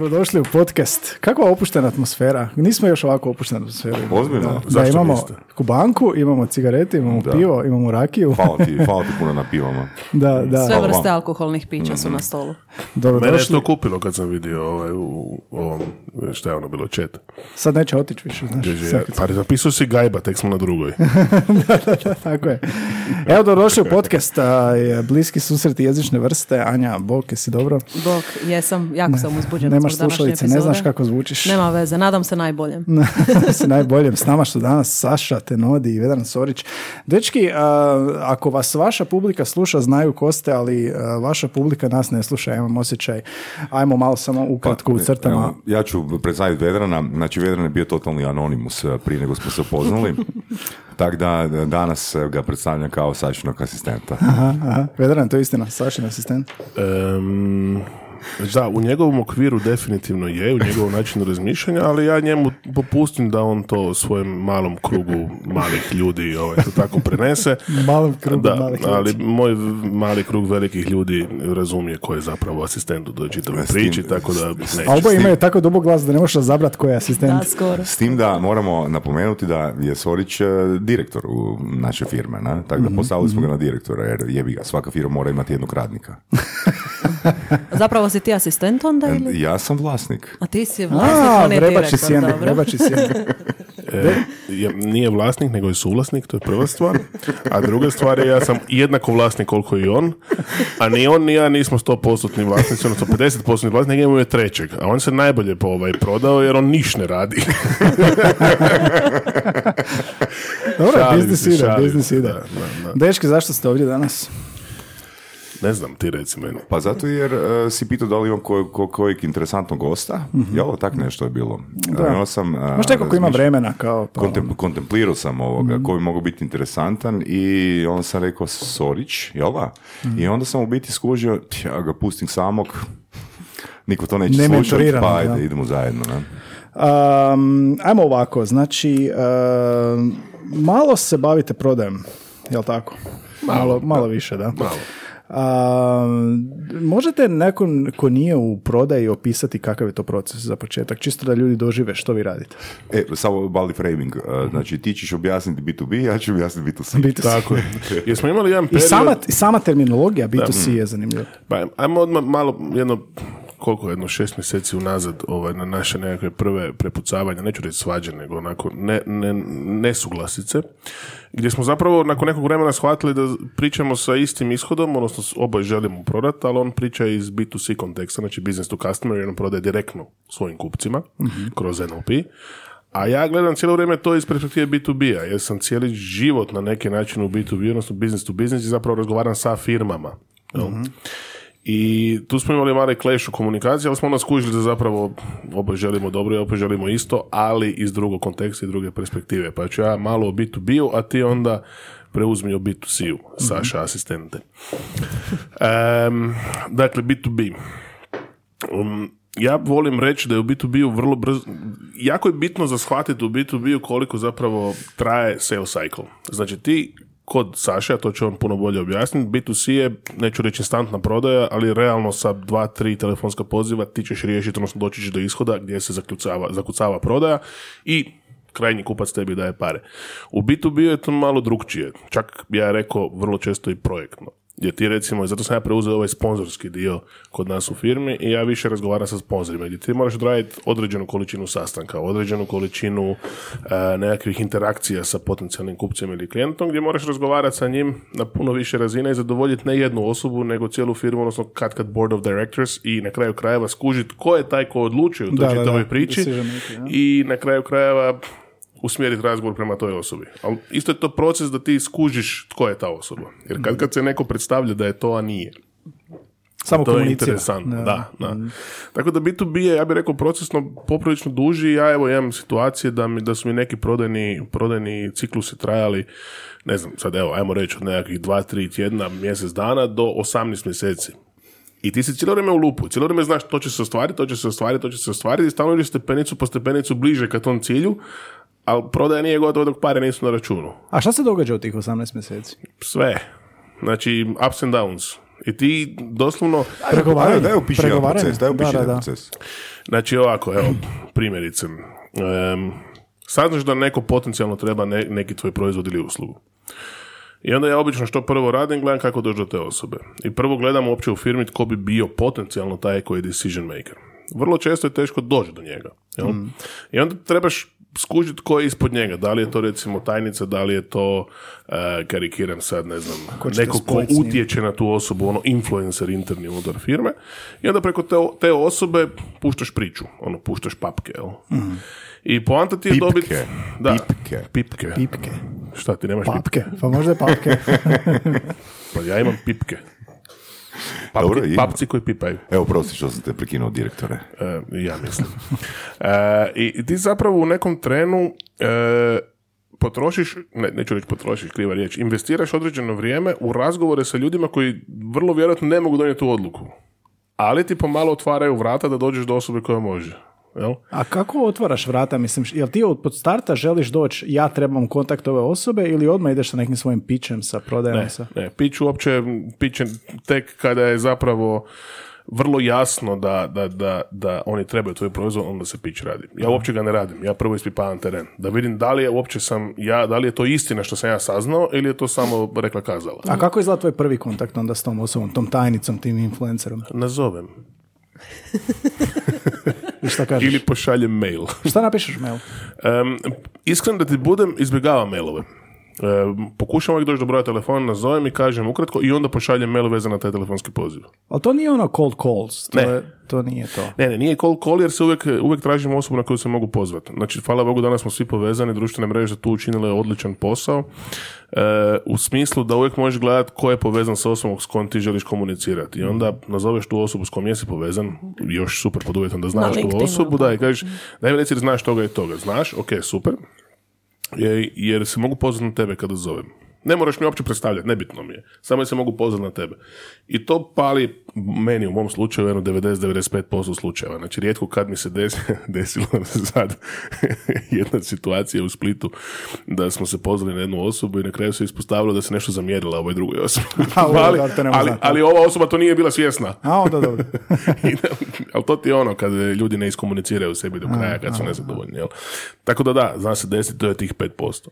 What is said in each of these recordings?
Dobrodošli u podcast. Kakva opuštena atmosfera? Nismo još ovako opuštena atmosfera. Ozbiljno? Da, da, Zašto imamo niste? kubanku, imamo cigarete, imamo Da. pivo, imamo rakiju. Hvala ti, hvala ti puno na pivama. Da, da. Sve vrste alkoholnih pića su na stolu. Mene je to kupilo kad sam vidio ovaj, u ovom, šta je ono bilo, chat. Sad neće otići više, znaš. Sad- pa zapisao si gajba, tek smo na drugoj. Tako je. Evo, dobrodošli u podcast Bliski susreti jezične vrste. Anja, Bok, jesi dobro? Dok, jesam, jako sam uzbuđena Nemaš današnje slušalice, ne znaš kako zvučiš. Nema veze, nadam se najboljem. si najboljem. S nama su danas Saša, Tenodi i Vedran Sorić. Dečki, a, ako vas vaša publika sluša, znaju ko ste, ali a, vaša publika nas ne sluša, imam osjećaj. Ajmo malo samo ukratko u crtama. Evo, ja ću predstaviti Vedrana. Znači, Vedran je bio totalni anonimus prije nego smo se upoznali. Tako da danas ga predstavljam kao Sašinog asistenta. Aha, aha. Vedran, to je istina, Sašin asistent. Em, da, u njegovom okviru definitivno je, u njegovom načinu razmišljanja, ali ja njemu popustim da on to svojem malom krugu malih ljudi ovaj, to tako prenese. Malom krugu da, malih ali ljudi. moj mali krug velikih ljudi razumije ko je zapravo asistent u toj čitavoj priči, tako da neće. A oboje imaju tako dubog glas da ne možeš razabrat ko je asistent. Da, skoro. S tim da moramo napomenuti da je Sorić eh, direktor u naše firme, na? tako Mhm, da postavili smo ga na direktora, jer jebi ga, svaka firma mora imati jednog radnika. Zapravo si ti asistent onda ili? Ja sam vlasnik. A ti si vlasnik, A, on je vrebači sjene, dobro. vrebači sjene. E, je- nije vlasnik, nego je suvlasnik, to je prva stvar. A druga stvar je, ja sam jednako vlasnik koliko i on, a ni on ni ja nismo 100% vlasnici, odnosno 50% vlasnik, nego je trećeg. A on se najbolje po ovaj prodao jer on niš ne radi. Dobro, biznis ide, biznis ide. da, da, da. Dečki, zašto ste ovdje danas? Ne znam, ti reci meni. Pa zato jer eh, si pitao da li imam ko, ko- kojeg interesantnog gosta, jel, tak nešto je bilo. Da. Eh, onda sam, eh, Možda neko ko ima vremena kao... Pa, Kontem- kontemplirao sam ovoga, Mhm. koji bi mogao biti interesantan i onda sam rekao Sorić, jel da? Mhm. I onda sam u biti skužio, ja ga pustim samog, niko to neće Ne slušati, pa ajde, da. idemo zajedno. Ne? Um, ajmo ovako, znači, um, malo se bavite prodajem, jel tako? Malo, malo više, da. Malo. Um, možete nekon ko nije u prodaji opisati kakav je to proces za početak, čisto da ljudi dožive što vi radite. E, samo mali framing, znači ti ćeš objasniti B2B, ja ću objasniti B2C. B2C. Tako je. Jesmo imali jedan I period... sama, i sama terminologija B2C je zanimljiva. Pa, ajmo odmah malo, jedno, koliko jedno, šest mjeseci unazad ovaj, na naše nekakve prve prepucavanja, neću reći svađe, nego onako ne, ne, nesuglasice, gdje smo zapravo nakon nekog vremena shvatili da pričamo sa istim ishodom, odnosno oboje želimo prodati, ali on priča iz B2C konteksta, znači business to customer, jer on prodaje direktno svojim kupcima kroz NLP. A ja gledam cijelo vrijeme to iz perspektive B2B-a, jer sam cijeli život na neki način u B2B, odnosno business to business i zapravo razgovaram sa firmama. jel? I tu smo imali mali clash u komunikaciji, ali smo onda skužili da zapravo oboje želimo dobro i oboje želimo isto, ali iz drugog konteksta i druge perspektive. Pa ću ja malo o B2B-u, a ti onda preuzmi o B2C-u, Saša asistente. Em, dakle, B2B. Um, ja volim reći da je u B2B-u vrlo brzo, jako je bitno za shvatiti u B2B-u koliko zapravo traje sales cycle. Znači ti kod Saše, to će on puno bolje objasniti, B2C je, neću reći instantna prodaja, ali realno sa dva, tri telefonska poziva ti ćeš riješiti, odnosno doći do ishoda gdje se zakljucava, zakucava prodaja i krajnji kupac tebi daje pare. U B2B je to malo drugčije, čak ja rekao vrlo često i projektno. Gdje ti recimo, zato sam ja preuzeo ovaj sponzorski dio kod nas u firmi i ja više razgovaram sa sponzorima gdje ti moraš odraditi određenu količinu sastanka, određenu količinu e, nekakvih interakcija sa potencijalnim kupcem ili klijentom gdje moraš razgovarati sa njim na puno više razina i zadovoljiti ne jednu osobu nego cijelu firmu, odnosno kad kad board of directors i na kraju krajeva skužiti ko je taj ko odlučuje u toj Da, da, čitavoj da, priči decision maker, ja. i na kraju krajeva usmjeriti razgovor prema toj osobi. Ali isto je to proces da ti skužiš tko je ta osoba. Jer kad, kad se neko predstavlja da je to, a nije. Samo to je interesantno, da. da. Tako da B2B je, ja bih rekao, procesno poprilično duži. Ja evo imam situacije da, mi, da su mi neki prodajni, prodajni ciklusi trajali, ne znam, sad evo, ajmo reći od nekakvih 2-3 tjedna, mjesec dana do 18 mjeseci. I ti si cijelo vrijeme u lupu, cijelo vrijeme znaš to će se ostvariti, to će se ostvariti, to će se ostvariti i stalno ideš stepenicu po stepenicu bliže ka tom cilju, ali prodaja nije gotova dok pare nisu na računu. A šta se događa u tih 18 mjeseci? Sve. Znači, ups and downs. I ti doslovno, Pregovaranje. Daj opiši jedan proces, daj opiši Da, da, jedan da. proces. znači ovako, evo, primjerice. Um, saznaš da neko potencijalno treba ne- neki tvoj proizvod ili uslugu. I onda ja obično što prvo radim, gledam kako doći do te osobe. I prvo gledam uopće u firmi tko bi bio potencijalno taj koji je decision maker. Vrlo često je teško doći do njega. Jel? I onda trebaš skužiti tko je ispod njega. Da li je to recimo tajnica, da li je to, e, karikiram sad, ne znam, neko ko utječe na tu osobu, ono influencer interni unutar firme. I onda preko te, te osobe puštaš priču, ono, puštaš papke, jel? I poanta ti je Pipke. dobiti... Da, Pipke. Pipke. Pipke. Šta, ti nemaš pipke? Papke. Pa možda je papke. Pa ja imam pipke. Papke, Dobro, papci koji pipaju. Evo, prosti što sam te prekinuo direktore. E, ja mislim. E, i, I ti zapravo u nekom trenu e, potrošiš, ne, neću reći potrošiš, kriva riječ, investiraš određeno vrijeme u razgovore sa ljudima koji vrlo vjerojatno ne mogu donijeti tu odluku. Ali ti pomalo otvaraju vrata da dođeš do osobe koja može. Jel? A kako otvaraš vrata? Mislim, jel ti od pod starta želiš doći, ja trebam kontakt ove osobe ili odmah ideš sa nekim svojim pićem, sa prodajom? Ne, Sa... ne, pić uopće, pić je tek kada je zapravo vrlo jasno da, da, da, da oni trebaju tvoj proizvod, onda se pić radi. Ja uopće ga ne radim, ja prvo ispipavam teren. Da vidim da li je uopće sam, ja, da li je to istina što sam ja saznao ili je to samo rekla kazala. A kako izgleda tvoj prvi kontakt onda s tom osobom, tom tajnicom, tim influencerom? Nazovem. I šta kažeš? Ili pošaljem mail. Šta napišeš mail? Em, iskreno da ti budem, izbjegavam mailove. Um, pokušam uvijek doći do broja telefona, nazovem i kažem ukratko i onda pošaljem mail vezan na taj telefonski poziv. Ali to nije ono cold calls. To, Ne. je, to nije to. Ne, ne, nije call call jer se uvijek, uvijek tražimo osobu na koju se mogu pozvati. Znači, hvala Bogu, danas smo svi povezani, društvene mreže tu učinile odličan posao. E, u smislu da uvijek možeš gledati ko je povezan sa osobom s kojom ti želiš komunicirati. I onda nazoveš tu osobu s kojom jesi povezan, još super pod uvjetom da znaš tu osobu, da, i kažeš, daj mi reci da znaš toga i toga. Znaš, ok, super. Je- jer se mogu pozvati na tebe kada zovem. Ne moraš mi uopće predstavljati, nebitno mi je. Samo se mogu pozvati na tebe. I to pali meni u mom slučaju jedno 90-95% slučajeva. Znači, rijetko kad mi se desi, desilo sad jedna situacija u Splitu da smo se pozvali na jednu osobu i na kraju se ispostavilo da se nešto zamjerila ovoj drugoj osobi. Ali, ali, ali ova osoba to nije bila svjesna. A onda dobro. Ali to ti je ono kad ljudi ne iskomuniciraju sebi do kraja kad su nezadovoljni. Jel? Tako da da, zna se desiti, to je tih 5%.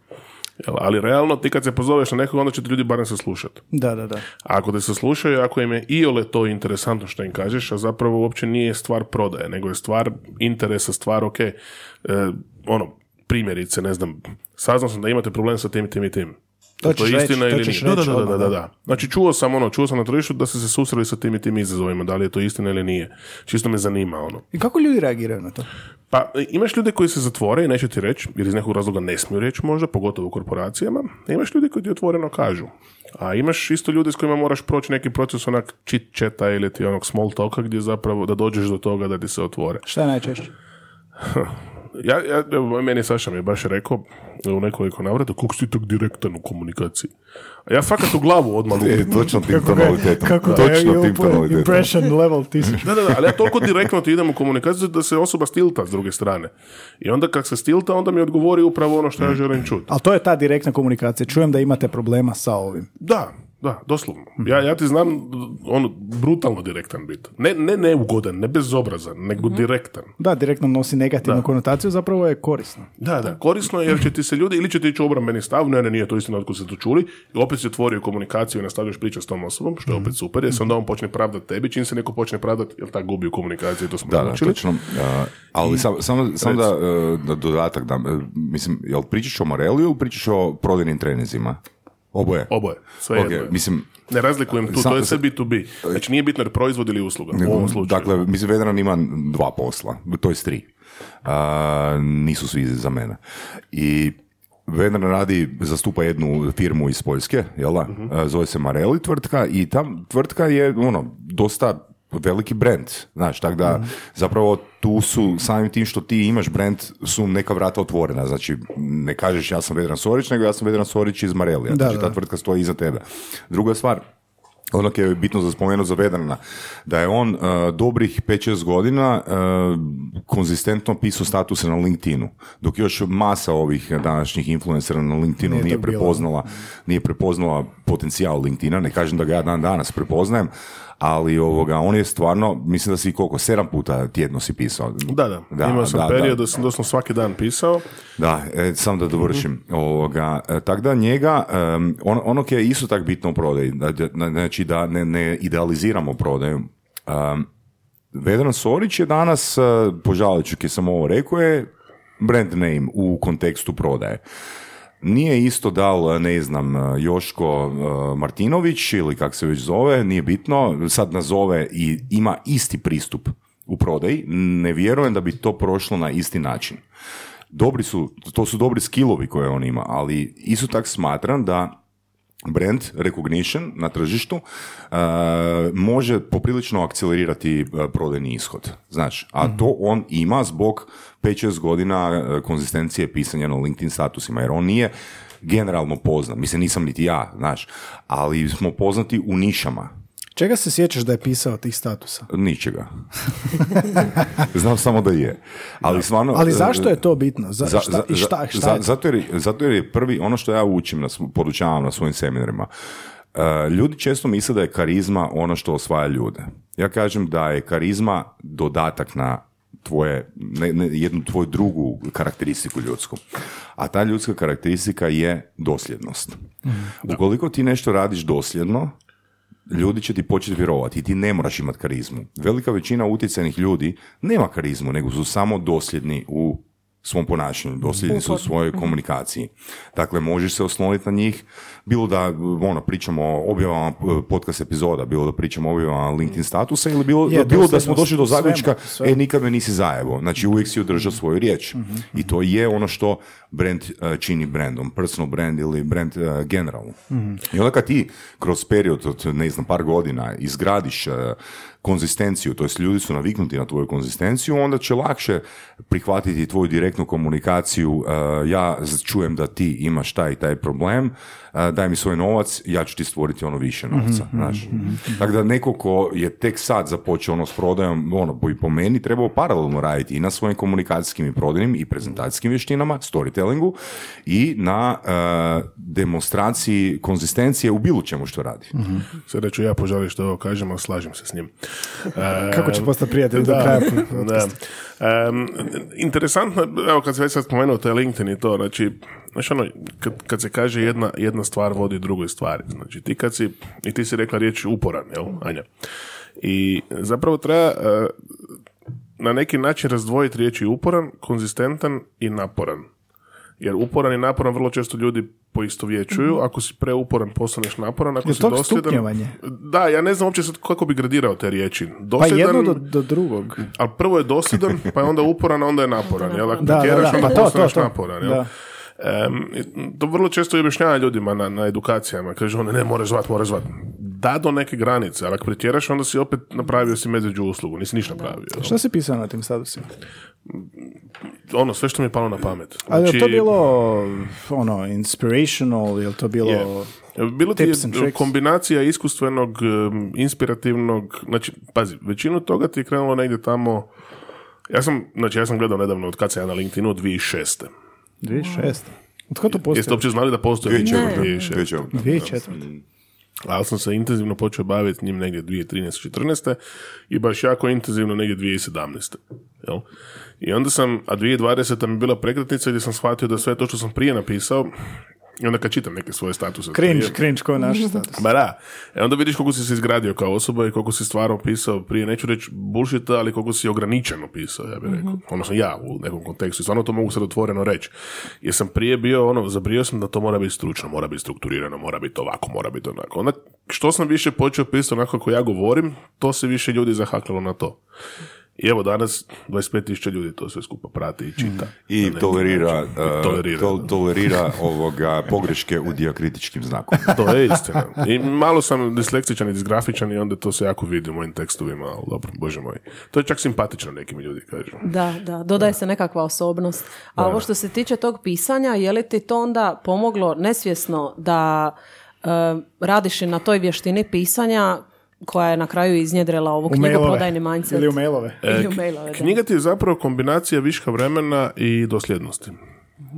Ali realno ti kad se pozoveš na nekog, onda će ti ljudi barem saslušati. Da, da, da. A ako te saslušaju, ako im je iole to interesantno što im kažeš, a zapravo uopće nije stvar prodaje, nego je stvar interesa, stvar, ok, e, ono, primjerice, ne znam, saznao sam da imate problem sa tim i tim i tim. To Je to reći, istina to ili ćeš nije? Da, reći da, da, da, da. da. Znači čuo sam ono, čuo sam na tržištu da ste se susreli sa tim i tim izazovima, da li je to istina ili nije. Čisto me zanima ono. I kako ljudi reagiraju na to? Pa imaš ljude koji se zatvore i neće ti reći, jer iz nekog razloga ne smiju reći možda, pogotovo u korporacijama. A imaš ljudi koji ti otvoreno kažu. A imaš isto ljude s kojima moraš proći neki proces onak chit chata ili ti onog small talka gdje zapravo da dođeš do toga da ti se otvore. Šta je najčešće? Ja, ja, meni je Saša mi je baš rekao u nekoliko navrata kako si tak direktan u komunikaciji. A ja fakat u glavu odmah lupim. E, točno tim tonalitetom. Kako Točno tim tonalitetom. Impression level tisuć. Da, da, da, ali ja toliko direktno ti idem u komunikaciju da se osoba stilta s druge strane. I onda kad se stilta, onda mi odgovori upravo ono što ja želim čuti. Ali to je ta direktna komunikacija. Čujem da imate problema sa ovim. Da, da, doslovno. Ja, ja ti znam ono, brutalno direktan bit. Ne, ne neugodan, ne bezobrazan, nego direktan. Da, direktno nosi negativnu konotaciju, zapravo je korisno. Da, da, korisno je jer će ti se ljudi, ili će ti ići obrambeni stav, ne, ne, nije to istina od se to čuli, i opet si otvorio komunikaciju i nastavljaš pričati s tom osobom, što je opet super, jer se onda on počne pravdati tebi, čim se neko počne pravdati, jel tak gubi u komunikaciji, to smo Da, da, točno. Ali sam, samo sam da, e, da dodatak dam. E, Mislim, jel pričaš o Moreliju ili pričaš o prodajnim trenizima? Oboje. Oboje, sve Ok, jedno je. mislim, Ne razlikujem tu, Sam- to je sve B2B. Znači nije bitno proizvod ili usluga u ovom slučaju. Dakle, mislim, Vedran ima dva posla, to je tri. A, nisu svi za mene. I Vedran radi, zastupa jednu firmu iz Poljske, jel da? A, Zove se Marelli tvrtka i ta tvrtka je, ono, dosta veliki brand, znaš, tako da Mhm. zapravo tu su, samim tim što ti imaš brand, su neka vrata otvorena, znači ne kažeš ja sam Vedran Sorić, nego ja sam Vedran Sorić iz Marelija, Da, znači da. ta tvrtka stoji iza tebe. Druga stvar, ono je bitno za spomenuti za Vedrana, da je on uh, dobrih 5-6 godina uh, konzistentno pisao statuse na LinkedInu, dok još masa ovih današnjih influencera na LinkedInu Nije nije, prepoznala, nije prepoznala potencijal LinkedIna, ne kažem da ga ja dan danas prepoznajem, ali ovoga, on je stvarno, mislim da si koliko, sedam puta tjedno si pisao. Da, da. Imao sam da, period da. da sam doslovno svaki dan pisao. Da, e, samo da dovršim. Ovoga, e, tak da njega, um, on, ono je isto tak bitno u prodaji, da, da- znači da ne, ne idealiziramo prodaju. Um, Vedran Sorić je danas, uh, požalit ću kje sam ovo rekao, je brand name u kontekstu prodaje. Nije isto da ne znam, Joško uh, Martinović ili kak se već zove, nije bitno, sad nazove i ima isti pristup u prodaji, ne vjerujem da bi to prošlo na isti način. Dobri su, to su dobri skillovi koje on ima, ali isto tak smatram da brand recognition na tržištu uh, može poprilično akcelerirati uh, prodajni ishod. Znaš, a to on ima zbog 5-6 godina uh, konzistencije pisanja na LinkedIn statusima, jer on nije generalno poznat. Mislim, nisam niti ja, znaš, ali smo poznati u nišama. Čega se sjećaš da je pisao tih statusa? Ničega. Znam samo da je. Ali stvarno... Ali zašto je to bitno? Za, Za- šta, I šta, šta za- je to? zato, jer, je- zato jer je prvi, ono što ja učim, na, podučavam na svojim seminarima, uh, ljudi često misle da je karizma ono što osvaja ljude. Ja kažem da je karizma dodatak na tvoje, ne, ne, jednu tvoju drugu karakteristiku ljudsku. A ta ljudska karakteristika je dosljednost. Ukoliko ti nešto radiš dosljedno, ljudi će ti početi vjerovati i ti ne moraš imati karizmu. Velika većina utjecajnih ljudi nema karizmu, nego su samo dosljedni u svom ponašanju, dosljedni su u svojoj komunikaciji. Dakle, možeš se osloniti na njih, bilo da ono, pričamo o objavama eh, podcast epizoda, bilo da pričamo o objavama LinkedIn statusa ili bilo, Je, bilo da smo došli do zaključka, e, nikad me nisi zajebo. Znači, uvijek si održao svoju riječ. I to je ono što brand eh, čini brandom, personal brand ili brand eh, generalno. I onda kad ti kroz period od, ne znam, par godina izgradiš eh, konzistenciju, to jest ljudi su naviknuti na tvoju konzistenciju, onda će lakše prihvatiti tvoju direktnu komunikaciju, eh, ja čujem da ti imaš taj i taj problem, daj mi svoj novac, ja ću ti stvoriti ono više novca, znaš. Tako da neko ko je tek sad započeo ono s prodajom, ono, bi po meni trebao paralelno raditi i na svojim komunikacijskim i prodajnim i prezentacijskim vještinama, storytellingu i na eh, demonstraciji konzistencije u bilo čemu što radi. Sada ću ja požaliti što ovo kažem, ali slažem se s njim. E, Kako će postati prijatelj do da, kraja da. Em, interesantno, evo kad se već sad spomenuo taj LinkedIn i to, znači, znaš ono, kad, kad se kaže jedna, jedna stvar vodi drugoj stvari, znači ti kad si, i ti si rekla riječ uporan, jel, Anja? I zapravo treba e, na neki način razdvojiti riječi uporan, konzistentan i naporan. Jer uporan i naporan vrlo često ljudi poistovjećuju. Ako si preuporan, postaneš naporan. Ako Je si dosljedan... stupnjevanje? Da, ja ne znam uopće sad kako bi gradirao te riječi. Pa Dosljedan, jedno do, do drugog. ali prvo je dosljedan, pa je onda uporan, a onda je naporan. Jel? Ako Da, da, pretjeraš, da, onda pa to, postaneš to, to. naporan. Jel? Da. I to vrlo često i objašnjava ljudima na, na edukacijama. Kaže one, ne, moraš zvat, moraš zvat. Da, do neke granice, ali ako pretjeraš, onda si opet napravio si medveđu uslugu, nisi ništa napravio. jel? Šta si pisao na tim statusima? Ono, sve što mi je palo na pamet. Ali je Znači, to bilo ono, inspirational, je to bilo... Je. Bilo ti je kombinacija iskustvenog, inspirativnog, znači, pazi, većinu toga ti je krenulo negdje tamo, ja sam, znači ja sam gledao nedavno od kad sam ja na LinkedInu, 2006. 2006. Od ko to Jeste postoji? uopće znali da postoji. 2006? 2004. 2004. Ali sam se intenzivno počeo baviti njim negdje 2013-2014 i baš jako intenzivno negdje 2017. Jel? I onda sam, a 2020. mi je bila prekretnica gdje sam shvatio da sve to što sam prije napisao, i onda kad čitam neke svoje statuse. Cringe, prije- cringe ko je naš status. Ba da. E onda vidiš koliko si se izgradio kao osoba i koliko si stvarno pisao prije, neću reći bullshit, ali koliko si ograničeno pisao, ja bih rekao. Odnosno ja u nekom kontekstu. I stvarno to mogu sad otvoreno reći. Jer sam prije bio, ono, zabrio sam da to mora biti stručno, mora biti strukturirano, mora biti ovako, mora biti onako. Onda što sam više počeo pisati onako kako ja govorim, to se više ljudi zahaklilo na to. I evo danas 25.000 ljudi to sve skupa prati i čita. I Na neki tolerira. I uh, tolerira. to- tolerira ovoga pogreške u dijakritičkim znakom. To je istina. I malo sam disleksičan i disgrafičan i onda to se jako vidi u mojim tekstovima, ali dobro, bože moj. To je čak simpatično nekim ljudi kažu. Da, da, dodaje se nekakva osobnost. A ovo što se tiče tog pisanja, je li ti to onda pomoglo nesvjesno da e, radiš i na toj vještini pisanja koja je na kraju iznjedrila ovu knjigu mailove. Prodajni mindset. Ili u mailove. E, Ili u mailove. Knjiga ti je zapravo kombinacija viška vremena i dosljednosti.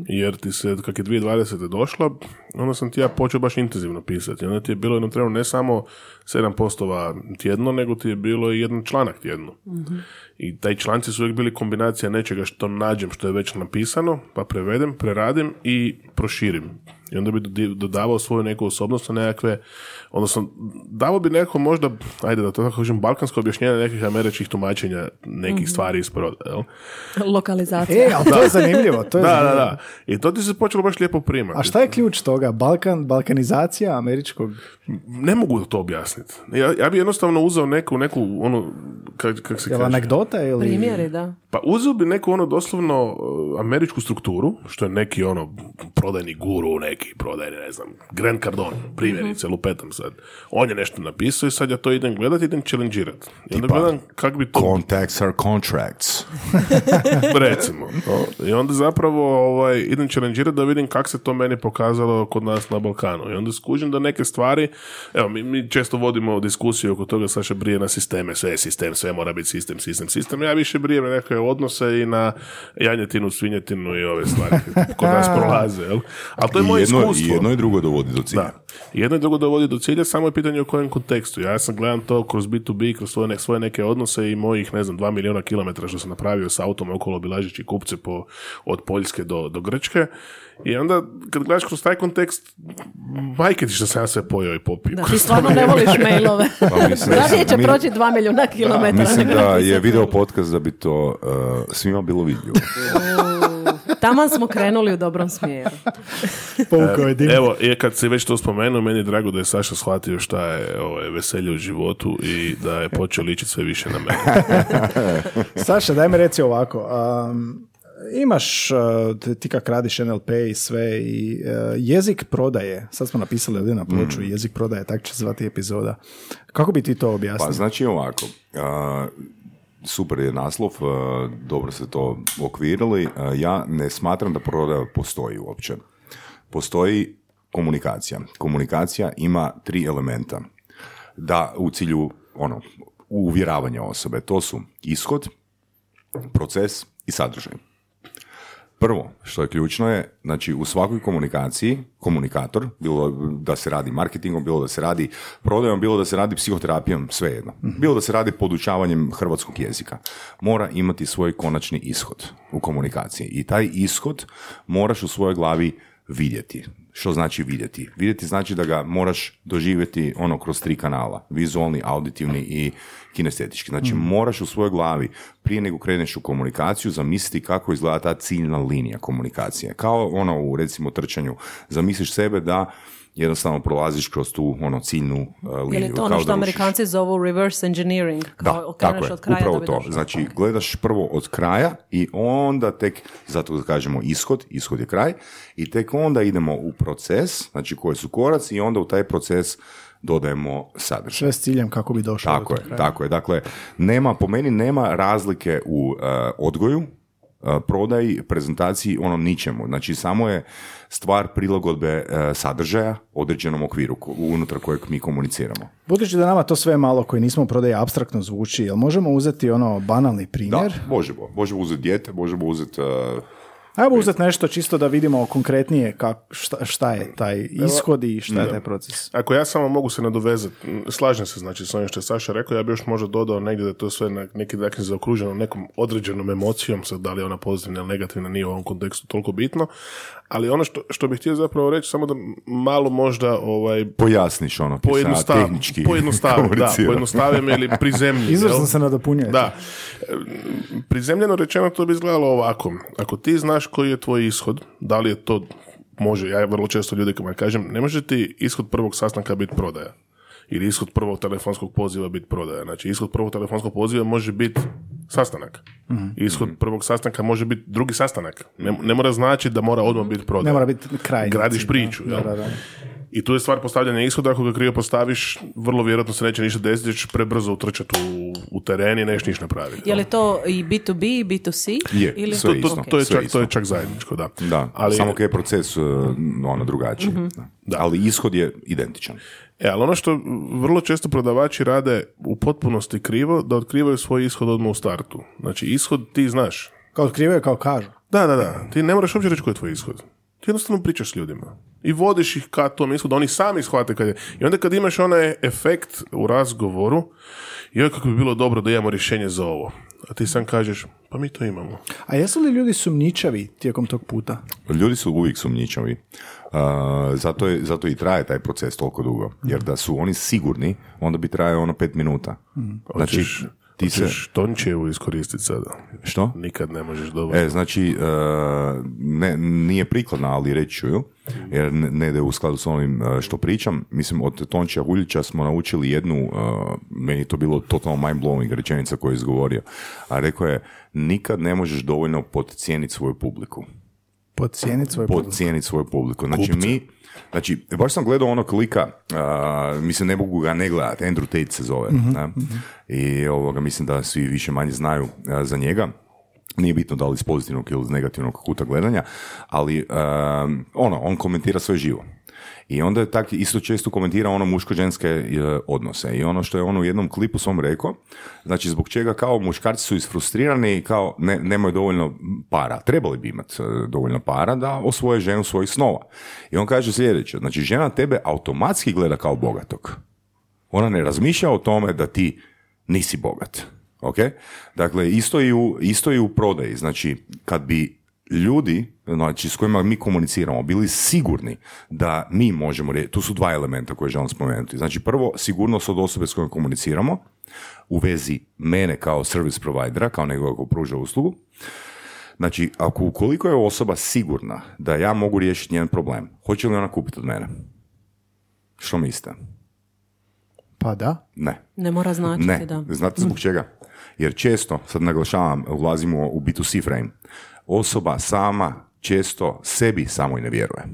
Jer ti se, kak je 2020. došla, onda sam ti ja počeo baš intenzivno pisati. Onda ti je bilo jedno trenutno ne samo 7 postova tjedno, nego ti je bilo i jedan članak tjedno. I taj članci su uvijek bili kombinacija nečega što nađem, što je već napisano, pa prevedem, preradim i proširim. I onda bi dodavao svoju neku osobnost na nekakve, odnosno davo bi neko možda, ajde da to tako kažem, balkansko objašnjenje nekih američkih tumačenja nekih stvari iz proda, jel? Lokalizacija. E, ali to je zanimljivo. To je Da, da, zanimljivo. da. I to ti se počelo baš lijepo primati. A šta je ključ toga? Balkan, balkanizacija američkog... Ne mogu to objasniti. Ja, ja bi jednostavno uzeo neku, neku ono, kak, kak se Jel kaže? anegdota ili... Primjeri, da. Pa uzeo bi neku ono doslovno uh, američku strukturu, što je neki ono prodajni guru, neki prodajni, ne znam, Grant Cardone, primjerice, lupetam sad. On je nešto napisao i sad ja to idem gledati, idem challengeirati. I onda gledam kak bi to Contacts are contracts. recimo. no. I onda zapravo ovaj, idem challengirati da vidim kak se to meni pokazalo kod nas na Balkanu. I onda skužim da neke stvari, evo, mi, mi često vodimo diskusiju oko toga, Saša brije na sisteme, sve je sistem, sve mora biti sistem, sistem, sistem. Ja više brijem na neke odnose i na janjetinu, svinjetinu i ove stvari kod nas prolaze. Jel? Ali to je I moje jedno, iskustvo. I jedno i drugo dovodi do cilja. Da. Jedno i drugo dovodi do cilja, samo je pitanje u kojem kontekstu. Ja sam gledam to kroz B2B, kroz svoje, nek- svoje neke odnose i mojih, ne znam, dva milijuna kilometara što sam napravio s autom okolo obilažeći kupce po, od Poljske do, do Grčke. I onda, kad gledaš kroz taj kontekst, majke ti što sam ja sve pojeo i popio. Da, ti stvarno ne voliš mailove. Pa mislim, Radije će mi- proći dva milijuna kilometara. Mislim da je video podcast da bi to uh, svima bilo vidljivo. Taman smo krenuli u dobrom smjeru. Evo, je kad si već to spomenuo, meni je drago da je Saša shvatio šta je ovaj, veselje u životu i da je počeo ličiti sve više na mene. Saša, daj mi reci ovako. um, imaš, t- ti kak radiš NLP i sve i uh, jezik prodaje, sad smo napisali ovdje na ploču, jezik prodaje, tak će se zvati epizoda. Kako bi ti to Pa objasnio? znači ovako, super je naslov, a, dobro ste to okvirili. Ja ne smatram da prodaja postoji uopće. Postoji komunikacija. Komunikacija ima tri elementa. Da, u cilju ono, uvjeravanja osobe. To su ishod, proces i sadržaj. Prvo, što je ključno je, znači u svakoj komunikaciji, komunikator, bilo da se radi marketingom, bilo da se radi prodajom, bilo da se radi psihoterapijom, svejedno. Bilo da se radi podučavanjem hrvatskog jezika. Mora imati svoj konačni ishod u komunikaciji. I taj ishod moraš u svojoj glavi vidjeti. Što znači vidjeti? Vidjeti znači da ga moraš doživjeti ono kroz tri kanala. Vizualni, auditivni i kinestetički. Znači moraš u svojoj glavi prije nego kreneš u komunikaciju zamisliti kako izgleda ta ciljna linija komunikacije. Kao ono u recimo trčanju. Zamisliš sebe da jednostavno prolaziš kroz tu ono ciljnu uh, Je liniju. li to ono kao što. Amerikanci zovu reverse engineering? Kao Da, tako je, od kraja upravo da to. Znači, gledaš prvo od kraja i onda tek, zato da kažemo ishod, ishod je kraj, i tek onda idemo u proces, znači koji su koraci i onda u taj proces dodajemo sadržaj. Sve s ciljem kako bi došao Tako do je, kraja. tako je. Dakle, nema, po meni nema razlike u e, odgoju, e, prodaji, prezentaciji, ono ničemu. Znači, samo je stvar prilagodbe e, sadržaja određenom okviru unutar kojeg mi komuniciramo. Budući da nama to sve malo koji nismo u prodaji abstraktno zvuči, jel možemo uzeti ono banalni Da, primjer? možemo. Možemo uzeti dijete, možemo uzeti... e, Ajmo uzeti nešto čisto da vidimo konkretnije kak, šta, šta je taj ishod i šta je taj proces. Ako ja samo mogu se nadovezati, slažem se znači s ovim što je Saša rekao, ja bi još možda dodao negdje da je to sve na neki način zaokruženo nekom određenom emocijom, sad da li je ona pozitivna ili negativna nije u ovom kontekstu toliko bitno, ali ono što, što bih htio zapravo reći, samo da malo možda ovaj, pojasniš ono, pojednostav, tehnički pojednostavim, da, pojednostavim ili prizemljim. Izvrsno se nadopunjujete. Da. Prizemljeno rečeno to bi izgledalo ovako. Ako ti znaš koji je tvoj ishod, da li je to, može, ja vrlo često ljudima kažem, ne može ti ishod prvog sastanka biti prodaja. Ili ishod prvog telefonskog poziva biti prodaja. Znači, ishod prvog telefonskog poziva može biti sastanak. Mhm. Ishod prvog sastanka može biti drugi sastanak. Ne, ne mora znači da mora odmah biti prodaja. Ne mora biti kraj. Gradiš priču. Da, jel? da, da. I tu je stvar postavljanja ishoda, ako ga krivo postaviš, vrlo vjerojatno se neće ništa desiti, ćeš prebrzo utrčati u, u teren i nešto ništa napraviti. Je li to i B2B i B2C? Je, ili... sve to, isto. to, to, je Sve čak, isto. to je čak zajedničko, da. Da, Ali- samo kaj je proces uh, ono drugačiji. Da. Ali ishod je identičan. E, ali ono što vrlo često prodavači rade u potpunosti krivo, da otkrivaju svoj ishod odmah u startu. Znači, ishod ti znaš. Kao otkrivaju, kao kažu. Da, da, da. Ti ne moraš uopće reći koji je tvoj ishod. Ti jednostavno pričaš s ljudima. I vodiš ih ka tom ishodu, oni sami shvate kad je. I onda kad imaš onaj efekt u razgovoru, joj kako bi bilo dobro da imamo rješenje za ovo. A ti sam kažeš, pa mi to imamo. A jesu li ljudi sumnjičavi tijekom tog puta? Ljudi su uvijek sumnjičavi. Uh, zato, je, zato i traje taj proces toliko dugo. Jer da su oni sigurni, onda bi trajao ono pet minuta. Znači, Hoćeš- ti se... Hoćeš Tončevu iskoristiti sada. Što? Nikad ne možeš dovoljno. E, znači, uh, ne, nije prikladna, ali reći ću ju, jer ne, ide u skladu s onim uh, što pričam. Mislim, od Tončija Huljića smo naučili jednu, uh, meni je to bilo totalno mind-blowing rečenica koju je izgovorio, a rekao je, nikad ne možeš dovoljno podcijeniti svoju publiku. Podcijeniti svoj put. Podcijeniti svoju publiku. Znači, mi, znači, baš sam gledao onog lika, uh, mislim, ne mogu ga ne gledati, Andrew Tate se zove, da? i ovoga, mislim da svi više manje znaju uh, za njega. Nije bitno da li iz pozitivnog ili iz negativnog kuta gledanja, ali um, ono, on komentira sve živo. I onda je tak isto često komentira ono muško-ženske e, odnose. I ono što je on u jednom klipu svom rekao, znači zbog čega kao muškarci su isfrustrirani i kao ne, nemaju dovoljno para. Trebali bi imati e, dovoljno para da osvoje ženu svojih snova. I on kaže sljedeće, znači žena tebe automatski gleda kao bogatog. Ona ne razmišlja o tome da ti nisi bogat. Ok? Dakle, isto i u, isto i u prodaji. Znači, kad bi ljudi znači, s kojima mi komuniciramo bili sigurni da mi možemo riješiti, tu su dva elementa koje želim spomenuti. Znači, prvo, sigurnost od osobe s kojom komuniciramo u vezi mene kao service providera, kao nekoga ko pruža uslugu. Znači, ako ukoliko je osoba sigurna da ja mogu riješiti njen problem, hoće li ona kupiti od mene? Što mislite? Pa da. Ne. Ne mora značiti, Ne, da. znate zbog čega? Jer često, sad naglašavam, ulazimo u B2C frame, osoba sama često sebi samo i ne vjeruje.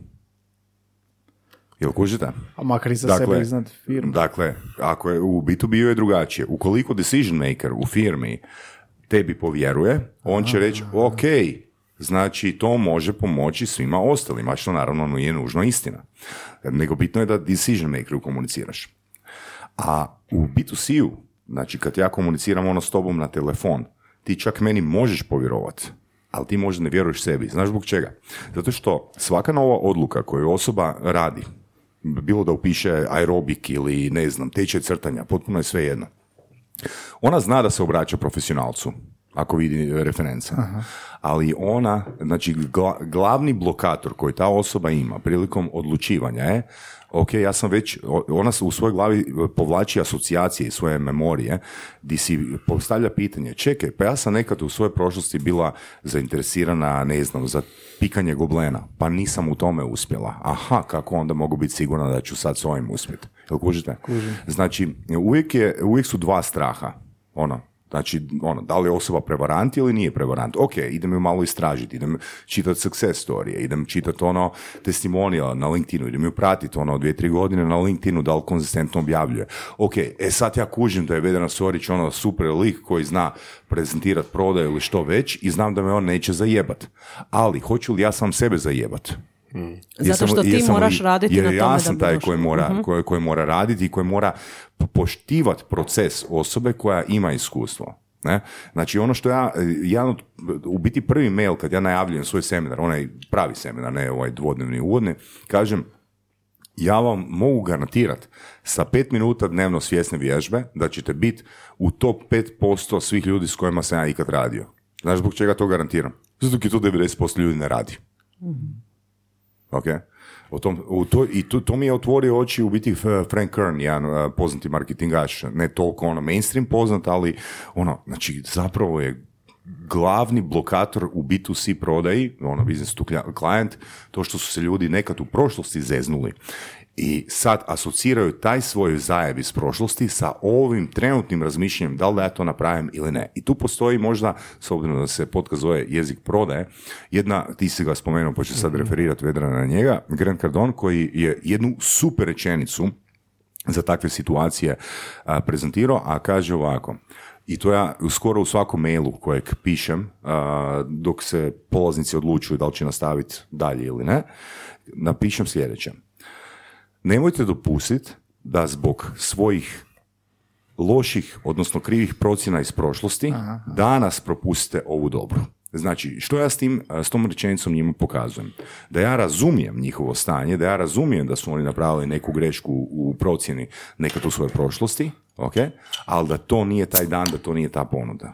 Jel kužite? A makar i za sebe iznad firme. Dakle, ako je u B2B je drugačije. Ukoliko decision maker u firmi tebi povjeruje, on će reći, ok, znači to može pomoći svima ostalima, što naravno nije nužno istina. Nego bitno je da decision makeru komuniciraš. A u B2C-u, znači kad ja komuniciram ono s tobom na telefon, ti čak meni možeš povjerovati, ali ti možda ne vjeruješ sebi. Znaš zbog čega? Zato što svaka nova odluka koju osoba radi, bilo da upiše aerobik ili ne znam, tečaj crtanja, potpuno je sve jedno. Ona zna da se obraća profesionalcu, ako vidi reference. Ali ona, znači gla- glavni blokator koji ta osoba ima prilikom odlučivanja je ok, ja sam već, ona se u svojoj glavi e, povlači asocijacije i svoje memorije, di si postavlja pitanje, čekaj, pa ja sam nekad u svojoj prošlosti bila zainteresirana, ne znam, za pikanje goblena, pa nisam u tome uspjela. Aha, kako onda mogu biti sigurna da ću sad s ovim uspjeti? Jel kužite? Znači, uvijek, je, uvijek su dva straha. Ono, Znači, ono, da li je osoba prevarant ili nije prevarant? Ok, idem ju malo istražiti, idem čitati success storije, idem čitati ono testimonija na LinkedInu, idem ju pratiti ono dvije, tri godine na LinkedInu, da li konzistentno objavljuje. Ok, e sad ja kužim da je Vedran Sorić ono super lik koji zna prezentirati prodaju ili što već i znam da me on neće zajebat. Ali, hoću li ja sam sebe zajebat? Zato što ti moraš raditi jer na tome ja da sam bi taj koji mora, koji, koji mora raditi i koji mora po- poštivati proces osobe koja ima iskustvo. Ne? Znači ono što ja, jedan od, u biti prvi mail kad ja najavljujem svoj seminar, onaj pravi seminar, ne ovaj dvodnevni uvodni, kažem ja vam mogu garantirati sa pet minuta dnevno svjesne vježbe da ćete biti u top 5% svih ljudi s kojima sam ja ikad radio. Znaš zbog čega to garantiram? Zato jer to 90% ljudi ne radi. Ok? O tom, u to, I to, to mi je otvorio oči u biti F- Frank Kern, jedan uh, poznati marketingaš, ne toliko ono mainstream poznat, ali ono, znači zapravo je glavni blokator u B2C prodaji, ono business to client, to što su se ljudi nekad u prošlosti zeznuli i sad asociraju taj svoj zajeb iz prošlosti sa ovim trenutnim razmišljanjem da li da ja to napravim ili ne. I tu postoji možda, s obzirom da se podcast zove jezik prodaje, jedna, ti si ga spomenuo, pa ću sad referirati Vedrana na njega, Grant Cardone koji je jednu super rečenicu za takve situacije a, prezentirao, a kaže ovako, i to ja skoro u svakom mailu kojeg pišem, a, dok se polaznici odlučuju da li će nastaviti dalje ili ne, napišem sljedeće. Nemojte dopustiti da zbog svojih loših, odnosno krivih procjena iz prošlosti, danas propustite ovu dobru. Znači, što ja s, tim, s tom rečenicom njima pokazujem? Da ja razumijem njihovo stanje, da ja razumijem da su oni napravili neku grešku u procjeni nekad u svojoj prošlosti, ok? ali da to nije taj dan, da to nije ta ponuda.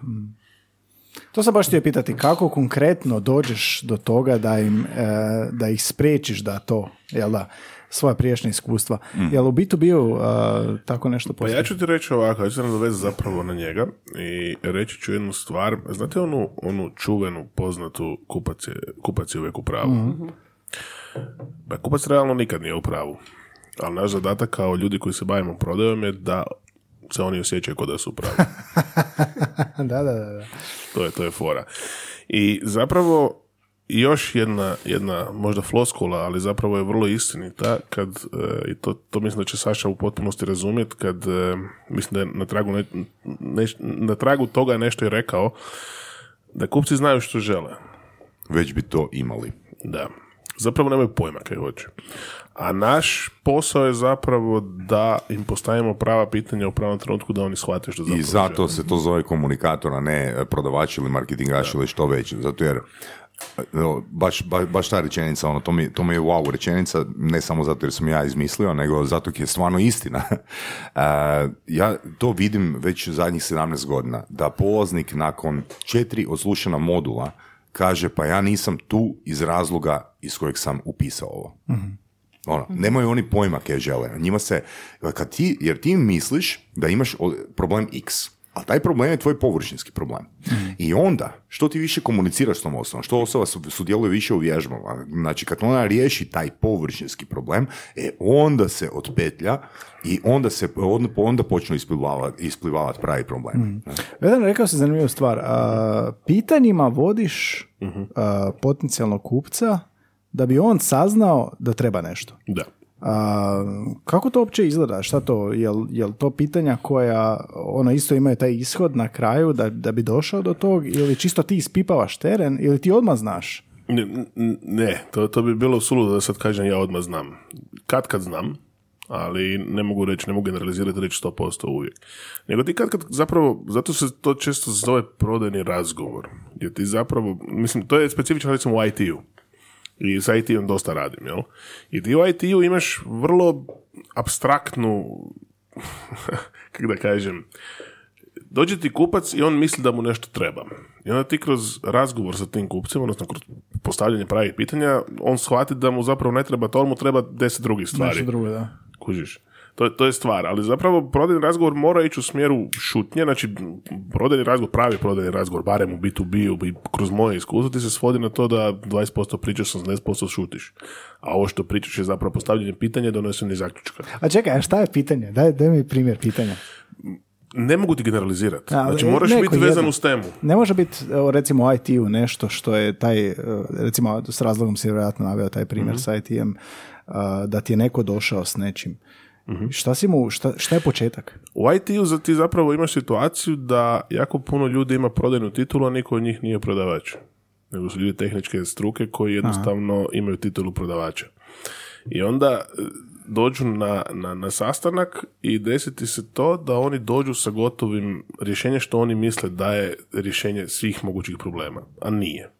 To sam baš htio pitati, kako konkretno dođeš do toga da, im, e, da ih spriječiš da to, jel da, svoja prijašnja iskustva. Jel u bitu bio uh, tako nešto Pa postoji? ja ću ti reći ovako, ja ću se nadovezati zapravo na njega i reći ću jednu stvar. Znate onu, onu čuvenu, poznatu kupac je, kupac je uvijek u pravu? Pa kupac realno nikad nije u pravu. Ali naš zadatak kao ljudi koji se bavimo prodajom je da se oni osjećaju kao da su u pravu. da, da, da. da. To je, to je fora. I zapravo još jedna, jedna možda floskula, ali zapravo je vrlo istinita kad, e, i to, to mislim da će Saša u potpunosti razumjeti kad, e, mislim da je na tragu, ne, neš- na tragu toga je nešto i rekao, da kupci znaju što žele. Već bi to imali. Da. Zapravo nemaju pojma kaj hoće. A naš posao je zapravo da im postavimo prava pitanja u pravom trenutku da oni shvate što zapravo I zato žele. se to zove komunikator, a ne prodavač ili marketingaš ili što već. Zato jer evo, baš, baš, baš ta rečenica, ono, to, mi, to mi je wow rečenica, ne samo zato jer sam ja izmislio, nego zato jer je stvarno istina. E, ja to vidim već zadnjih 17 godina, da polaznik nakon četiri odslušana modula kaže pa ja nisam tu iz razloga iz kojeg sam upisao ovo. Ono, nemaju oni pojma kaj žele. Njima se, kad ti, jer ti misliš da imaš problem X, a taj problem je tvoj površinski problem. I onda, što ti više komuniciraš s tom osobom, što osoba su- sudjeluje više u vježbama, znači kad ona riješi taj površinski problem, e, onda se otpetlja i onda se onda, onda počnu isplivavati isplivavat pravi problem. Vedan, rekao si zanimljivu stvar. A, pitanjima vodiš a, potencijalnog kupca da bi on saznao da treba nešto. Da. A, kako to uopće izgleda? Šta to? Jel, jel to pitanja koja ono isto imaju taj ishod na kraju da, da bi došao do tog ili čisto ti ispipavaš teren ili ti odmah znaš? Ne, ne to, to bi bilo suludo da sad kažem ja odmah znam. Kad kad znam, ali ne mogu reći, ne mogu generalizirati reći 100% uvijek. Nego ti kad kad zapravo, zato se to često zove prodajni razgovor. Jer ti zapravo, mislim, to je specifično recimo u IT-u. I sa IT-om dosta radim, jel? I ti u IT-u imaš vrlo abstraktnu, kako da kažem, dođe ti kupac i on misli da mu nešto treba. I onda ti kroz razgovor sa tim kupcem, odnosno kroz postavljanje pravih pitanja, on shvati da mu zapravo ne treba to, on mu treba deset drugih stvari. Nešto drugo, da. Kužiš. To, to je stvar, ali zapravo prodajni razgovor mora ići u smjeru šutnje, znači prodajni razgovor, pravi prodajni razgovor, barem u B2B-u i kroz moje iskustvo ti se svodi na to da 20% pričaš, 80% šutiš. A ovo što pričaš je zapravo postavljanje pitanja i donošenje zaključka. A čekaj, a šta je pitanje? Daj, daj mi primjer pitanja. Ne mogu ti generalizirati. A, Znači e, moraš biti vezan jedno. uz temu. Ne može biti, recimo, u IT-u nešto što je taj, e, recimo, s razlogom si vjerojatno naveo taj primjer sa IT-em, a, da ti je neko došao s nečim. Šta, si mu, šta, šta je početak? U IT-u za- ti zapravo imaš situaciju da jako puno ljudi ima prodajnu titulu, a niko od njih nije prodavač. Nego su ljudi tehničke struke koji jednostavno imaju titulu prodavača. I onda e, dođu na, na, na sastanak i desiti se to da oni dođu sa gotovim rješenjem što oni misle da je rješenje svih mogućih problema, a nije.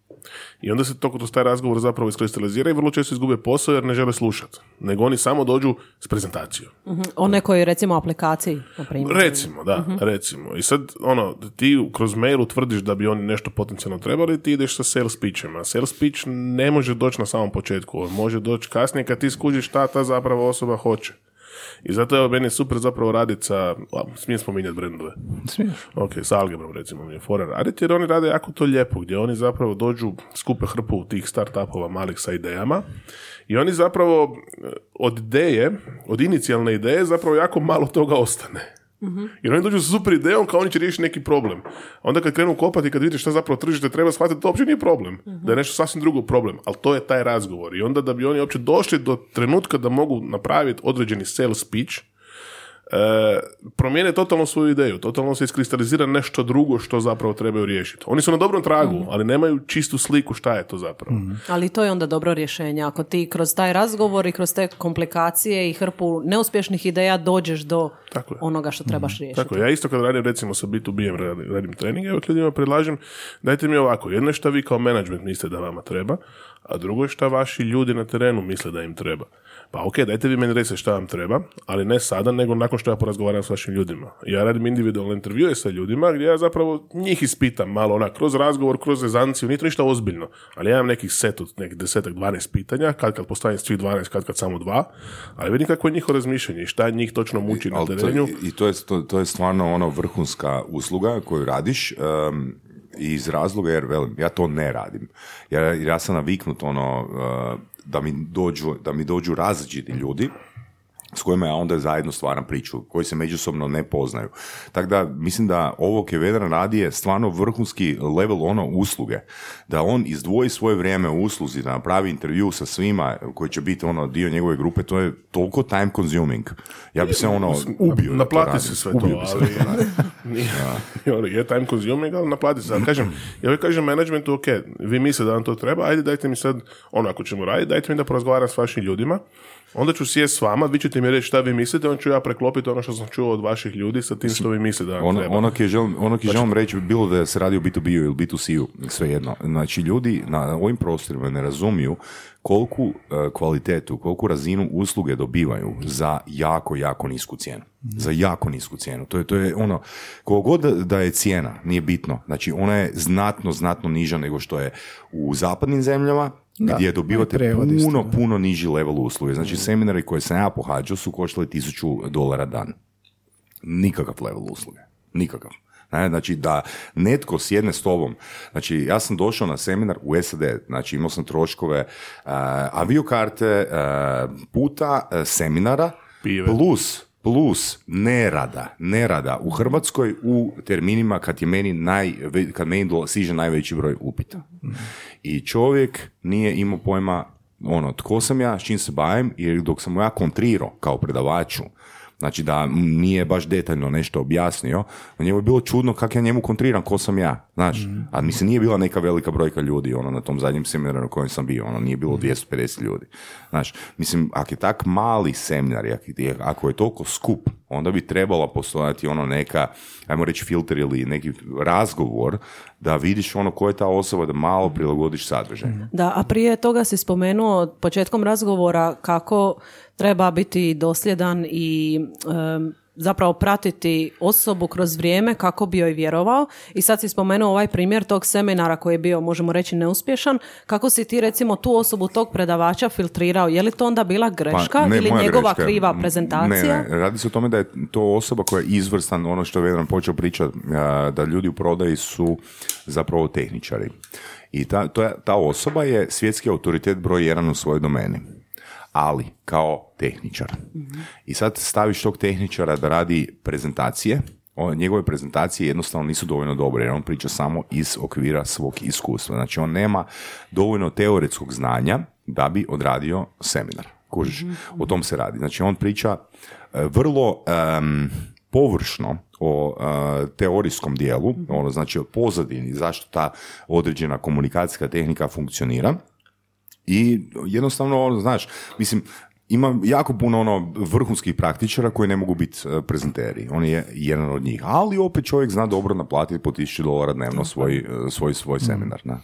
I onda se to kroz taj razgovor zapravo iskristalizira i vrlo često izgube posao jer ne žele slušati. Nego oni samo dođu s prezentacijom. O nekoj, recimo, aplikaciji, na primjer. Recimo, da, recimo. I sad, ono, ti kroz mail utvrdiš da bi oni nešto potencijalno trebali, ti ideš sa sales pitchem, a sales pitch ne može doći na samom početku, on može doći kasnije kad ti skužiš šta ta zapravo osoba hoće. I zato je meni super zapravo raditi sa, smijem spominjati brendove. Smiješ. Ok, sa Algebrom recimo mi je fora raditi, jer oni rade jako to lijepo, gdje oni zapravo dođu, skupe hrpu tih startupova malih sa idejama i oni zapravo eh, od ideje, od inicijalne ideje zapravo jako malo toga ostane. Jer oni dođu sa super idejom kao oni će riješiti neki problem. Onda kad krenu kopati, kad vidite šta zapravo tržište treba shvatiti, to uopće nije problem. Da je nešto sasvim drugo problem. Ali to je taj razgovor. I onda da bi oni uopće došli do trenutka da mogu napraviti određeni sales speech, e, promijene totalno svoju ideju, totalno se iskristalizira nešto drugo što zapravo trebaju riješiti. Oni su na dobrom tragu, ali nemaju čistu sliku šta je to zapravo. Ali to je onda dobro rješenje. Ako ti kroz taj razgovor i kroz te komplikacije i hrpu neuspješnih ideja dođeš do Tako je. onoga što trebaš riješiti. Tako, ja isto kad radim recimo sa B2B-em radim, radim trening, ja uvijek ljudima predlažem, dajte mi ovako, jedno je šta vi kao menadžment mislite da vama treba, a drugo je šta vaši ljudi na terenu misle da im treba. Pa ok, dajte vi meni recite šta vam treba, ali ne sada, nego nakon što ja porazgovaram s vašim ljudima. Ja radim individualne intervjue sa ljudima gdje ja zapravo njih ispitam malo onak, kroz razgovor, kroz zezanciju, nije to ništa ozbiljno, ali ja imam nekih set od nekih desetak, 12 pitanja, kad kad postavim svih 12, kad kad samo dva, ali vidim kako je njihovo razmišljanje i šta njih točno muči na Ali to. I to je, to, to je stvarno ono vrhunska usluga koju radiš em, iz razloga jer velim, ja to ne radim. Jer ja sam naviknut ono uh, da mi dođu, da mi dođu različiti ljudi s kojima ja onda zajedno stvaram priču, koji se međusobno ne poznaju. Tako da mislim da ovo ke Vedran radi je stvarno vrhunski level ono usluge. Da on izdvoji svoje vrijeme u usluzi, da napravi intervju sa svima koji će biti ono dio njegove grupe, to je toliko time consuming. Ja bi se ono ubio. Naplati se sve Ubio to, ali nije ono, je time consuming, ali naplati se. Ali kažem, ja uvijek kažem managementu, ok, vi mislite da vam to treba, ajde dajte mi sad, ono ako ćemo raditi, dajte mi da porazgovaram s vašim ljudima, onda ću sjest s vama, vi ćete mi reći šta vi mislite, onda ću ja preklopiti ono što sam čuo od vaših ljudi sa tim što vi mislite da vam Ono, treba. ono ki želim, ono ki želim reći, bilo da se radi o B2B-u ili B2C-u, svejedno. Znači, ljudi na ovim prostorima ne razumiju koliku e, kvalitetu, koliku razinu usluge dobivaju za jako, jako nisku cijenu. Za jako nisku cijenu. To je, to je ono, kogod da je cijena, nije bitno. Znači, ona je znatno, znatno niža nego što je u zapadnim zemljama, Da, gdje dobivate puno, puno niži level usluge. Znači, seminari koje sam ja pohađao su koštali tisuću dolara dan nikakav level usluge. Nikakav. Znači da netko sjedne s tobom, znači ja sam došao na seminar u SAD, znači imao sam troškove uh, aviokarte, uh, puta uh, seminara, Pive. plus plus nerada, nerada u Hrvatskoj u terminima kad je meni naj, kad meni siže najveći broj upita. I čovjek nije imao pojma ono, tko sam ja, s čim se bavim, jer dok sam ja kontrirao kao predavaču, znači da nije baš detaljno nešto objasnio, njemu je bilo čudno kako ja njemu kontriram ko sam ja, znaš, a mislim nije bila neka velika brojka ljudi, ono, na tom zadnjem seminaru na kojem sam bio, ono, nije bilo 250 ljudi, znaš, mislim, ako je tak mali seminar, ako je toliko skup, onda bi trebala postojati ono neka, ajmo reći filter ili neki razgovor, da vidiš ono ko je ta osoba, da malo prilagodiš sadržaj. Da, a prije toga si spomenuo početkom razgovora kako treba biti dosljedan i em, zapravo pratiti osobu kroz vrijeme kako bi joj vjerovao i sad si spomenuo ovaj primjer tog seminara koji je bio, možemo reći, neuspješan. Kako si ti recimo tu osobu tog predavača filtrirao? Je li to onda bila greška Pa, ne, ili njegova greška. kriva prezentacija? Ne, ne, radi se o tome da je to osoba koja je izvrstan, ono što je Vedran počeo pričati, da ljudi u prodaji su zapravo tehničari. I ta, to je- ta osoba je svjetski autoritet broj jedan u svojoj domeni. Ali, kao tehničar. I sad staviš tog tehničara da radi prezentacije, o, njegove prezentacije jednostavno nisu dovoljno dobre, jer on priča samo iz okvira svog iskustva. Znači, on nema dovoljno teoretskog znanja da bi odradio seminar. Kužiš, o tom se radi. Znači, on priča e, vrlo em, površno o e, teorijskom dijelu, ono znači o pozadini, zašto ta određena komunikacijska tehnika funkcionira, i jednostavno, ono, znaš, mislim, ima jako puno ono vrhunskih praktičara koji ne mogu biti e, prezenteri. On je jedan od njih. Ali opet čovjek zna dobro naplatiti po 1000 dolara dnevno svoj, e, svoj, svoj seminar. Ne?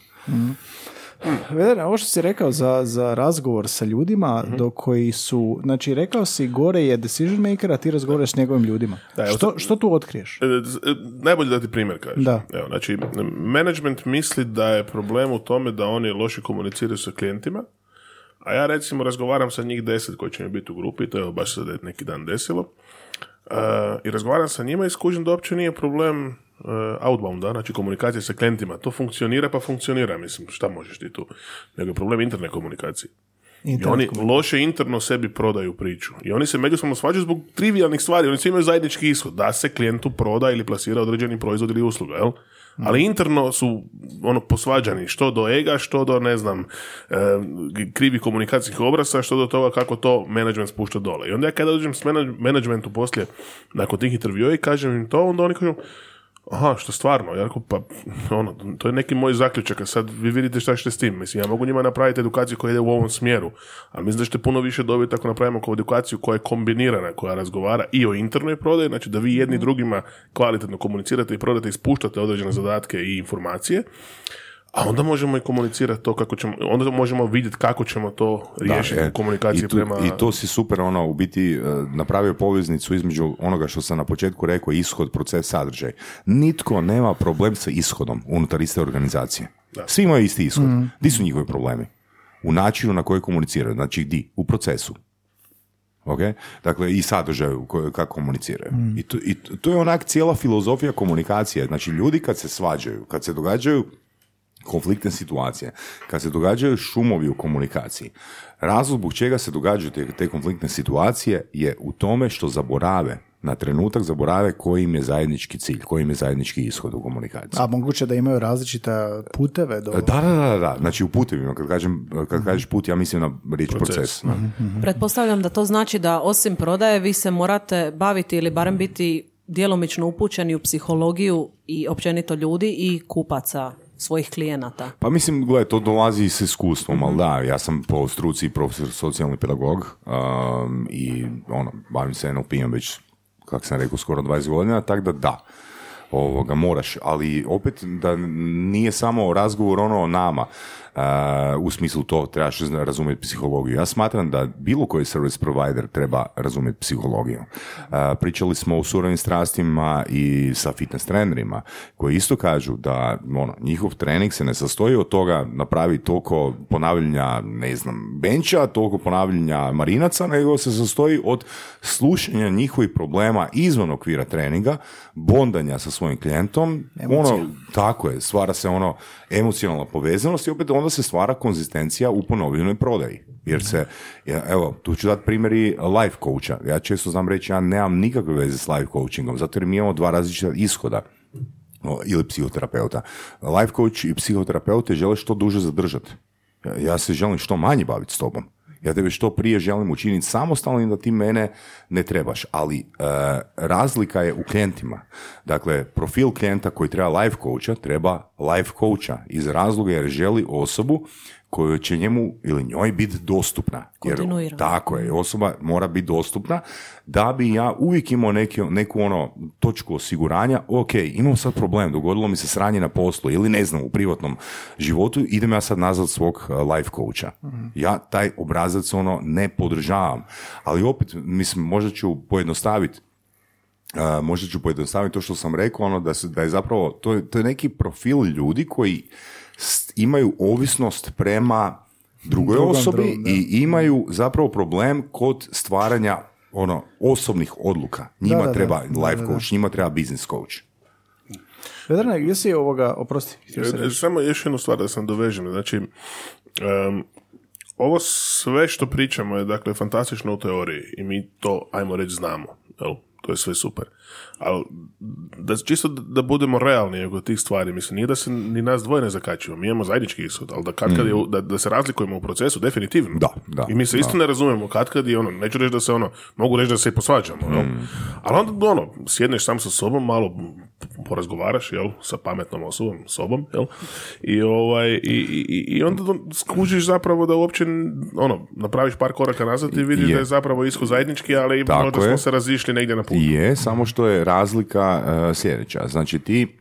Vedar, ovo što si rekao za, za razgovor sa ljudima Mhm. do koji su, znači rekao si gore je decision maker, a ti razgovaraš s njegovim ljudima. Da, evo što, sad- što tu otkriješ? E, e, Najbolje da ti primjer kažem. Da. Evo, znači, management misli da je problem u tome da oni loše komuniciraju sa klijentima, A ja recimo razgovaram sa njih deset koji će mi biti u grupi, to je baš se neki dan desilo. Uh, I razgovaram sa njima i skužim da uopće nije problem outbounda, znači komunikacije sa klijentima. To funkcionira pa funkcionira, mislim, šta možeš ti tu? Nego je problem interne komunikacije. I oni loše interno sebi prodaju priču. I oni se međusobno svađaju zbog trivialnih stvari. Oni svi imaju zajednički ishod. Da se klijentu proda ili plasira određeni proizvod ili usluga. Jel? Ali interno su ono posvađani što do ega, što do ne znam e, krivi komunikacijskih obrasa, što do toga kako to management spušta dole. I onda ja kada dođem s managementu poslije nakon tih intervjua i kažem im to, onda oni kažu Aha, što stvarno? Ja rekao, pa, ono, to je neki moj zaključak, a sad vi vidite šta ćete s tim. Mislim, ja mogu njima napraviti edukaciju koja ide u ovom smjeru, ali mislim da ćete puno više dobiti ako napravimo kao edukaciju koja je kombinirana, koja razgovara i o internoj prodaji, znači da vi jedni mhm. drugima kvalitetno komunicirate i prodate i spuštate određene zadatke i informacije, a onda možemo i komunicirati to kako ćemo, onda možemo vidjeti kako ćemo to riješiti e, u komunikaciji i prema... I to si super ono, u biti e, napravio poveznicu između onoga što sam na početku rekao, ishod, proces, sadržaj. Nitko nema problem sa ishodom unutar iste organizacije. Da. Svi imaju isti ishod. Mm. Di su njihovi problemi? U načinu na koji komuniciraju. Znači, di? U procesu. Ok? Dakle, i sadržaju kako komuniciraju. Mm. I, to, I to je onak cijela filozofija komunikacije. Znači, ljudi kad se svađaju, kad se događaju konfliktne situacije, kad se događaju šumovi u komunikaciji, razlog zbog čega se događaju te, te konfliktne situacije je u tome što zaborave na trenutak zaborave koji im je zajednički cilj, koji im je zajednički ishod u komunikaciji. A moguće da imaju različite puteve? Do... Da, da, da, da, znači u putevima, kad, kažem, kad kažeš put, ja mislim na riječ proces. proces. Mhm, mhm. Pretpostavljam da to znači da osim prodaje vi se morate baviti ili barem biti djelomično upućeni u psihologiju i općenito ljudi i kupaca svojih klijenata? Pa mislim, gledaj, to dolazi s iskustvom, ali da, ja sam po struci profesor socijalni pedagog um, i ono, bavim se NLP-om već, kako sam rekao, skoro 20 godina, tako da da ovoga moraš, ali opet da nije samo razgovor ono o nama, u smislu to trebaš razumjeti psihologiju. Ja smatram da bilo koji service provider treba razumjeti psihologiju. pričali smo o surovim strastima i sa fitness trenerima koji isto kažu da ono, njihov trening se ne sastoji od toga napravi toliko ponavljanja, ne znam, benča, toliko ponavljanja marinaca, nego se sastoji od slušanja njihovih problema izvan okvira treninga, bondanja sa svojim klijentom, ono, tako je, stvara se ono emocionalna povezanost i opet onda se stvara konzistencija u ponovljenoj prodaji. Jer se, evo, tu ću dati primjeri life coacha. Ja često znam reći, ja nemam nikakve veze s life coachingom, zato jer mi imamo dva različita ishoda ili psihoterapeuta. Life coach i psihoterapeute žele što duže zadržati. Ja se želim što manje baviti s tobom. Ja tebe što prije želim učiniti samostalno da ti mene ne trebaš. Ali e, razlika je u klijentima. Dakle, profil klijenta koji treba life coacha treba life coacha iz razloga jer želi osobu koja će njemu ili njoj biti dostupna. Jer, tako je, osoba mora biti dostupna da bi ja uvijek imao neki, neku ono točku osiguranja, ok, imam sad problem, dogodilo mi se sranje na poslu ili ne znam, u privatnom životu, idem ja sad nazad svog uh, life coacha. Mhm. Ja taj obrazac ono ne podržavam, ali opet, mislim, možda ću pojednostaviti Uh, možda ću pojednostaviti to što sam rekao, ono da, se, da je zapravo, to je, to je neki profil ljudi koji imaju ovisnost prema drugoj osobi i imaju zapravo problem kod stvaranja ono osobnih odluka. Njima da, treba life coach, njima treba business coach. Vedrane, gdje si ovoga, oprosti? E, samo još jednu stvar da sam dovežem. Znači, um, ovo sve što pričamo je dakle fantastično u teoriji i mi to, ajmo reći, znamo. Jel? To je sve super. Ali da, čisto da budemo realni oko tih stvari, mislim, nije da se ni nas dvoje ne zakačimo, mi imamo zajednički ishod, ali da kad kad je, mm. da, da se razlikujemo u procesu, definitivno. Da, da. I mi se isto ne razumemo kad kad je ono, neću reći da se ono, mogu reći da se i posvađamo, mm. ali onda ono, sjedneš sam sa sobom, malo porazgovaraš, jel, sa pametnom osobom, sobom, jel, i ovaj, i, i, i onda skužiš zapravo da uopće, ono, napraviš par koraka nazad i vidiš da je zapravo ishod zajednički, ali možda smo se razišli negdje na putu. Je, samo što je razlika uh, sljedeća. Znači ti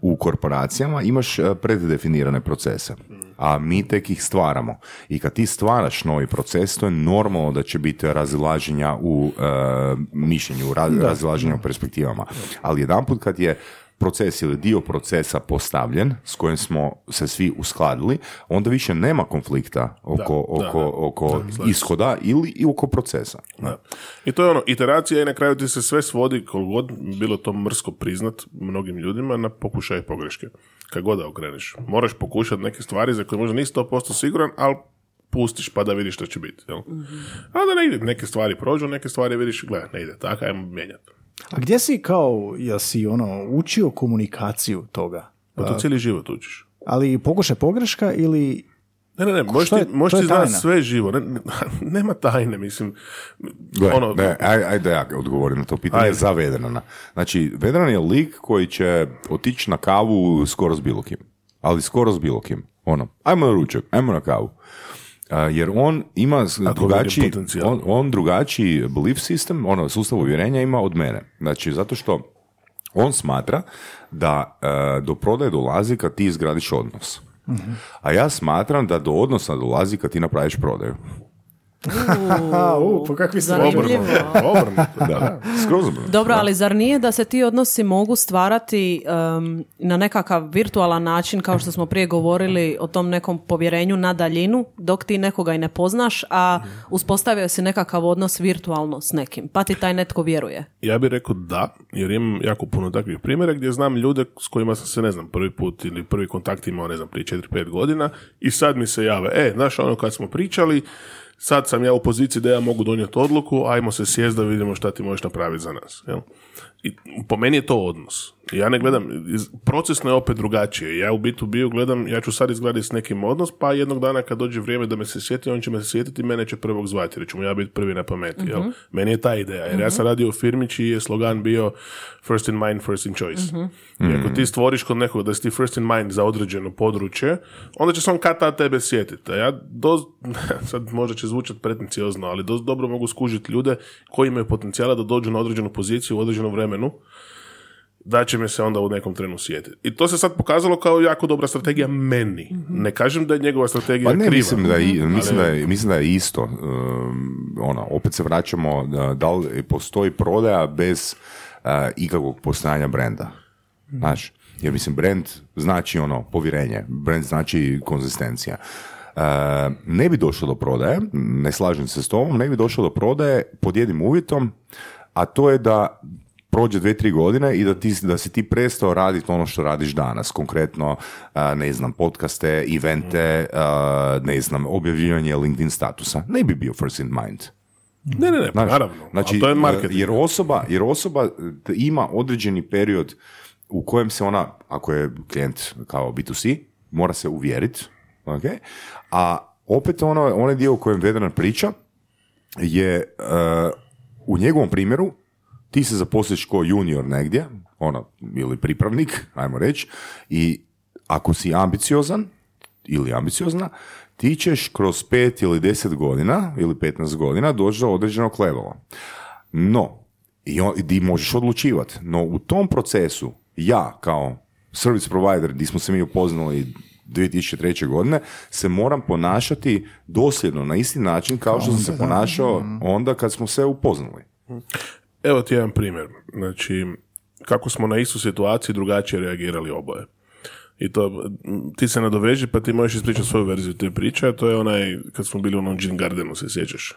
u korporacijama imaš uh, preddefinirane procese, a mi tek ih stvaramo. I kad ti stvaraš novi proces, to je normalno da će biti razilaženja u uh, mišljenju, raz, razilaženja u perspektivama. Ali jedanput kad je proces ili dio procesa postavljen, s kojim smo se svi uskladili, onda više nema konflikta oko, Da, oko, da. oko Da, se. ishoda ili i oko procesa. Da. I to je ono, iteracija i na kraju ti se sve svodi, koliko god bilo to mrsko priznat mnogim ljudima, na pokušaj i pogreške. Kad god da okreneš. Moraš pokušati neke stvari za koje možda nisi 100% siguran, ali pustiš pa da vidiš što će biti. Jel? A da ne ide, neke stvari prođu, neke stvari vidiš, gle, ne ide tako, ajmo mijenjati. A gdje si kao, jel si ono, učio komunikaciju toga? Pa to cijeli život učiš. Ali pokušaj pogreška ili... Ne, ne, ne, možeš ti, možeš ti znati sve živo. Ne, ne- nema tajne, mislim. Gle, ono, ne, aj, aj da ja odgovorim na to pitanje Ajde. za Vedrana. Znači, Vedran je lik koji će otići na kavu skoro s bilo kim. Ali skoro s bilo kim. Ono, ajmo na ručak, ajmo na kavu. Jer on ima drugačiji, on, on drugačiji belief system, ono, sustav uvjerenja ima od mene. Znači, zato što on smatra da e, do prodaje dolazi kad ti izgradiš odnos. A ja smatram da do odnosa dolazi kad ti napraviš prodaju. A, u, pa kakvi ste. Obrnuto, obrnuto, da, da. Skroz obrnuto. Dobro, ali zar nije da se ti odnosi mogu stvarati um, na nekakav virtualan način, kao što smo prije govorili o tom nekom povjerenju na daljinu, dok ti nekoga i ne poznaš, a uspostavio si nekakav odnos virtualno s nekim, pa ti taj netko vjeruje. Ja bih rekao da, jer imam jako puno takvih primjera gdje znam ljude s kojima sam se, ne znam, prvi put ili prvi kontakt imao, ne znam, prije 4-5 godina i sad mi se jave, e, znaš ono kad smo pričali, sad sam ja u poziciji da ja mogu donijeti odluku, ajmo se sjest da vidimo šta ti možeš napraviti za nas. Jel? I po meni je to odnos. Ja ne gledam, procesno je opet drugačije. Ja u B2B gledam, ja ću sad izgraditi s nekim odnos, pa jednog dana kad dođe vrijeme da me se sjeti, on će me se sjetiti i mene će prvog zvati, jer ću mu ja biti prvi na pameti. Jel? Meni je ta ideja, jer ja sam radio u firmi čiji je slogan bio first in mind, first in choice. I ako ti stvoriš kod nekog da si ti first in mind za određeno područje, onda će se on kad tad tebe sjetiti. A ja doz, sad možda će zvučati pretenciozno, ali dosta dobro mogu skužiti ljude koji imaju potencijala da dođu na određenu poziciju u određenom vremenu, da će me se onda u nekom trenu sjetiti. I to se sad pokazalo kao jako dobra strategija meni. Ne kažem da je njegova strategija Pa ne, kriva. mislim da, je, Mhm. mislim, Ali- da je, mislim da je isto. Um, ono, opet se vraćamo da, da li postoji prodaja bez uh, ikakvog postojanja brenda. Znaš, jer mislim, brand znači ono, povjerenje, brand znači konzistencija. Uh, ne bi došlo do prodaje, ne slažem se s tobom, ne bi došlo do prodaje pod jednim uvjetom, a to je da prođe dve, tri godine i da, ti, da si ti prestao raditi ono što radiš danas. Konkretno, ne znam, podcaste, evente, ne znam, objavljivanje LinkedIn statusa. Ne bi bio first in mind. Ne, ne, ne, pa Znaš, naravno. Znači, to je marketing. Jer osoba, jer osoba t- ima određeni period u kojem se ona, ako je klijent kao B2C, mora se uvjeriti, ok? a opet ono, onaj dio o kojem Vedran priča je e, u njegovom primjeru ti se zaposliš kao junior negdje, ono, ili pripravnik, ajmo reći, i ako si ambiciozan ili ambiciozna, ti ćeš kroz pet ili deset godina ili 15 godina doći do određenog levela. No, i on, di možeš odlučivati. No, u tom procesu, ja kao service provider, di smo se mi upoznali 2003. godine, se moram ponašati dosljedno na isti način kao što sam se ponašao onda kad smo se upoznali. Evo ti jedan primjer. Znači, kako smo na istu situaciju drugačije reagirali oboje. I to, ti se nadoveži pa ti možeš ispričati svoju verziju te priče, a to je onaj, kad smo bili u onom Gin Gardenu, se sjećaš?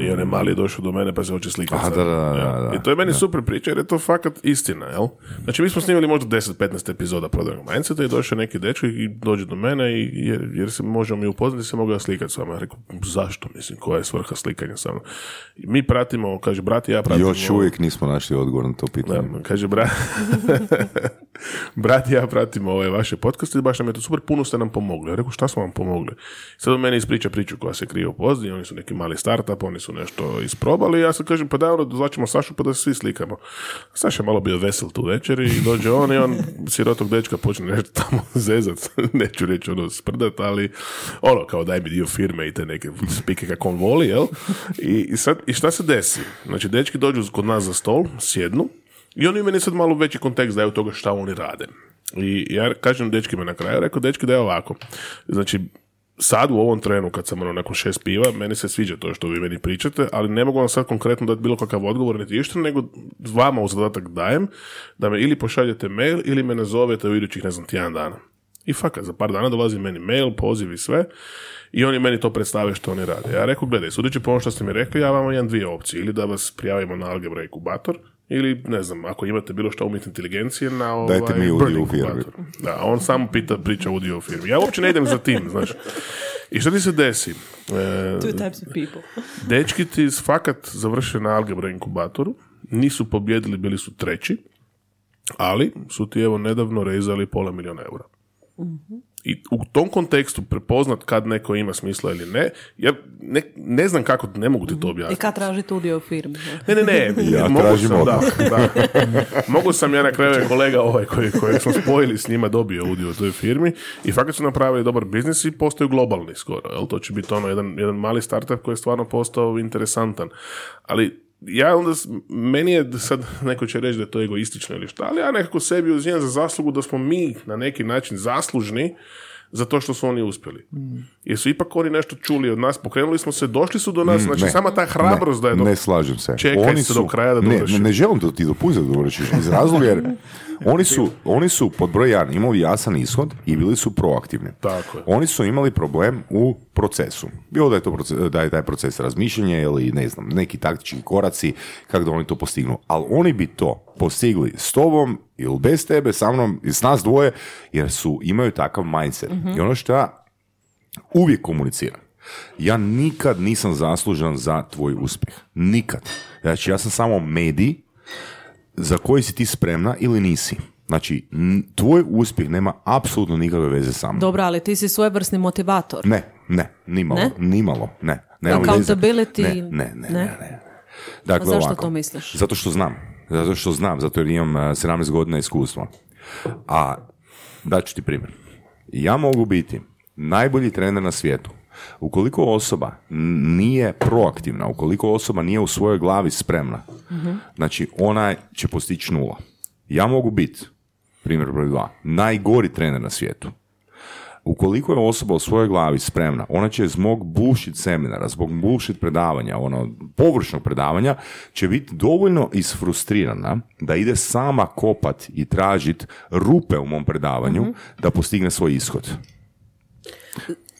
I onaj mali je došao do mene pa se hoće slikati. Aha, da, da, da, ja. da. I to je meni super priča jer je to fakat istina, jel? Znači mi smo snimali možda 10-15 epizoda prodajnog mindseta i došao neki dečko i dođe do mene i jer, jer se možemo mi upoznati se mogu ja slikati s vama. Ja rekao, zašto mislim, koja je svrha slikanja sa mnom? I mi pratimo, kaže, brat i ja pratimo... Još uvijek nismo našli odgovor na to pitanje. Da, kaže, brat, brat i ja pratimo ove vaše podcaste i baš nam je to super, puno ste nam pomogli. Ja rekao, šta smo vam pomogli? Sad on meni ispriča priču koja se krije u pozadini, oni su neki mali startup, oni su nešto isprobali, ja sad kažem, pa da, ono, dozvaćemo Sašu pa da se svi slikamo. Saša je malo bio vesel tu večer i dođe on i on sirotog dečka počne nešto tamo zezat, neću reći ono sprdat, ali ono, kao daj mi dio firme i te neke spike kako on voli, jel? I, i, sad, I šta se desi? Znači, dečki dođu kod nas za stol, sjednu, i oni meni sad malo veći kontekst daju toga šta oni rade. I ja kažem dečkima na kraju, rekao dečki da je ovako. Znači, sad u ovom trenu kad sam ono nakon šest piva, meni se sviđa to što vi meni pričate, ali ne mogu vam sad konkretno dati bilo kakav odgovor niti išta, nego vama u zadatak dajem da me ili pošaljete mail ili me nazovete u idućih, ne znam, tjedan dana. I fakat, za par dana dolazi meni mail, poziv i sve i oni meni to predstave što oni rade. Ja rekao, gledaj, sudeći po ono što ste mi rekli, ja vam imam dvije opcije. Ili da vas prijavimo na Algebra inkubator, ili ne znam, ako imate bilo što umjetne inteligencije na ovaj Dajte mi udio u firmi. inkubator. Da, on samo pita, priča udio u firmi. Ja uopće ne idem za tim, znaš. I što ti se desi? E, Two types of people. dečki ti fakat završe na Algebra inkubatoru, nisu pobjedili, bili su treći, ali su ti evo nedavno rezali pola milijuna eura. I u tom kontekstu prepoznat kad neko ima smisla ili ne, ja ne, ne znam kako, ne mogu ti to I objasniti. kad tražite udio u firmi. Ne, ne, ne. Ja mogu tražim sam, da, da. Mogu sam ja na kraju kolega ovaj koji, kojeg smo spojili s njima dobio udio u toj firmi i fakat su napravili dobar biznis i postaju globalni skoro. Jel? To će biti ono jedan, jedan mali startup koji je stvarno postao interesantan. Ali ja onda, meni je sad, neko će reći da je to egoistično ili šta, ali ja nekako sebi uzimam za zaslugu da smo mi na neki način zaslužni za to što su oni uspjeli. Jer su ipak oni nešto čuli od nas, pokrenuli smo se, došli su do nas, znači Mm, Ne. sama ta hrabrost da je ne, do- ne slažem se. Čekaj oni se su, do kraja da ne, ne, ne želim da ti dopustiti da dovršiš iz razloga jer oni su, oni su pod broj jedan imali jasan ishod i bili su proaktivni. Tako je. Oni su imali problem u procesu. Bilo da je to proces, da je taj proces razmišljanja ili ne znam, neki taktički koraci kako da oni to postignu. Ali oni bi to postigli s tobom ili bez tebe, sa mnom i s nas dvoje jer su, imaju takav mindset. I ono što ja uvijek komuniciram. Ja nikad nisam zaslužan za tvoj uspjeh. Nikad. Znači, ja sam samo medij za koji si ti spremna ili nisi. Znači, tvoj uspjeh nema apsolutno nikakve veze sa mnom. Dobro, ali ti si svojevrsni motivator. Ne, ne, nimalo, Ne? nimalo, ne. Veze. Accountability, Ne, ne, ne, ne. ne? ne. Dakle, A zašto ovako. to misliš? Zato što znam. Zato što znam, zato jer imam uh, 17 godina iskustva. A, daću ti primjer. Ja mogu biti najbolji trener na svijetu. Ukoliko osoba nije proaktivna, ukoliko osoba nije u svojoj glavi spremna, znači ona će postići nula. Ja mogu biti, primjer broj dva, najgori trener na svijetu. Ukoliko je osoba u svojoj glavi spremna, ona će zbog bullshit seminara, zbog bullshit predavanja, ono, površnog predavanja, će biti dovoljno isfrustrirana da ide sama kopat i tražit rupe u mom predavanju da postigne svoj ishod.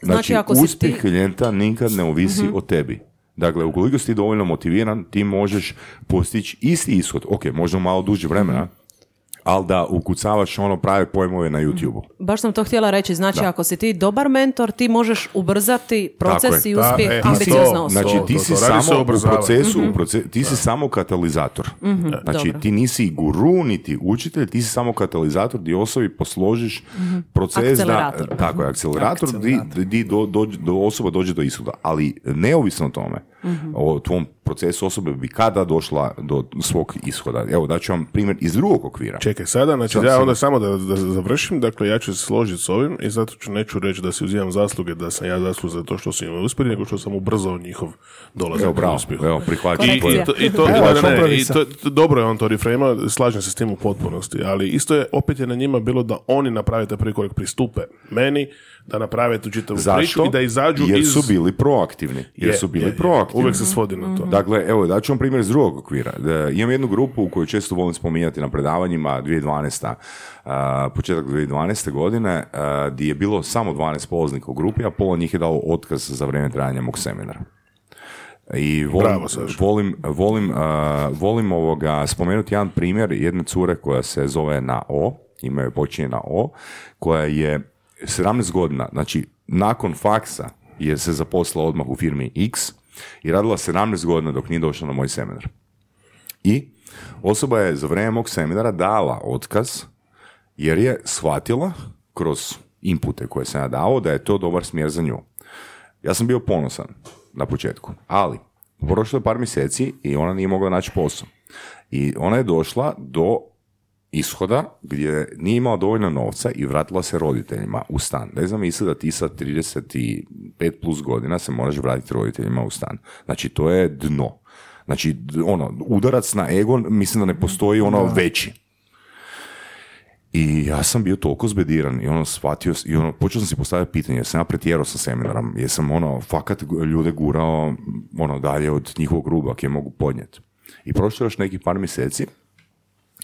Znači, ako si uspjeh ti- klijenta nikad ne ovisi o tebi. Dakle, ukoliko si ti dovoljno motiviran, ti možeš postići isti ishod. Ok, možda malo duže vremena, ali da ukucavaš ono prave pojmove na YouTube-u. Baš sam to htjela reći, znači ako si ti dobar mentor, ti možeš ubrzati proces je. i Da, uspjeh e, ambiciozne to, osobe. Znači, To, ti to, si to. Radi se o samo u procesu, u proce- ti si samo katalizator. Znači, Dobro. ti nisi guru, niti učitelj, ti si samo katalizator gdje osobi posložiš proces Akcelerator. da... Tako je, akcelerator, di, di do, dođe- do osoba dođe do ishoda. Ali neovisno o tome, o tvom procesu osobe bi kada došla do svog ishoda. Evo, daću vam primjer iz drugog okvira. Čekaj, sada, znači Sad ja sam- onda samo da, da završim, dakle ja ću se složiti s ovim i zato ću neću reći da si uzimam zasluge da sam ja zaslužen za to što su im uspjeli, nego što sam ubrzao njihov dolazak Evo, do bravo, uspjeha. evo, prihvaćam. I, i to, i to, Evo, da, da, ne, kompromisa. i to, to- dobro je on to refrema, slažem se s tim u potpunosti, ali isto je, opet je na njima bilo da oni naprave taj prvi korak, pristupe meni, da naprave tu čitavu priču Zašto? i da izađu Jer iz... su bili proaktivni. Jer Je, su bili je, je. proaktivni. Uvijek se svodi na to. Dakle, evo, daću vam primjer iz drugog okvira. Da, imam jednu grupu koju često volim spominjati na predavanjima 2012. a, početak 2012. godine, a, gdje je bilo samo 12 polaznika u grupi, a pola njih je dalo otkaz za vrijeme trajanja mog seminara. I volim, Bravo, volim, volim, a, volim ovoga, spomenuti jedan primjer jedne cure koja se zove na O, ime joj počinje na O, koja je 17 godina, znači nakon faksa je se zaposlila odmah u firmi X i radila 17 godina dok nije došla na moj seminar. I osoba je za vrijeme mog seminara dala otkaz jer je shvatila kroz inpute koje sam ja dao da je to dobar smjer za nju. Ja sam bio ponosan na početku, ali prošlo je par mjeseci i ona nije mogla naći posao. I ona je došla do ishoda gdje nije imala dovoljno novca i vratila se roditeljima u stan. Ne znam misli da ti sa 35 plus godina se moraš vratiti roditeljima u stan. Znači to je dno. Znači ono, udarac na ego mislim da ne postoji ono veći. I ja sam bio toliko zbediran i ono shvatio, i ono, počeo sam si postavljati pitanje, jer sam ja pretjerao sa seminarom, jer sam ono, fakat ljude gurao ono, dalje od njihovog ruba, je mogu podnijeti. I prošlo još nekih par mjeseci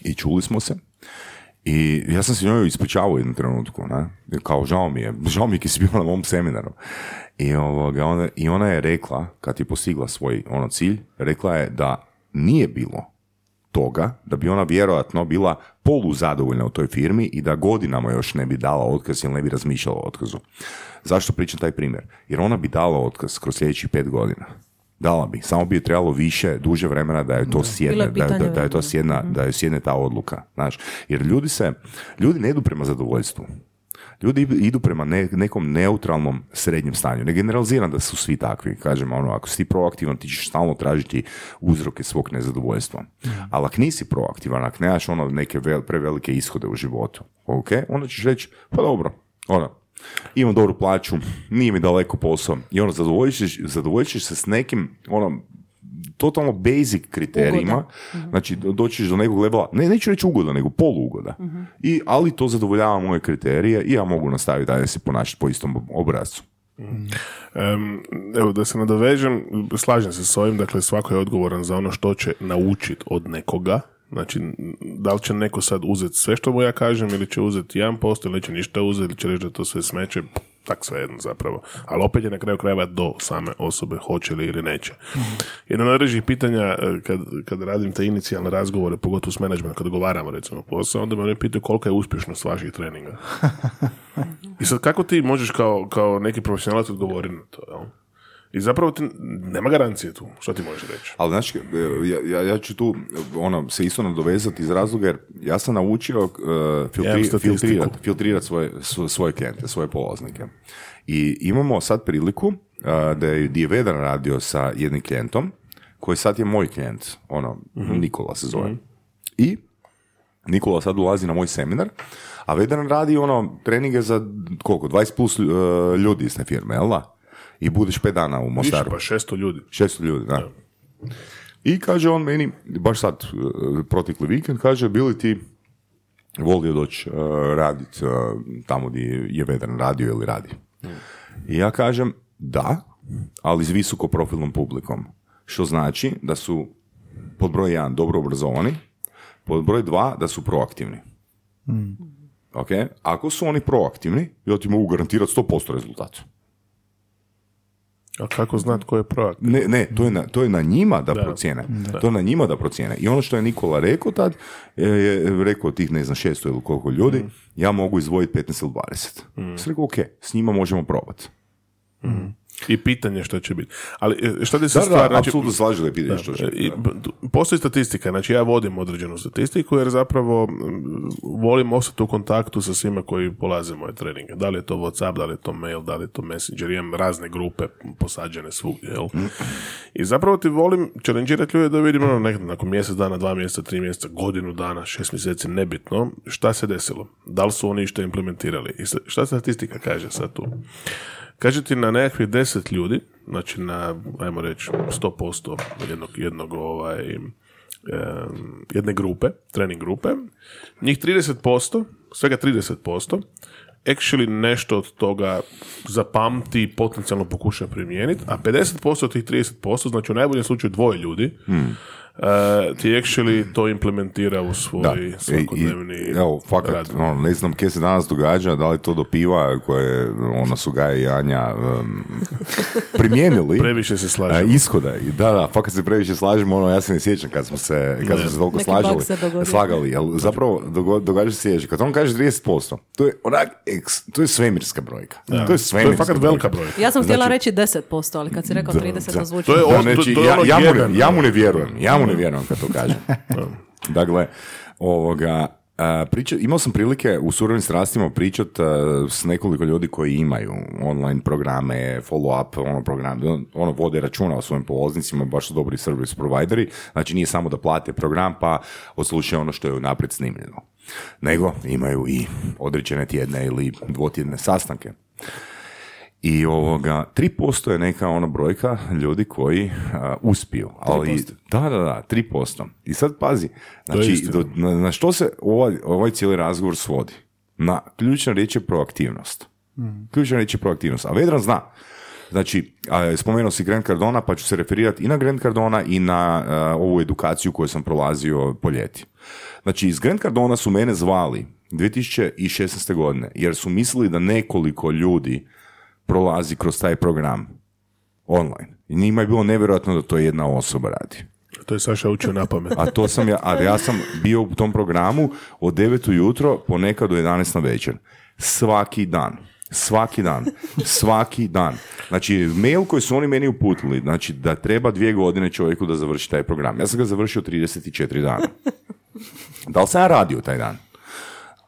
i čuli smo se i ja sam se njoj ispričavao u jednom trenutku, ne? kao žao mi je, žao mi je kad si bio na mom seminaru. I, ovoga, ona, I ona je rekla, kad je postigla svoj ono cilj, rekla je da nije bilo toga, da bi ona vjerojatno bila poluzadovoljna u toj firmi i da godinama još ne bi dala otkaz ili ne bi razmišljala o otkazu. Zašto pričam taj primjer? Jer ona bi dala otkaz kroz sljedećih pet godina. Dala bi, samo bi trebalo više, duže vremena da je to sjedne, da, da, da je to sjedna, da je sjedne ta odluka. Znaš, jer ljudi se, ljudi ne idu prema zadovoljstvu. Ljudi idu prema nekom neutralnom srednjem stanju. Ne generaliziram da su svi takvi. Kažem, ono, ako si ti proaktivan, ti ćeš stalno tražiti uzroke svog nezadovoljstva. Mm. Ali ako nisi proaktivan, ako nemaš ono neke prevelike ishode u životu, ok, onda ćeš reći, pa dobro, ono, imam dobru plaću, nije mi daleko posao. I ono, zadovoljit ćeš, se s nekim, ono, totalno basic kriterijima, mhm. znači doćiš do nekog levela, ne, neću reći ugoda, nego polugoda, uh I, ali to zadovoljava moje kriterije i ja mogu nastaviti dalje se ponašati po istom obrazcu. Um, evo da se nadovežem, slažem se s ovim, dakle svako je odgovoran za ono što će naučiti od nekoga, Znači, da li će neko sad uzeti sve što mu ja kažem ili će uzeti 1% ili neće ništa uzeti ili će reći da to sve smeće, tak jedno zapravo. Ali opet je na kraju krajeva do same osobe hoće li ili neće. Jedno od najrežih pitanja e, kad, kad radim te inicijalne razgovore, pogotovo s menadžmentom, kad govaramo recimo posao, onda me pitaju kolika je uspješnost vaših treninga. I sad kako ti možeš kao, kao neki profesionalac odgovoriti na to? Jel? I zapravo ti, nema garancije tu, što ti možeš reći? Ali znači, ja, ja, ja ću tu ono, se isto nadovezati iz razloga jer ja sam naučio uh, filtri, filtrirati filtrirat svoje, svoje klijente, svoje polaznike. I imamo sad priliku uh, da je Vedan radio sa jednim klijentom, koji sad je moj klijent, ono, mm Nikola se zove. mm I Nikola sad ulazi na moj seminar, a Vedan radi ono treninge za koliko, 20 plus uh, ljudi iz te firme, jel da? I budeš pet dana u Mostaru. Više, pa 600 ljudi. 600 ljudi, da. I kaže on meni, baš sad, e, protekli vikend, kaže, bili ti volio doći uh, radit uh, tamo gdje je Vedran radio ili radi. I ja kažem, da, ali s visoko profilnom publikom. Što znači da su pod broj jedan dobro obrazovani, pod broj dva da su proaktivni. Mm. Ok? Ako su oni proaktivni, ja ti mogu garantirati 100% rezultata. A kako znat ko je proaktivan? Ne, ne, to je na, to je na njima da, da. procijene. To je na njima da procijene. I ono što je Nikola rekao tad, je rekao tih, ne znam, šesto ili koliko ljudi, mm. ja mogu izvojiti 15 ili 20. Mm. Sam rekao, ok, s njima možemo probati. Mm. I pitanje što će biti. Ali e, šta ti se stvar... Znači, da je pitanje što će biti. Postoji statistika, znači ja vodim određenu statistiku jer zapravo volim ostati u kontaktu sa svima koji polaze moje treninge. Da li je to Whatsapp, da li je to mail, da li je to Messenger, imam razne grupe posađene svugdje, jel? I zapravo ti volim challengeirati ljude da vidimo ono, nekada nakon mjesec dana, dva mjeseca, tri mjeseca, godinu dana, šest mjeseci, nebitno, šta se desilo. Da li su oni što implementirali. I šta statistika kaže sad tu? Kaže ti na nekakvih deset ljudi, znači na, ajmo reći, 100% jednog, jednog ovaj, jedne grupe, trening grupe, njih 30%, svega 30%, actually nešto od toga zapamti i potencijalno pokuša primijeniti, a 50% od tih 30%, znači u najboljem slučaju dvoje ljudi, hmm uh, ti actually to implementira u svoj da. svakodnevni I, evo, fakat, rad. Ono, ne znam kje se danas događa, da li to do piva koje ona su Gaja i Anja um, primijenili. previše se slažemo. Uh, ishoda. I da, da, fakat se previše slažemo, ono, ja se ne sjećam kad smo se, kad smo se toliko slažali, slagali, ali zapravo događa se sljedeće. Kad on kaže 30%, to je onak, to je svemirska brojka. Da. To je svemirska to je fakat velika brojka. Ja sam htjela znači, reći 10%, ali kad si rekao 30, to zvuči. To je, znači, to, to je ono ja, ja, mu ne, ja mu ne vjerujem. Ja mu ne vjerujem kad to kažem. dakle, ovoga, Priča, imao sam prilike u surovim strastima pričati s nekoliko ljudi koji imaju online programe, follow-up ono, program, ono vode računa o svojim polaznicima, baš su dobri service provideri, znači nije samo da plate program pa odslušaju ono što je naprijed snimljeno, nego imaju i određene tjedne ili dvotjedne sastanke. I ovoga, 3% je neka ona brojka ljudi koji a, uspiju. Ali, da, da, da, 3%. I sad pazi, znači, do- na, na što se ovaj, ovaj cijeli razgovor svodi? Na ključna riječ je proaktivnost. Ključna riječ je proaktivnost. A Vedran zna. Znači, a, spomenuo si Grant Cardona, pa ću se referirati i na Grant Cardona i na a, ovu edukaciju koju sam prolazio po ljeti. Znači, iz Grant Cardona su mene zvali 2016. godine, jer su mislili da nekoliko ljudi prolazi kroz taj program online. I njima je bilo nevjerojatno da to jedna osoba radi. To je Saša učio na pamet. A to sam ja, a ja sam bio u tom programu od 9 ujutro ponekad do 11 na večer. Svaki dan. Svaki dan. Svaki dan. Znači, mail koji su oni meni uputili, znači da treba dvije godine čovjeku da završi taj program. Ja sam ga završio 34 dana. Da li sam ja radio taj dan?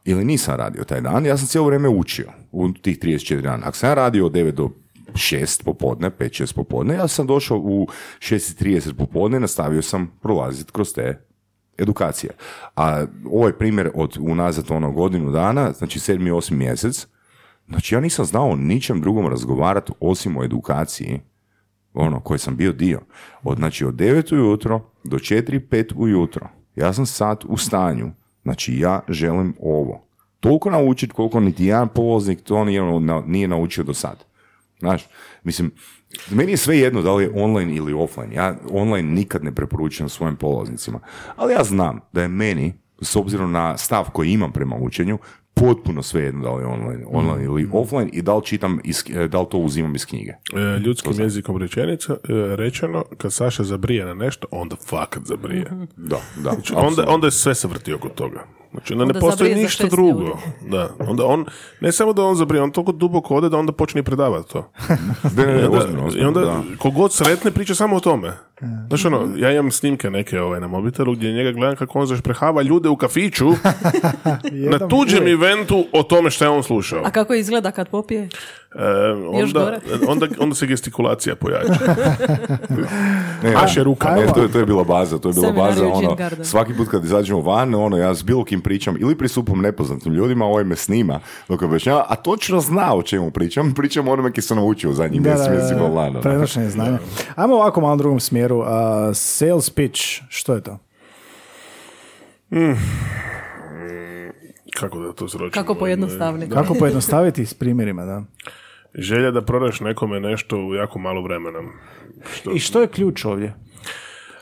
Ili nisam radio taj dan? Ja sam cijelo vrijeme učio u tih 34 dana. Ako sam ja radio od 9 do 6 popodne, 5-6 popodne, ja sam došao u 6.30 popodne, nastavio sam prolaziti kroz te edukacije. A ovaj primjer od unazad ono godinu dana, znači 7. i 8. mjesec, znači ja nisam znao ničem drugom razgovarati osim o edukaciji ono, koji sam bio dio. Od, znači, od 9 ujutro do 4-5 ujutro. Ja sam sad u stanju. Znači, ja želim ovo. Toliko naučiti koliko niti jedan polaznik to nije, na- nije naučio do sad. Znaš, mislim, meni je sve jedno da li je online ili offline. Ja online nikad ne preporučujem svojim polaznicima. Ali ja znam da je meni, s obzirom na stav koji imam prema učenju, potpuno sve jedno da li je online, online ili offline i da li čitam, iz, da li to uzimam iz knjige. E, ljudskim jezikom rečenica, e, rečeno, kad Saša zabrije na nešto, onda fakat zabrije. Da, da. Znači, onda, onda je sve se vrti oko toga. Znači, onda, ne Onda postoji zabrije za ništa drugo. ljudi. Da. Onda on, ne samo da on zabrije, on toliko duboko ode da onda počne i predavati to. Ne, ne, ne, I onda, ozbiljno, i ozbiljno, onda da. kogod sretne priča samo o tome. Znaš ono, ja imam snimke neke ovaj, na mobitelu gdje njega gledam kako on zašprehava ljude u kafiću na tuđem eventu o tome što je on slušao. A kako izgleda kad popije? E, onda, onda, onda se gestikulacija pojača. Ne, Maše rukama. Ne, to, je- to je bila baza, to je bila baza, ono, svaki put kad izađemo van, ono, ja s bilo kim pričam, ili pristupam nepoznatim ljudima, ovaj me snima, dok objašnjava, a točno zna o čemu pričam, pričam o onome ki sam naučio u zadnjih Da, mjesec, da, mjesec i da, pol dana, da. prenošenje znanja. Ajmo ovako malo u drugom smjeru. A, sales pitch, što je to? Kako da to sročimo? Kako pojednostavniti? Kako pojednostaviti s primjerima, da? Želja da prodaš nekome nešto u jako malo vremena. Što, I što je ključ ovdje?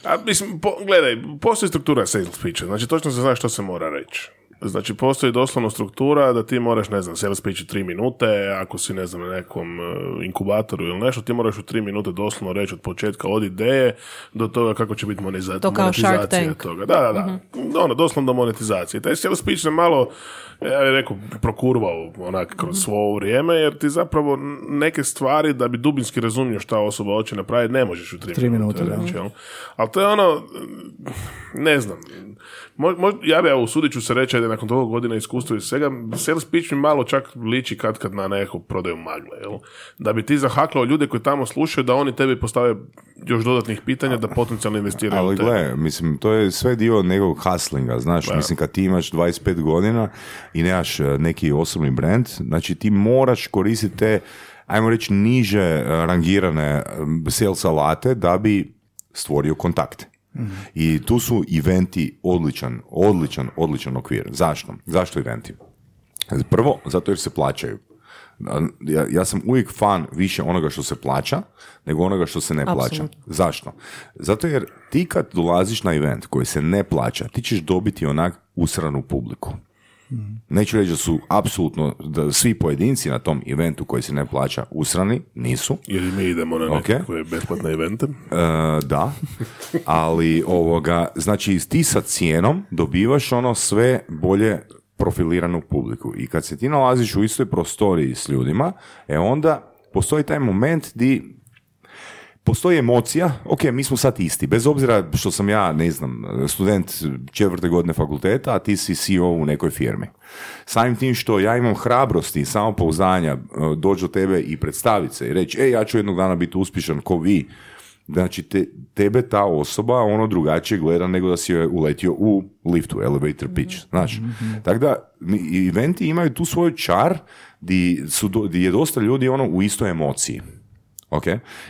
a, mislim, po, gledaj, postoji struktura sales pitcha, znači točno se zna što se mora reći. Znači, postoji doslovno struktura da ti moraš, ne znam, sales pitch tri minute, ako si, ne znam, na nekom e, inkubatoru ili nešto, ti moraš u tri minute doslovno reći od početka od ideje do toga kako će biti monetiza- To kao Shark monetizacija Tank. toga. Da, da, da. Ono, doslovno do monetizacije. Taj sales pitch se malo, ja bih rekao, prokurvao onak kroz svo ovo vrijeme, jer ti zapravo neke stvari da bi dubinski razumio šta osoba hoće napraviti, ne možeš u tri, Tri minute, minute, da. reći, jel? Ali to je ono, ne znam, Mo, mo- ja bi, evo, usudit ću se reći, ajde, nakon toliko godina iskustva i svega, sales pitch mi malo čak liči kad kad na neku prodaju magle, jel? Da bi ti zahaklao ljude koji tamo slušaju, da oni tebi postave još dodatnih pitanja, da potencijalno investiraju Ali gle, mislim, to je sve dio nekog hustlinga, znaš, mislim, kad ti imaš 25 godina i nemaš e, neki osobni brand, znači ti moraš koristiti te, ajmo reći, niže e, rangirane e, sales alate da bi stvorio kontakt. I tu su eventi odličan, odličan, odličan okvir. Zašto? Zašto eventi? Prvo, zato jer se plaćaju. Ja, ja sam uvijek fan više onoga što se plaća nego onoga što se ne plaća. Apsolutno. Zašto? Zato jer ti kad dolaziš na event koji se ne plaća, ti ćeš dobiti onak usranu publiku. Neću reći da su apsolutno da svi pojedinci na tom eventu koji se ne plaća usrani, nisu. Jer mi idemo na Ok. nekakve besplatne evente. E, da, ali ovoga, znači ti sa cijenom dobivaš ono sve bolje profiliranu publiku i kad se ti nalaziš u istoj prostoriji s ljudima, e onda postoji taj moment di postoji emocija, ok, mi smo sad isti, bez obzira što sam ja, ne znam, student četvrte godine fakulteta, a ti si CEO u nekoj firmi. Samim tim što ja imam hrabrosti i samopouzdanja e, doći do tebe i predstaviti se i reći, e, ja ću jednog dana biti uspješan ko vi, Znači, te, tebe ta osoba ono drugačije gleda nego da si joj uletio u liftu, elevator pitch. Znači, tako da eventi imaju tu svoj čar di, su, di je dosta ljudi ono u istoj emociji. Ok?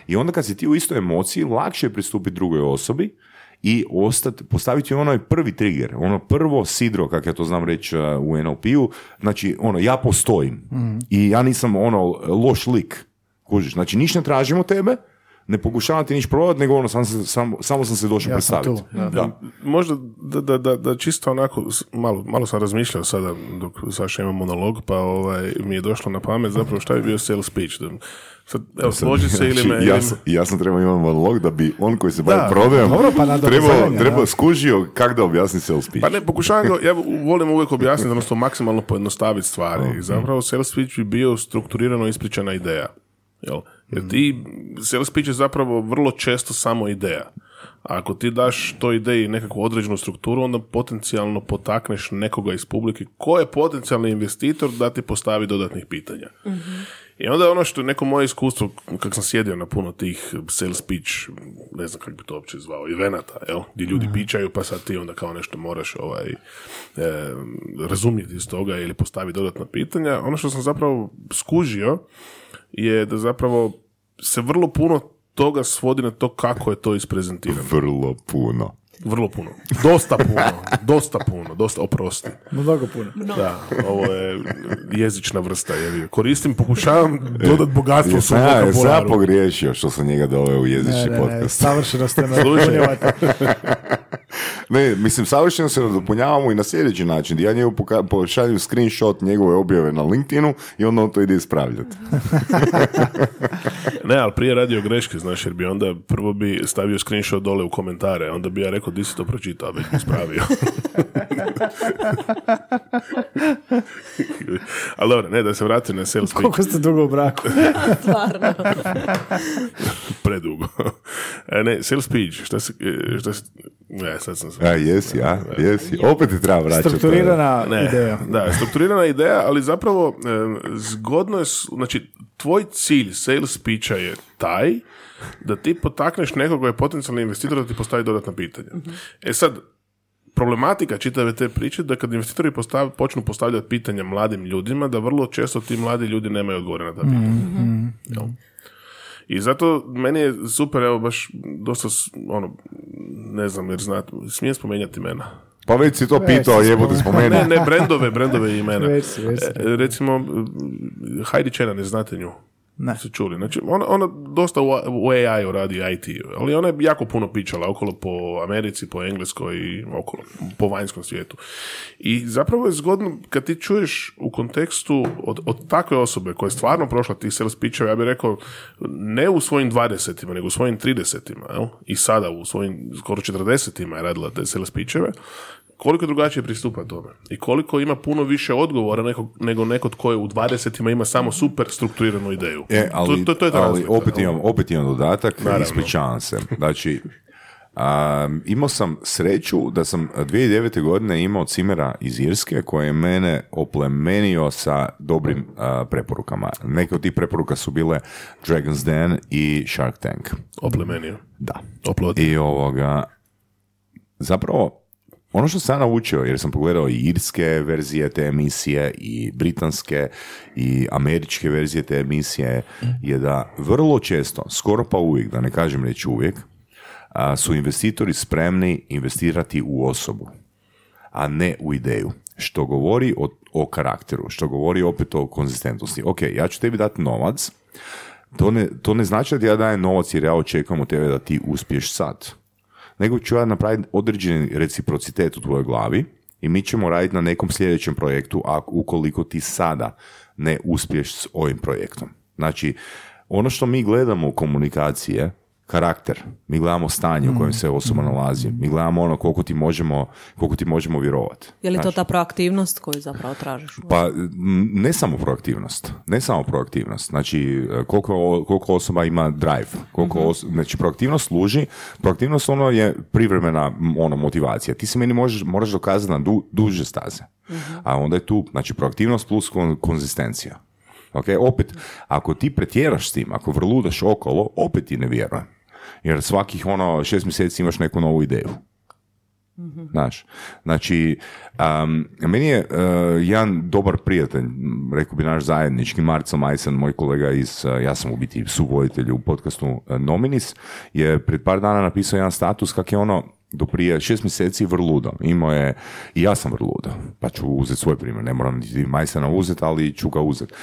I onda kad si ti u istoj emociji, lakše je pristupiti drugoj osobi i ostati, postaviti onaj prvi trigger, ono prvo sidro, kako ja to znam reći uh, u NLP-u, znači ono, ja postojim i ja nisam ono loš lik, kužiš, znači ništa ne tražimo tebe, ne pokušavam ti niš prodati, nego ono, sam se, samo, samo sam se došao Ja sam predstaviti. tu, da. Da. Možda da, da, da, da čisto onako, malo, malo sam razmišljao sada dok Saša ima monolog, pa ovaj, mi je došlo na pamet zapravo šta je bio sales pitch. Da, sad, evo, složi se ili Znači, me... ja, ili me- sam, ja sam trebao imati monolog da bi on koji se bavi Da, prodajom pa trebao, trebao skužio kako da objasni sales pitch. Pa ne, pokušavam ga, ja volim uvijek objasniti, odnosno maksimalno pojednostaviti stvari. I zapravo sales pitch bi bio strukturirano ispričana ideja. Jel? Jer ti, sales pitch je zapravo vrlo često samo ideja. A ako ti daš toj ideji nekakvu određenu strukturu, onda potencijalno potakneš nekoga iz publike ko je potencijalni investitor da ti postavi dodatnih pitanja. I onda ono što je neko moje iskustvo, kako sam sjedio na puno tih sales pitch, ne znam kako bi to uopće zvao, evenata, jel? Gdje ljudi pičaju, pa sad ti onda kao nešto moraš ovaj, e, razumjeti iz toga ili postavi dodatna pitanja. Ono što sam zapravo skužio je da zapravo se vrlo puno toga svodi na to kako je to isprezentirano. Vrlo puno. Vrlo puno. Dosta puno. Dosta puno. Dosta, oprosti. Mnogo puno. Da, ovo je jezična vrsta. Je. Koristim, pokušavam dodat bogatstvo svom ja, jesam ja vokabularu. pogriješio što sam njega doveo u Ne, jezični ne, ne, podcast. savršeno ste me. Ne, mislim, savršeno se nadopunjavamo i na sljedeći način. Ja njegu poka- pošalju screenshot njegove objave na LinkedInu i onda on to ide ispravljati. Ne, ali prije radio greške, znaš, jer bi onda prvo bi stavio screenshot dole u komentare, onda bi ja rekao, di si to pročitao, već bi ispravio. ali dobro, ne, da se vratim na sales pitch. Koliko ste dugo u braku? Stvarno. Predugo. E, ne, sales pitch, šta se, e, šta se, ne, sad sam. A, jesi, a? Jesi. Opet ti treba vraćati. Strukturirana Ne, ideja. Da, strukturirana ideja, ali zapravo e, zgodno je, znači, tvoj cilj sales pitcha je taj da ti potakneš nekoga koji je potencijalni investitor da ti postavi dodatna pitanja. E sad, problematika čitave te priče da kad investitori postav, počnu postavljati pitanja mladim ljudima, da vrlo često ti mladi ljudi nemaju odgovore na ta pitanja. Jel? I zato meni je super, evo baš dosta, ono, ne znam jer znate, smijem spomenjati imena. Pa već si to pitao, si jebote, spomeni. Ne, ne, brendove, brendove i imena. Već si, već si. E, recimo, Heidi Chena, ne znate nju? Ne. Ste čuli. Znači, ona, ona dosta u, u AI-u radi IT, ali ona je jako puno pičala okolo po Americi, po Engleskoj i okolo, po vanjskom svijetu. I zapravo je zgodno kad ti čuješ u kontekstu od, od takve osobe koja je stvarno prošla tih sales ja bih rekao, ne u svojim 20 nego u svojim 30 jel? i sada u svojim skoro 40 je radila te sales koliko drugačije pristupa tome i koliko ima puno više odgovora nego, nego neko tko je u 20 ima samo super strukturiranu ideju. E, ali, to, to, to je ta ali razlika, opet, imam, opet imam dodatak, Naravno. ispričavam se. Znači, um, imao sam sreću da sam 2009. godine imao cimera iz Irske koji je mene oplemenio sa dobrim uh, preporukama. Neke od tih preporuka su bile Dragon's Den i Shark Tank. Oplemenio. Da. Oplodi. I ovoga, zapravo, ono što sam ja naučio, jer sam pogledao i irske verzije te emisije, i britanske, i američke verzije te emisije, je da vrlo često, skoro pa uvijek, da ne kažem reći uvijek, su investitori spremni investirati u osobu, a ne u ideju. Što govori o, o karakteru, što govori opet o konzistentnosti. Ok, ja ću tebi dati novac, to ne, to ne znači da ja dajem novac jer ja očekujem od tebe da ti uspiješ sad. Nego ću ja napraviti određeni reciprocitet u tvojoj glavi i mi ćemo raditi na nekom sljedećem projektu a ukoliko ti sada ne uspiješ s ovim projektom. Znači, ono što mi gledamo u komunikaciji je karakter. Mi gledamo stanje u kojem se osoba nalazi. Mi gledamo ono koliko ti možemo, koliko ti možemo vjerovati. Je li to ta proaktivnost koju zapravo tražiš? Pa ne samo proaktivnost, ne samo proaktivnost, znači e, koliko, koliko osoba ima drive, koliko os- znači proaktivnost služi, proaktivnost ono je privremena ono motivacija, ti se meni možeš, moraš dokazati na du, duže staze, a onda je tu, znači proaktivnost plus kon, konzistencija. Ok, opet, ako ti pretjeraš s tim, ako vrludaš okolo, opet ti ne vjerujem. Jer svakih ono šest mjeseci imaš neku novu ideju. Znaš, znači, um, meni je uh, jedan dobar prijatelj, rekao bi naš zajednički, Marco Majsan, moj kolega iz, uh, ja sam u biti suvoditelj u podcastu uh, Nominis, je pred par dana napisao jedan status kak je ono, do prije šest mjeseci vrludo. Imao je, i ja sam vrludo, pa ću uzeti svoj primjer, ne moram niti Majsana uzeti, ali ću ga uzeti.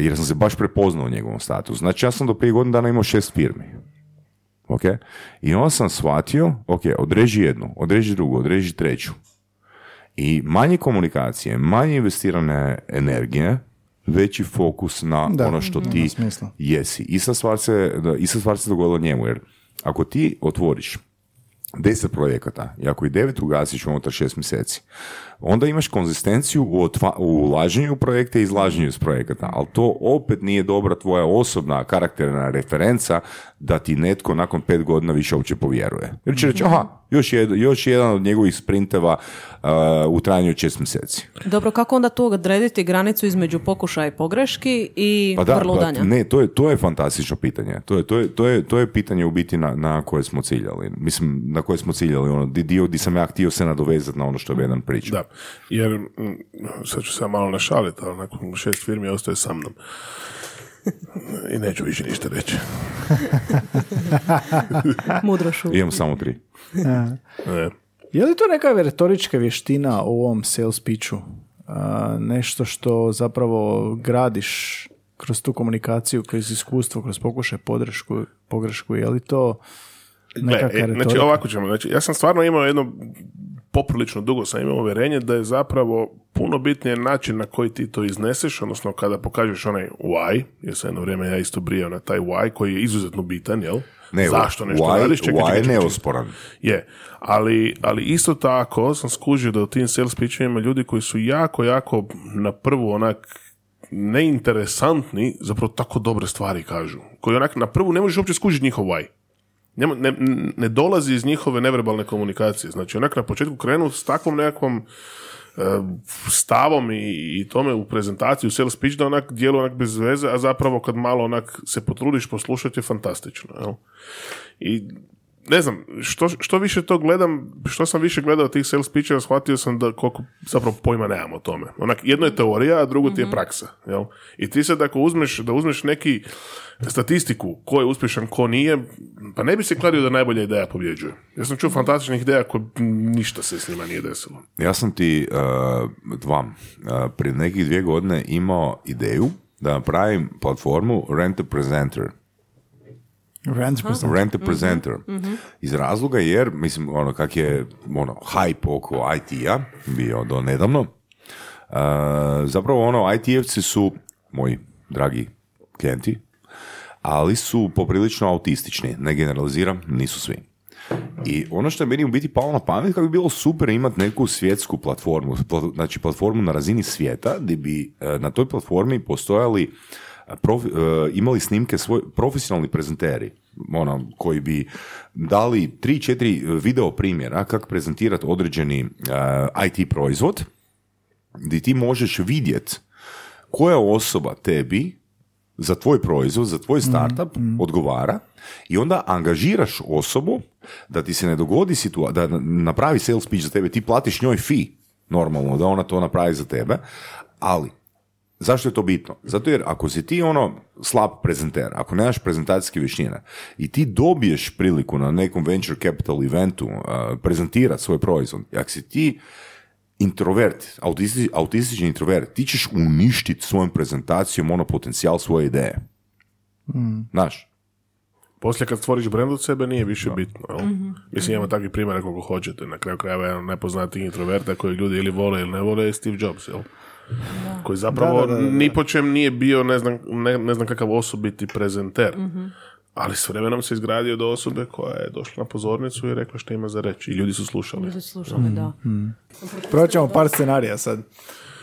Jer sam se baš prepoznao u njegovom statusu. Znači, ja sam do prije godinu dana imao šest firmi. Ok? I onda sam shvatio, ok, odreži jednu, odreži drugu, odreži treću. I manje komunikacije, manje investirane energije, veći fokus na Da, ono što ti jesi. Ista stvar se, da, ista stvar se dogodila njemu, jer ako ti otvoriš deset projekata i ako i devet ugasiš unutar šest mjeseci, onda imaš konzistenciju u, otva- u ulaženju u projekte i izlaženju iz projekata, ali to opet nije dobra tvoja osobna karakterna referenca da ti netko nakon pet godina više uopće povjeruje. Jer će reći, aha, još, jed, još jedan od njegovih sprinteva uh, u trajanju od šest mjeseci. Dobro, kako onda tu odrediti granicu između pokušaja i pogreški i Pa da, pa ne, to je, to je fantastično pitanje. To je, to je, to je, to je pitanje u biti na, na koje smo ciljali. Mislim, na koje smo ciljali. Ono, di- dio di sam ja htio se nadovezati na ono što je jedan pričao. Da, jer, sad ću se ja malo našaliti, ali nakon šest firmi ostaje sa mnom. I neću više ništa reći. Mudro šu. Imam samo tri. Ne. Je li to neka retorička vještina u ovom sales pitchu? A, nešto što zapravo gradiš kroz tu komunikaciju, kroz iskustvo, kroz pokušaj podršku, pogrešku, je li to nekakva Gle, e, retorika? znači ovako ćemo, znači ja sam stvarno imao jedno poprilično dugo sam imao uvjerenje da je zapravo puno bitnije način na koji ti to izneseš, odnosno kada pokažeš onaj why, jer sam jedno vrijeme ja isto brijao na taj why koji je izuzetno bitan, jel? Ne, Zašto nešto why, radiš? Čekaj, why čekaj, je neosporan. Je, ali, ali isto tako sam skužio da u tim sales pitchovima ljudi koji su jako, jako na prvu onak neinteresantni, zapravo tako dobre stvari kažu. Koji onak na prvu ne možeš uopće skužiti njihov why. Nema- Ne, ne, dolazi iz njihove neverbalne komunikacije. Znači, onak na početku krenu s takvom nekakvom e, stavom i, i tome u prezentaciju sales pitch da onak djeluje onak bez veze, a zapravo kad malo onak se potrudiš poslušati je fantastično. Jel? I ne znam, što, što više to gledam, što sam više gledao tih sales pitcheva, shvatio sam da koliko zapravo pojma nemam o tome. Onak, jedno je teorija, a drugo ti je praksa. Jel? I ti sad ako uzmeš, da uzmeš neki statistiku ko je uspješan, ko nije, pa ne bi se kladio da najbolja ideja pobjeđuje. Ja sam čuo fantastičnih ideja koje ništa se s njima nije desilo. Ja sam ti uh, dva, uh, prije nekih dvije godine imao ideju da napravim platformu Rent a Presenter. Rand percent. Rent a Presenter. Iz razloga jer, mislim, ono, kak je ono, hype oko IT-a bio do nedavno, uh, zapravo ono, IT-evci su moji dragi klijenti, ali su poprilično autistični, ne generaliziram, nisu svi. I ono što je meni u biti palo na pamet, kako bi bilo super imati neku svjetsku platformu, pla- znači platformu na razini svijeta, gdje bi e, na toj platformi postojali profi- e, imali snimke svoj profesionalni prezenteri ono, koji bi dali 3-4 video primjera kako prezentirati određeni e, IT proizvod gdje ti možeš vidjet koja osoba tebi za tvoj proizvod, za tvoj startup odgovara i onda angažiraš osobu da ti se ne dogodi situacija, da napravi sales pitch za tebe, ti platiš njoj fee normalno, da ona to napravi za tebe, ali Zašto je to bitno? Zato jer ako si ti ono slab prezenter, ako nemaš prezentacijske vještine i ti dobiješ priliku na nekom venture capital eventu uh, prezentirati svoj proizvod, i ako si ti introvert, autisti, autistični introvert, ti ćeš uništiti svojom prezentacijom ono potencijal svoje ideje. Znaš? Poslije kad stvoriš brand od sebe nije više bitno. Jel? Mislim, ima takvih primjera koliko hoćete. Na kraju krajeva jedan najpoznatiji introverta koji ljudi ili vole ili ne vole je Steve Jobs. Jel? Koji zapravo Da, da, da, da. ni po čem nije bio ne znam, ne, ne znam kakav osobiti prezenter. Ali s vremenom se izgradio do osobe koja je došla na pozornicu i rekla što ima za reći. I ljudi su slušali. Ljudi slušali, da. Proćemo par scenarija sad.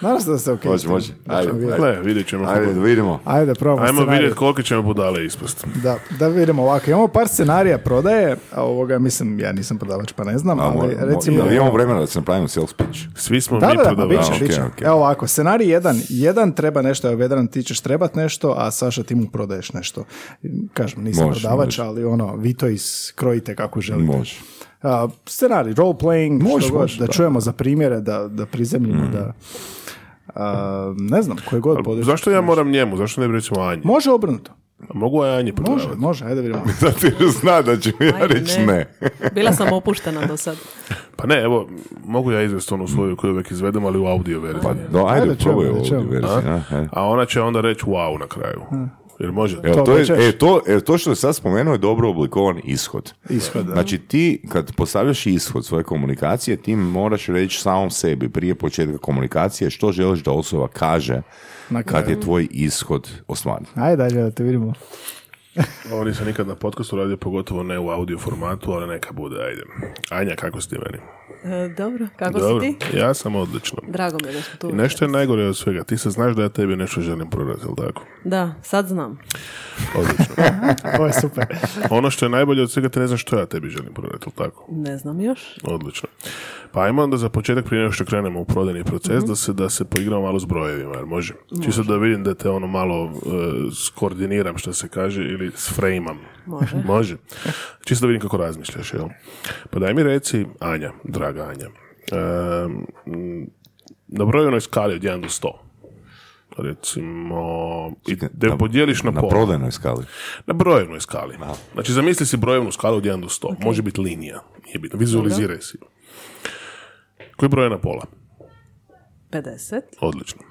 Nadam se da se ok. Može, može. Ajde, ajde. Gle, vidjet ćemo. Ajde, da vidimo. Ajde, probamo Ajmo scenarij. vidjeti koliko ćemo budale ispast. Da, da vidimo ovako. Imamo par scenarija prodaje, a ovoga, mislim, ja nisam prodavač pa ne znam, A, ali mo- mo- recimo... jel imamo vremena da se napravimo sales pitch. Svi smo Da, mi da, da, pa prodavači. bit će, Da, bit će. ok, ok. Evo ovako, scenarij jedan. Jedan treba nešto, evo Vedran ti ćeš trebat nešto, a Saša ti mu prodaješ nešto. Kažem, nisam Može, prodavač, može. ali ono, vi to iskrojite kako želite. Može. A, scenarij, role playing, Može, što god, može, da da. čujemo za primjere, da, da prizemljimo, da... a, ne znam, koje god područje. Zašto ja moram njemu? Zašto ne bi recimo Anji? Može obrnuto. A Mogu ja Anji Može, prodavati? može, ajde vidimo. Zato jer zna da ću ja Ajde, reći ne. Bila sam opuštena do sad. Pa ne, evo, mogu ja izvesti onu svoju koju uvijek izvedem, ali u audio verziji. Do, ajde, Ajde, probaj čujemo, ovu čujemo. verziju. ja, ajde. A ona će onda reći wow na kraju. Jer može? Evo, To to, je, e, to, e, to što je sad spomenuo je dobro oblikovan ishod. Ishod, da. Znači ti kad postavljaš ishod svoje komunikacije, ti moraš reći samom sebi prije početka komunikacije što želiš da osoba kaže Na kad je tvoj ishod ostvaren. Ajde, dalje da te vidimo. Ovo nisam nikad na podcastu radio, pogotovo ne u audio formatu, ali neka bude, ajde. Anja, kako si ti meni? E, dobro, kako Dobro, si ti? ja sam odlično. Drago mi je da smo tu. I nešto je najgore od svega. Ti se znaš da ja tebi nešto želim prodati, jel tako? Da, sad znam. Odlično. Ovo je super. Ono što je najbolje od svega, ti ne znaš što ja tebi želim prodati, jel tako? Ne znam još. Odlično. Pa ajmo onda za početak prije nego što krenemo u prodajni proces da se da se poigramo malo s brojevima, jer može. Čisto da vidim da te ono malo e, skoordiniram što se kaže ili sfrejmam. Može. može. Čisto da vidim kako razmišljaš, jel? Pa daj mi reci, Anja, draga Anja, e, m, na brojevnoj skali od 1 do 100, recimo, i da je podijeliš na, na pola. prodajnoj skali. Na brojevnoj skali. Znači, zamisli si brojevnu skalu od 1 do 100. Može biti linija. Nije bitno. Vizualiziraj si. Koji broj je na pola? 50. Odlično.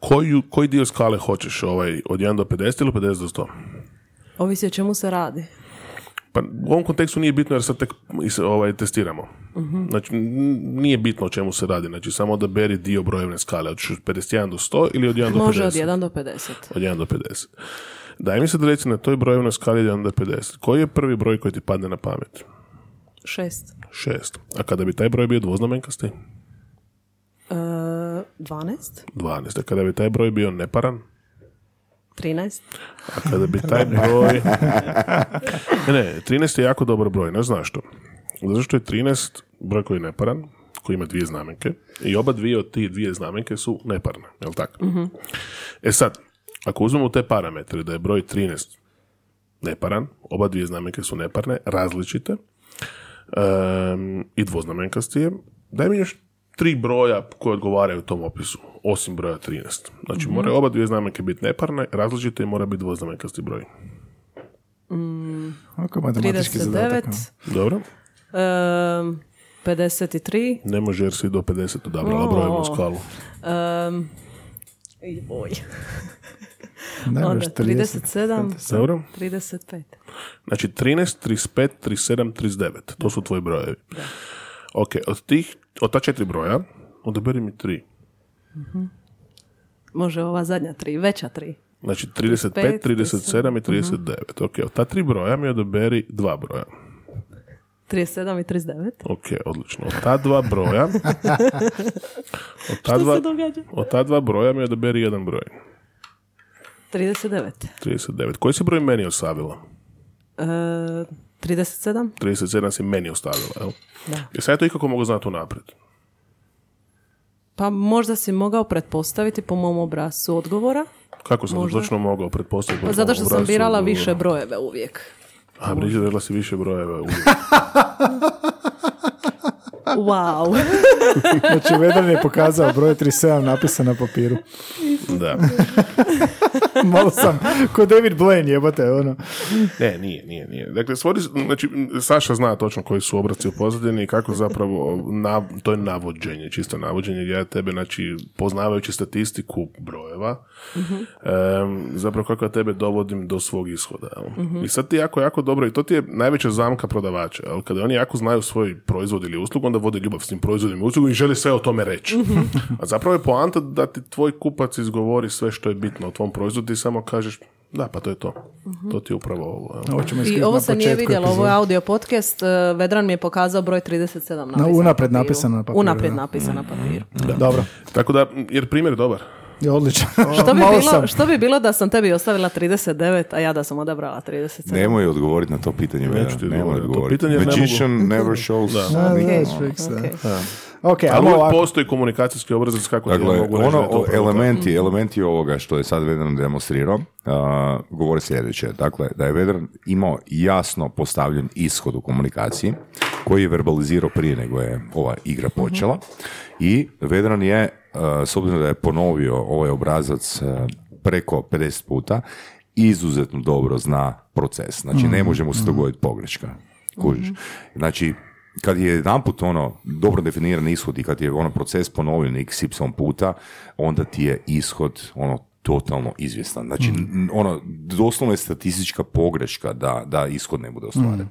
Koju, koji dio skale hoćeš? Ovaj, od 1 do 50 ili od 50 do 100? Ovisi o čemu se radi. Pa u ovom kontekstu nije bitno jer sad tek ovaj, testiramo. Znači, n- nije bitno o čemu se radi. Znači, samo da beri dio brojevne skale. Od 51 do 100 ili od 1 do 50? Može od 1 do 50. Od 1 do 50. Daj mi sad reci na toj brojevnoj skali od 1 do 50. Koji je prvi broj koji ti padne na pamet? 6. 6. A kada bi taj broj bio dvoznamenkasti? E, 12. 12. A kada bi taj broj bio neparan? 13. A kada bi taj broj... Ne, ne, 13 je jako dobar broj, ne znaš što. Zato što je 13 broj koji je neparan, koji ima dvije znamenke, i oba dvije od tih dvije znamenke su neparne, jel tako? E sad, ako uzmemo te parametre da je broj 13 neparan, oba dvije znamenke su neparne, različite, em, i dvoznamenkasti je, daj mi još tri broja koje odgovaraju tom opisu, osim broja 13. Znači, moraju oba dvije znamenke biti neparne, različite i mora biti dvoznamenkasti broj. Ovako matematički zadatak. 39. no. Dobro? em, 53. Ne može jer si do 50 odabrala O. brojevnu skalu. Um, oj. Ne, Onda još 30. 37. Dobro? 35. Znači 13, 35, 37, 39. To su tvoji brojevi. Ok, od tih, od ta četiri broja, odaberi mi tri. Može ova zadnja tri, veća tri. Znači 35, 37 i 39. Ok, od ta tri broja mi odaberi dva broja. 37 i 39. Ok, odlično. Od ta dva broja... od ta Što dva, se događa? Od ta dva broja mi odaberi jedan broj. 39. 39. Koji si broj meni ostavila? E, 37. 37 si meni ostavila, jel? Da. I sad ja to ikako mogu znati unaprijed. Pa možda si mogao pretpostaviti po mom obrazcu odgovora. Kako sam Možda. točno mogao pretpostaviti? Pa zato što sam obrascu birala odgovora? više brojeve uvijek. A, Briđe, si više brojeva. uvijek. Wow. Znači, Vedran je pokazao broj 37 napisan na papiru. da. Malo sam, ko David Blaine jebote, ono. Ne, nije, nije, nije. Dakle, svodi, znači, Saša zna točno koji su obraci u pozadini i kako zapravo, na, to je navođenje, čisto navođenje, gdje ja tebe, znači, poznavajući statistiku brojeva, em, zapravo kako ja tebe dovodim do svog ishoda. jel? I sad ti jako, jako dobro, i to ti je najveća zamka prodavača, jel? kada oni jako znaju svoj proizvod ili uslugu, onda vode ljubav s tim proizvodom i uslugom i žele sve o tome reći. A zapravo je poanta da ti tvoj kupac izgovori sve što je bitno o tvom proizvodu i samo kažeš Da, pa to je to. To ti je upravo ovo. Ovo I ovo se nije početku vidjelo, ovo je audio podcast. e, Vedran mi je pokazao broj 37 napisan unaprijed na papiru. napisano na papiru, Unaprijed da. napisan na papiru. Dobro, Tako da, jer primjer je dobar. Je odličan. Što bi, bilo, sam- što bi bilo da sam tebi ostavila 39, a ja da sam odabrala 37? Nemoj odgovoriti na to pitanje, Neću ti nemoj odgovoriti na to odgovoriti. pitanje, Magician never shows. Da. Da, da, tricks, da. Ok. Ok, Ali uvijek ovako. postoji komunikacijski obrazac kako Dakle, mogu reći ono, je to to. elementi, elementi ovoga što je sad Vedran demonstrirao, a, govori sljedeće. Dakle, da je Vedran imao jasno postavljen ishod u komunikaciji, koji je verbalizirao prije nego je ova igra počela. I Vedran je, s obzirom da je ponovio ovaj obrazac preko 50 puta, izuzetno dobro zna proces. Znači, ne može mu se dogoditi pogreška. Kužiš? Znači, kad je jedanput ono dobro definiran ishod i kad je ono proces ponovljen x, y puta, onda ti je ishod ono totalno izvjestan. Znači, n- ono, doslovno je statistička pogreška da, da ishod ne bude ostvaren.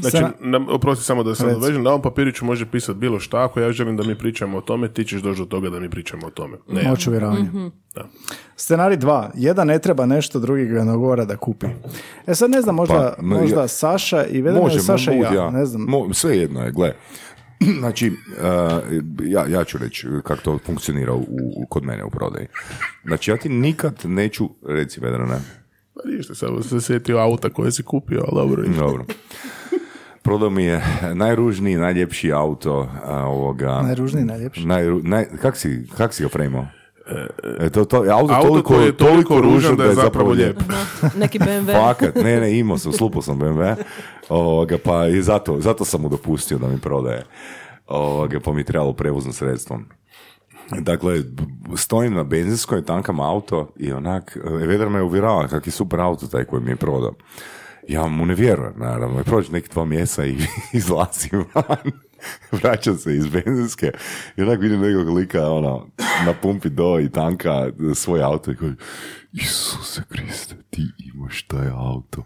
Znači, Sana- na, oprosti samo da se Reci. nadovežem, na ovom papiriću može pisati bilo šta, ako ja želim da mi pričamo o tome, ti ćeš doći do toga da mi pričamo o tome. Ne, ja. Moć uvjeravanja. Da. Scenarij dva. Jedan ne treba nešto, drugi ga nagovara da kupi. E sad ne znam, možda, Pa, možda ja- Saša i ili Saša i ja. Ne znam. Mo- sve jedno je, gle. Znači, uh, ja, ja ću reći kako to funkcionira u, u- kod mene u prodaji. Znači, ja ti nikad neću, reci Vedrane, Pa ništa, samo sam se sjetio auta koje si kupio, ali dobro. Dobro. Prodao mi je najružniji, najljepši auto a, ovoga... Najružniji, najljepši. Najru, naj, kak, si, kak si ga fremao? E, to, to, auto, Auto toliko, koji je toliko ružan da je zapravo lijep. Neki BMW. Fakat, ne, ne, imao sam, slupao sam BMW, ovoga, pa i zato, zato sam mu dopustio da mi prodaje. Ovoga, pa mi je trebalo prevozno sredstvo. Dakle, stojim na benzinskoj, tankam auto i onak, e, Vedar me uvjerava kak je super auto taj koji mi je prodao. Ja mu ne vjerujem, naravno. Prođe neki dva mjeseca i izlazim van. Vraćam se iz benzinske i onak vidim nekog lika ono, na pumpi do i tanka svoj auto i kaže Isuse Kriste, ti imaš taj auto.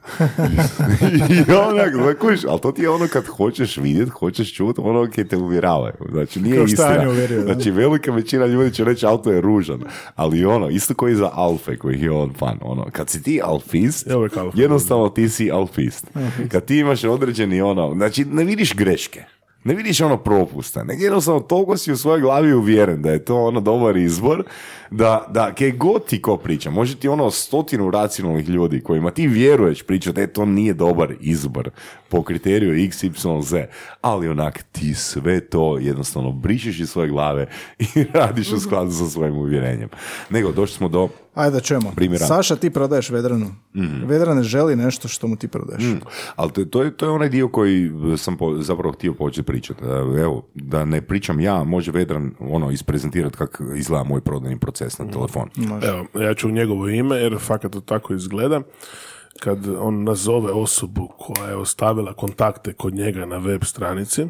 I onak, znakuš, ali to ti je ono kad hoćeš vidjeti, hoćeš čuti, ono kaj te uvjeravaju. Znači, nije istina. Znači, velika većina ljudi će reći auto je ružan, ali ono, isto koji za Alfe, koji je on fan, ono, kad si ti alfist, jednostavno ti si alfist. Kad ti imaš određeni ono, znači ne vidiš greške. Ne vidiš ono propusta, nego jednostavno toliko si u svojoj glavi uvjeren da je to ono dobar izbor, da, da kaj god ti ko priča, može ti ono stotinu racionalnih ljudi kojima ti vjeruješ pričati, e to nije dobar izbor po kriteriju x, y, z, ali onak ti sve to jednostavno brišeš iz svoje glave i radiš u skladu sa svojim uvjerenjem. Nego, došli smo do Ajde da čujemo. Primjera. Saša, ti prodaješ Vedranu. Vedran ne želi nešto što mu ti prodaješ. Ali to, to, je, to je onaj dio koji sam po- zapravo htio početi pričati. Evo, da ne pričam ja, može Vedran ono, isprezentirati kako izgleda moj prodajni proces na telefon. Evo, ja ću u njegovo ime, jer fakat to tako izgleda. Kad on nazove osobu koja je ostavila kontakte kod njega na web stranici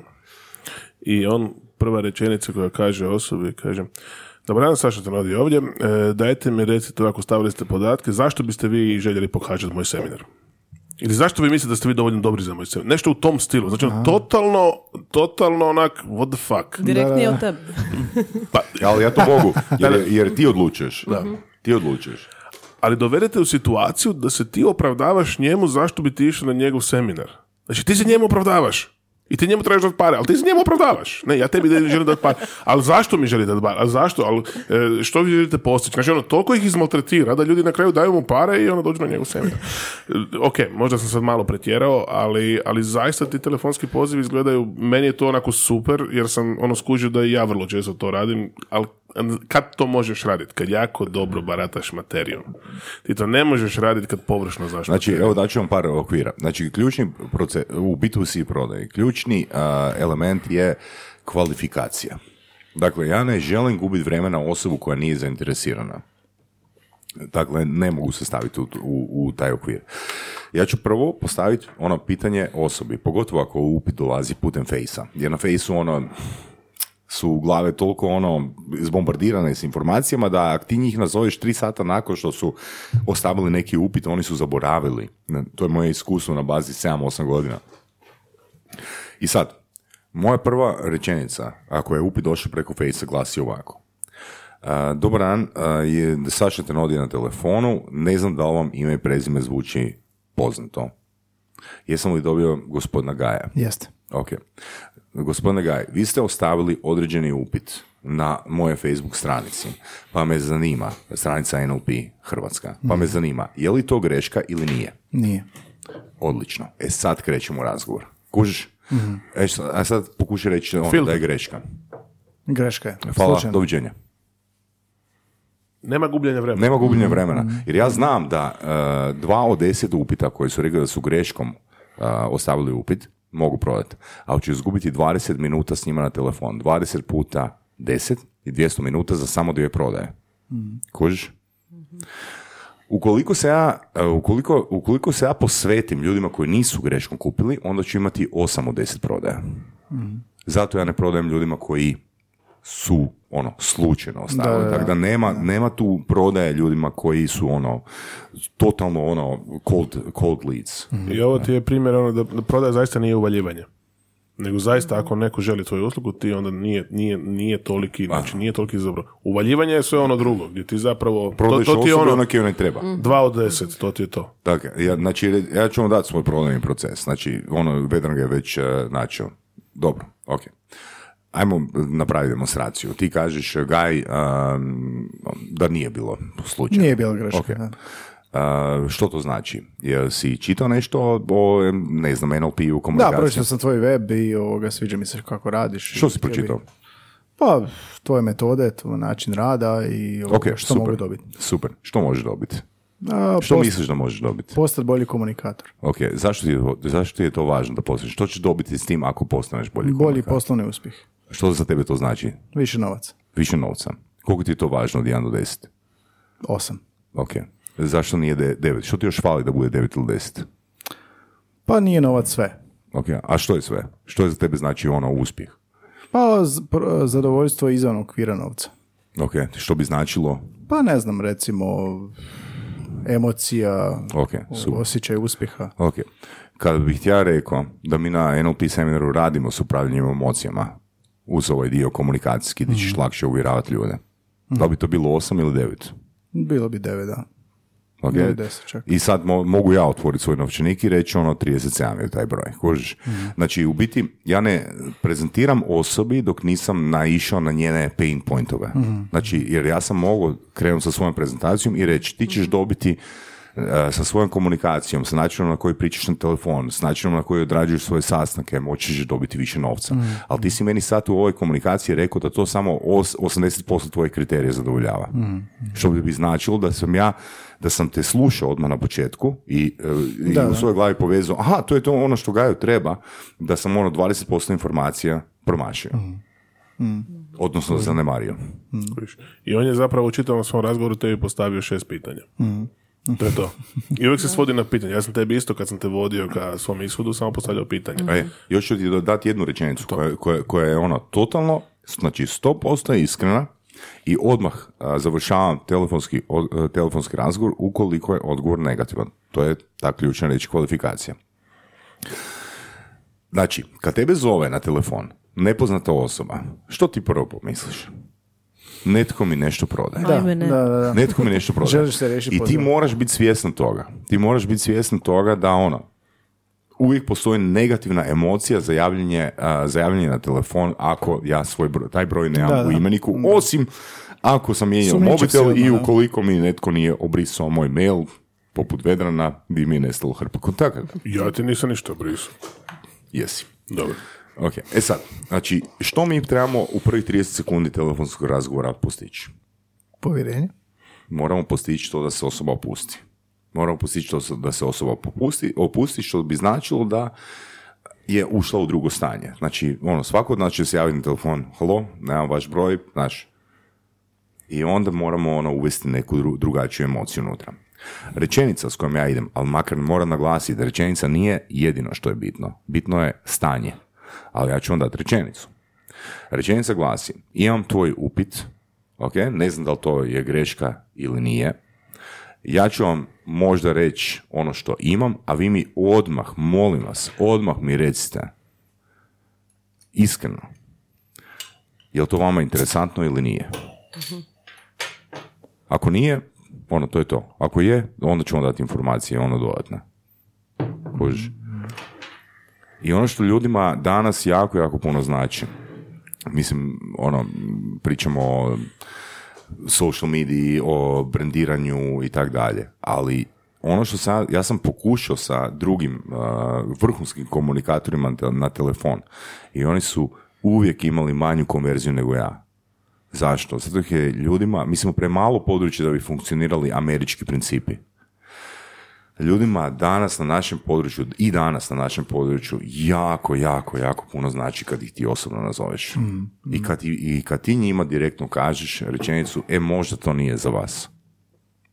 i on, prva rečenica koja kaže osobi, kaže Dobar dan, Saša Tenodi ovdje. E, dajte mi recite ako stavili ste podatke, zašto biste vi željeli pohađati moj seminar? Ili zašto vi mislite da ste vi dovoljno dobri za moj seminar? Nešto u tom stilu. Znači, ono, totalno, totalno onak, what the fuck. Direktnije od tebe. Pa, Ali ja to mogu, jer, je- jer ti odlučuješ. Ti odlučuješ. ali dovedete u situaciju da se ti opravdavaš njemu zašto bi ti išao na njegov seminar. Znači ti se njemu opravdavaš. I ti njemu trebaš dati pare, ali ti se njemu opravdavaš. Ne, ja tebi da želim dati pare. Ali zašto mi želite dati pare? A zašto? Ali, e, što vi želite postići? Znači ono, toliko ih izmaltretira da ljudi na kraju daju mu pare i ono dođu na njegov seminar. E, ok, možda sam sad malo pretjerao, ali, ali zaista ti telefonski pozivi izgledaju, meni je to onako super, jer sam ono skužio da i ja vrlo često to radim, ali kad to možeš raditi? Kad jako dobro barataš materijom. Ti to ne možeš raditi kad površno znaš Znači, materiju. evo daću vam par okvira. Znači, ključni proces, u B2C prodaji, ključni a, element je kvalifikacija. Dakle, ja ne želim gubiti vremena osobu koja nije zainteresirana. Dakle, ne mogu se staviti u, u, u taj okvir. Ja ću prvo postaviti ono pitanje osobi, pogotovo ako upit dolazi putem fejsa. Jer na fejsu ono, su glave toliko ono zbombardirane s informacijama da ako ti njih nazoveš tri sata nakon što su ostavili neki upit, oni su zaboravili. To je moje iskustvo na bazi 7-8 godina. I sad, moja prva rečenica, ako je upit došao preko Face glasi ovako. Dobar dan, je Saša Tenodi na telefonu, ne znam da li vam ime i prezime zvuči poznato. Jesam li dobio gospodina Gaja? Jeste. Ok. Gospodine Gaj, vi ste ostavili određeni upit na moje Facebook stranici, pa me zanima, stranica NLP Hrvatska, pa me zanima, je li to greška ili nije? Nije. Odlično. E sad krećemo u razgovor. Kužiš? E, šta- a sad pokušaj reći ono da je greška. Greška je. Hvala, Slučajno. doviđenja. Nema gubljenja vremena. Nema gubljenja vremena. Jer ja znam da e, dva od deset upita koji su rekli da su greškom e, ostavili upit, mogu prodati. Ali ću izgubiti 20 minuta s njima na telefon. 20 puta 10 i 200 minuta za samo dvije prodaje. Kužiš? Ukoliko se ja, e, ukoliko, ukoliko se ja posvetim ljudima koji nisu greškom kupili, onda ću imati 8 od 10 prodaja. Zato ja ne prodajem ljudima koji su ono slučajno ostavili. Da, da, da. Tako da nema, nema tu prodaje ljudima koji su ono totalno ono cold, cold leads. I ovo ti je primjer ono da, da prodaja zaista nije uvaljivanje. Nego zaista ako neko želi tvoju uslugu, ti onda nije, nije, nije toliki, znači nije toliki dobro. Uvaljivanje je sve ono drugo, gdje ti zapravo, to, Prodaješ to ti je ono, ono koji ne treba. dva od deset, to ti je to. Dakle, ja, znači, ja ću vam dati svoj prodajni proces. Znači, ono, Vedran ga je već uh, načeo. Dobro, ok. Ajmo napraviti demonstraciju. Ti kažeš, Gaj, um, da nije bilo slučajno. Nije bila greška. Ok. da. Uh, što to znači? Jel si čitao nešto o, ne znam, NLP-u, Da, komunikaciji? pročitao sam tvoj web i ovoga, sviđa mi se kako radiš. Što si bi- pročitao? Pa, tvoje metode, tvoj način rada i ovoga, Ok, što super. mogu dobiti. Super. Što možeš dobiti? A, Što post- misliš da možeš dobiti? Postati bolji komunikator. Ok, zašto ti, je, to- zašto ti je to važno da postaneš? Što ćeš dobiti s tim ako postaneš bolji Bolji komunikator? poslovni uspjeh. Što za tebe to znači? Više novaca. Više novca. Koliko ti je to važno od 1 do 10? Osam. Ok. Zašto nije 9? Što ti još fali da bude 9 ili 10? Pa nije novac sve. Ok, a što je sve? Što je za tebe znači ono uspjeh? Pa z- pr- zadovoljstvo izvan okvira novca. Ok, što bi značilo? Pa ne znam, recimo emocija, Ok, super. osjećaj uspjeha. Ok. Kada bih ja rekao da mi na NLP seminaru radimo s upravljanjem emocijama uz ovaj dio komunikacijski gdje ćeš lakše uvjeravati ljude. Da li bi to bilo 8 ili 9? Bilo bi devet, da. Ok? Ili 10 čak. I sad mo- mogu ja otvoriti svoj novčanik i reći ono 37 je taj broj, kužiš? Znači, u biti, ja ne prezentiram osobi dok nisam naišao na njene pain pointove. Znači, jer ja sam mogao krenuti sa svojom prezentacijom i reći ti ćeš dobiti e, sa svojom komunikacijom, sa načinom na koji pričaš na telefon, s načinom na koji odrađuješ svoje sastanke, moći ćeš dobiti više novca. Ali ti si meni sad u ovoj komunikaciji rekao da to samo os- 80% tvojih kriterija zadovoljava. Što bi bi značilo da sam ja, da sam te slušao odmah na početku i, e, i Da, u svojoj glavi povezao, aha, to je to ono što Gaju treba, da sam ono 20% informacija promašio. Odnosno zanemario. Kužiš. I on je zapravo u čitavom svom razgovoru tebi postavio šest pitanja. To je to. I uvijek se svodi na pitanje. Ja sam tebi isto kad sam te vodio ka svom ishodu samo postavljao pitanje. E, još ću ti dodati jednu rečenicu koja, koja, koja je ono totalno, znači 100% iskrena i odmah a, završavam telefonski, o- e, telefonski razgovor ukoliko je odgovor negativan. To je ta ključna reč kvalifikacija. Znači, kad tebe zove na telefon nepoznata osoba, što ti prvo pomisliš? Netko mi nešto prodaje. Da, da, da, da. Netko mi nešto prodaje. Želiš se I ti moraš biti svjestan toga. Ti moraš biti svjestan toga da ono, uvijek postoji negativna emocija za javljanje, a, za javljanje na telefon ako ja svoj broj, taj broj nemam Da, da. u imeniku, osim ako sam mijenjao mobitel odmah, i ukoliko mi netko nije obrisao moj mail poput Vedrana, gdje mi je nestalo hrpa kontakata. Ja ti nisam ništa brisao. Jesi. Dobro. Ok, e sad, znači, što mi trebamo u prvih 30 sekundi telefonskog razgovora postići? Povjerenje. moramo postići to da se osoba opusti. Moramo postići to da se osoba popusti, opusti, što bi značilo da je ušla u drugo stanje. Znači, ono, svako od nas će se javiti na telefon, halo, nemam vaš broj, znaš. I onda moramo ono, uvesti neku dru- drugačiju emociju unutra. Rečenica s kojom ja idem, ali makar moram naglasiti da rečenica nije jedino što je bitno. Bitno je stanje. Ali ja ću vam dati rečenicu. Rečenica glasi, imam tvoj upit, ok, ne znam da li to je greška ili nije, ja ću vam možda reći ono što imam, a vi mi odmah, molim vas, odmah mi recite, iskreno, je li to vama interesantno ili nije? Ako nije, ono, to je to. Ako je, onda ćemo dati informacije, ono dodatne. Kužiš? I ono što ljudima danas jako, jako puno znači, mislim, ono, pričamo o social mediji, o brendiranju i tak dalje, ali ono što sam, ja sam pokušao sa drugim uh, vrhunskim komunikatorima na telefon i oni su uvijek imali manju konverziju nego ja. Zašto? Zato je ljudima, mi smo premalo područje da bi funkcionirali američki principi. Ljudima danas na našem području i danas na našem području jako, jako, jako puno znači kad ih ti osobno nazoveš. I, kad, I kad ti njima direktno kažeš rečenicu, e možda to nije za vas.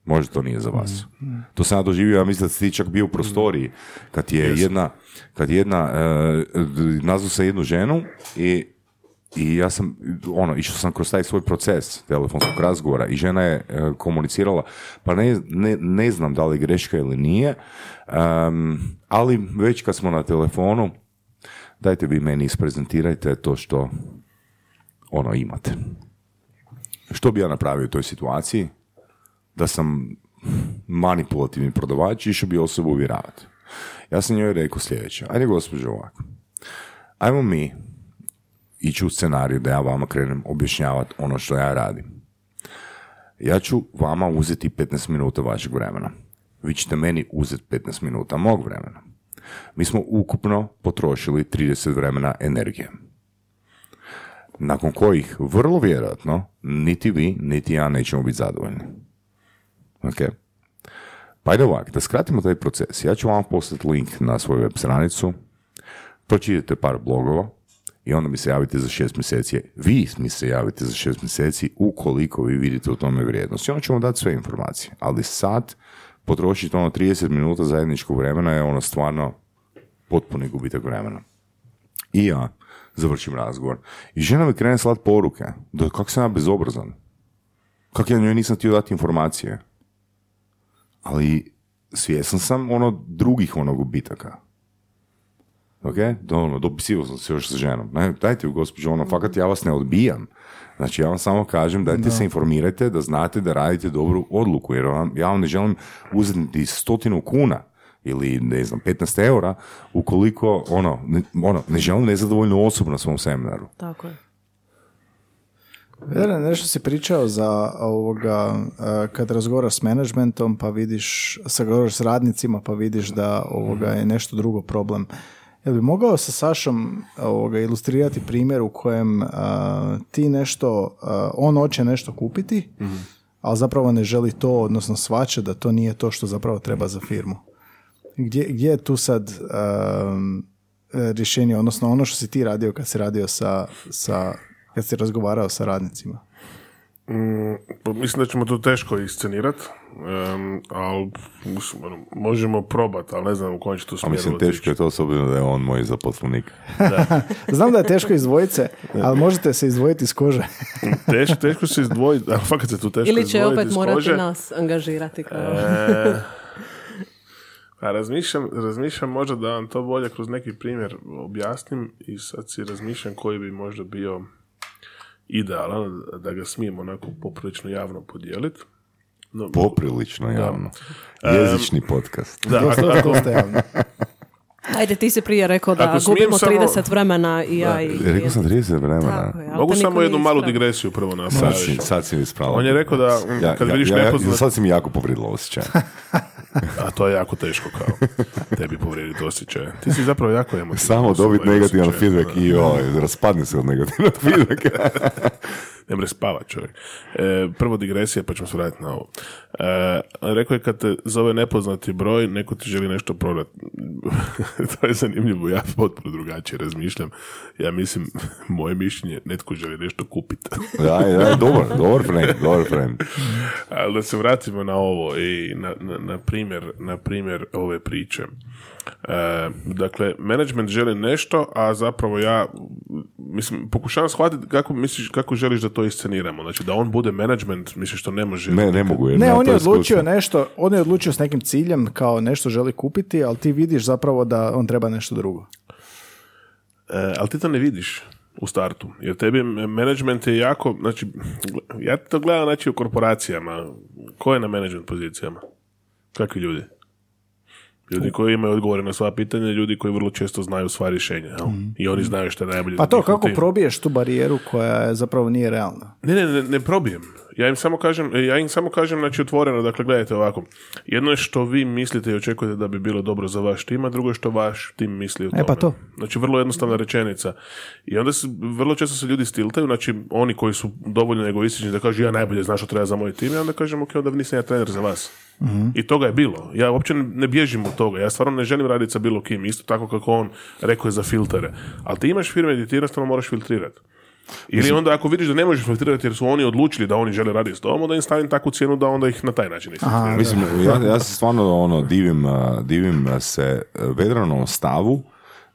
Možda to nije za vas. To sam ja doživio, ja mislim da si ti čak bio u prostoriji kad je jedna, kad je jedna, e, nazvao sam jednu ženu i i ja sam, ono, išao sam kroz taj svoj proces telefonskog razgovora i žena je e, komunicirala, pa ne, ne, ne znam da li greška ili nije, em, ali već kad smo na telefonu, dajte vi meni isprezentirajte to što ono imate. Što bi ja napravio u toj situaciji? Da sam manipulativni prodavač, išao bi osobu uvjeravati. Ja sam njoj rekao sljedeće, ajde gospođo ovako, ajmo mi ići u scenariju da ja vama krenem objašnjavati ono što ja radim. Ja ću vama uzeti 15 minuta vašeg vremena. Vi ćete meni uzeti 15 minuta mog vremena. Mi smo ukupno potrošili 30 vremena energije. Nakon kojih, vrlo vjerojatno, niti vi, niti ja nećemo biti zadovoljni. Ok? Pa ajde ovak, da skratimo taj proces. Ja ću vam poslati link na svoju web stranicu, pročitajte par blogova i onda mi se javite za šest mjeseci. Vi mi se javite za šest mjeseci ukoliko vi vidite u tome vrijednost. I onda ćemo dati sve informacije. Ali sad potrošiti ono 30 minuta zajedničkog vremena je ono stvarno potpuni gubitak vremena. I ja završim razgovor. I žena mi krene slat poruke. Da kako sam ja bezobrazan. Kako ja njoj nisam htio dati informacije. Ali svjesan sam ono drugih ono gubitaka. Ok? Da, ono, dopisivao sam se još sa ženom. Ne, dajte ju, gospođo, ono, fakat ja vas ne odbijam. Znači, ja vam samo kažem, dajte se informirajte da znate da radite dobru odluku, jer vam, ja vam ne želim uzeti stotinu kuna ili, ne znam, 15 eura, ukoliko, ono, ne, ono, ne želim nezadovoljnu osobu na svom seminaru. Tako je. Vedran, nešto si pričao za ovoga, eh, kad razgovaraš s menadžmentom pa vidiš, sa s radnicima pa vidiš da ovoga je nešto drugo problem. Jel bi mogao sa Sašom ovoga, ilustrirati primjer u kojem eh, ti nešto, eh, on hoće nešto kupiti, ali zapravo ne želi to, odnosno svače da to nije to što zapravo treba za firmu. Gdje, gdje je tu sad um, e, rješenje, odnosno ono što si ti radio kad si radio sa, sa kad si razgovarao sa radnicima? Mm, pa mislim da ćemo to teško iscenirati, ali mislim, ono, možemo probati, ali ne znam u kojem će to A smjeru mislim, teško je to obzirom da je on moj zaposlenik. Znam da je teško izdvojiti se, ali možete se izdvojiti iz kože. Teško, teško se izdvojiti, ali fakat se tu teško Ili će opet iz morati kože. nas angažirati kao... E, a razmišljam, razmišljam možda da vam to bolje kroz neki primjer objasnim i sad si razmišljam koji bi možda bio idealan, da ga smijemo onako poprilično javno podijeliti. No, Poprilično javno. Jezični podcast. da, ako, ako. Ajde, ti si prije rekao da Ako gubimo samo- 30 vremena i ja i... Rekao sam 30 vremena. Tako mogu samo jednu malu digresiju prvo Sad napraviti. si, sad si mi ispravio. On je rekao da Ja, kad ja, vidiš ja, nepoznat... Sad si mi jako povrijedilo osjećaj. A to je jako teško kao tebi povrijediti osjećaje. Ti si zapravo jako emotivan. Samo dobiti negativan feedback i oj, raspadne se od negativnog feedbacka. Ne mre spavat čovjek. E, prvo digresija pa ćemo se vratiti na ovo. E, rekao je kad te zove nepoznati broj, neko ti želi nešto prodati. to je zanimljivo, ja potpuno drugačije razmišljam. Ja mislim, moje mišljenje, netko želi nešto kupiti. Da, da, dobar, dobar friend, dobar friend. Ali da se vratimo na ovo i na, na, na, primjer, na primjer ove priče. E, dakle, management želi nešto, a zapravo ja mislim, pokušavam shvatiti kako misliš, kako želiš da to isceniramo. Znači, da on bude management, misliš što ne može. Ne, ne mogu. Jer Ne, nemam on je odlučio nešto, on je odlučio s nekim ciljem, kao nešto želi kupiti, ali ti vidiš zapravo da on treba nešto drugo. E, ali ti to ne vidiš. u startu. Jer tebi management je jako, znači, ja to gledam znači u korporacijama. Ko je na management pozicijama? Kakvi ljudi? Ljudi koji imaju odgovore na sva pitanja, ljudi koji vrlo često znaju sva rješenja. jel? I oni znaju što je najbolje Pa to kako tim. probiješ tu barijeru koja zapravo nije realna. Ne, ne, ne, ne probijem. Ja im samo kažem, ja im samo kažem, znači otvoreno, dakle, gledajte ovako. Jedno je što vi mislite i očekujete da bi bilo dobro za vaš tim, a drugo je što vaš tim misli o tome. E, pa to. Znači, vrlo jednostavna rečenica. I onda se, vrlo često se ljudi stiltaju, znači, oni koji su dovoljno egoistični da kažu ja najbolje znam što treba za moj tim, i onda kažem, ok, onda nisam ja trener za vas. I toga je bilo. Ja uopće ne- ne bježim od toga. Ja stvarno ne želim raditi sa bilo kim. Isto tako kako on rekao je za filtere. Ali ti imaš firme gdje ti jednostavno moraš filtrirati. Ili onda ako vidiš da ne možeš filtrirati jer su oni odlučili da oni žele raditi s tobom, onda im stavim takvu cijenu da onda ih na taj način isfiltriram. Mislim, ja, ja se stvarno ono, divim, divim se a, Vedranovom stavu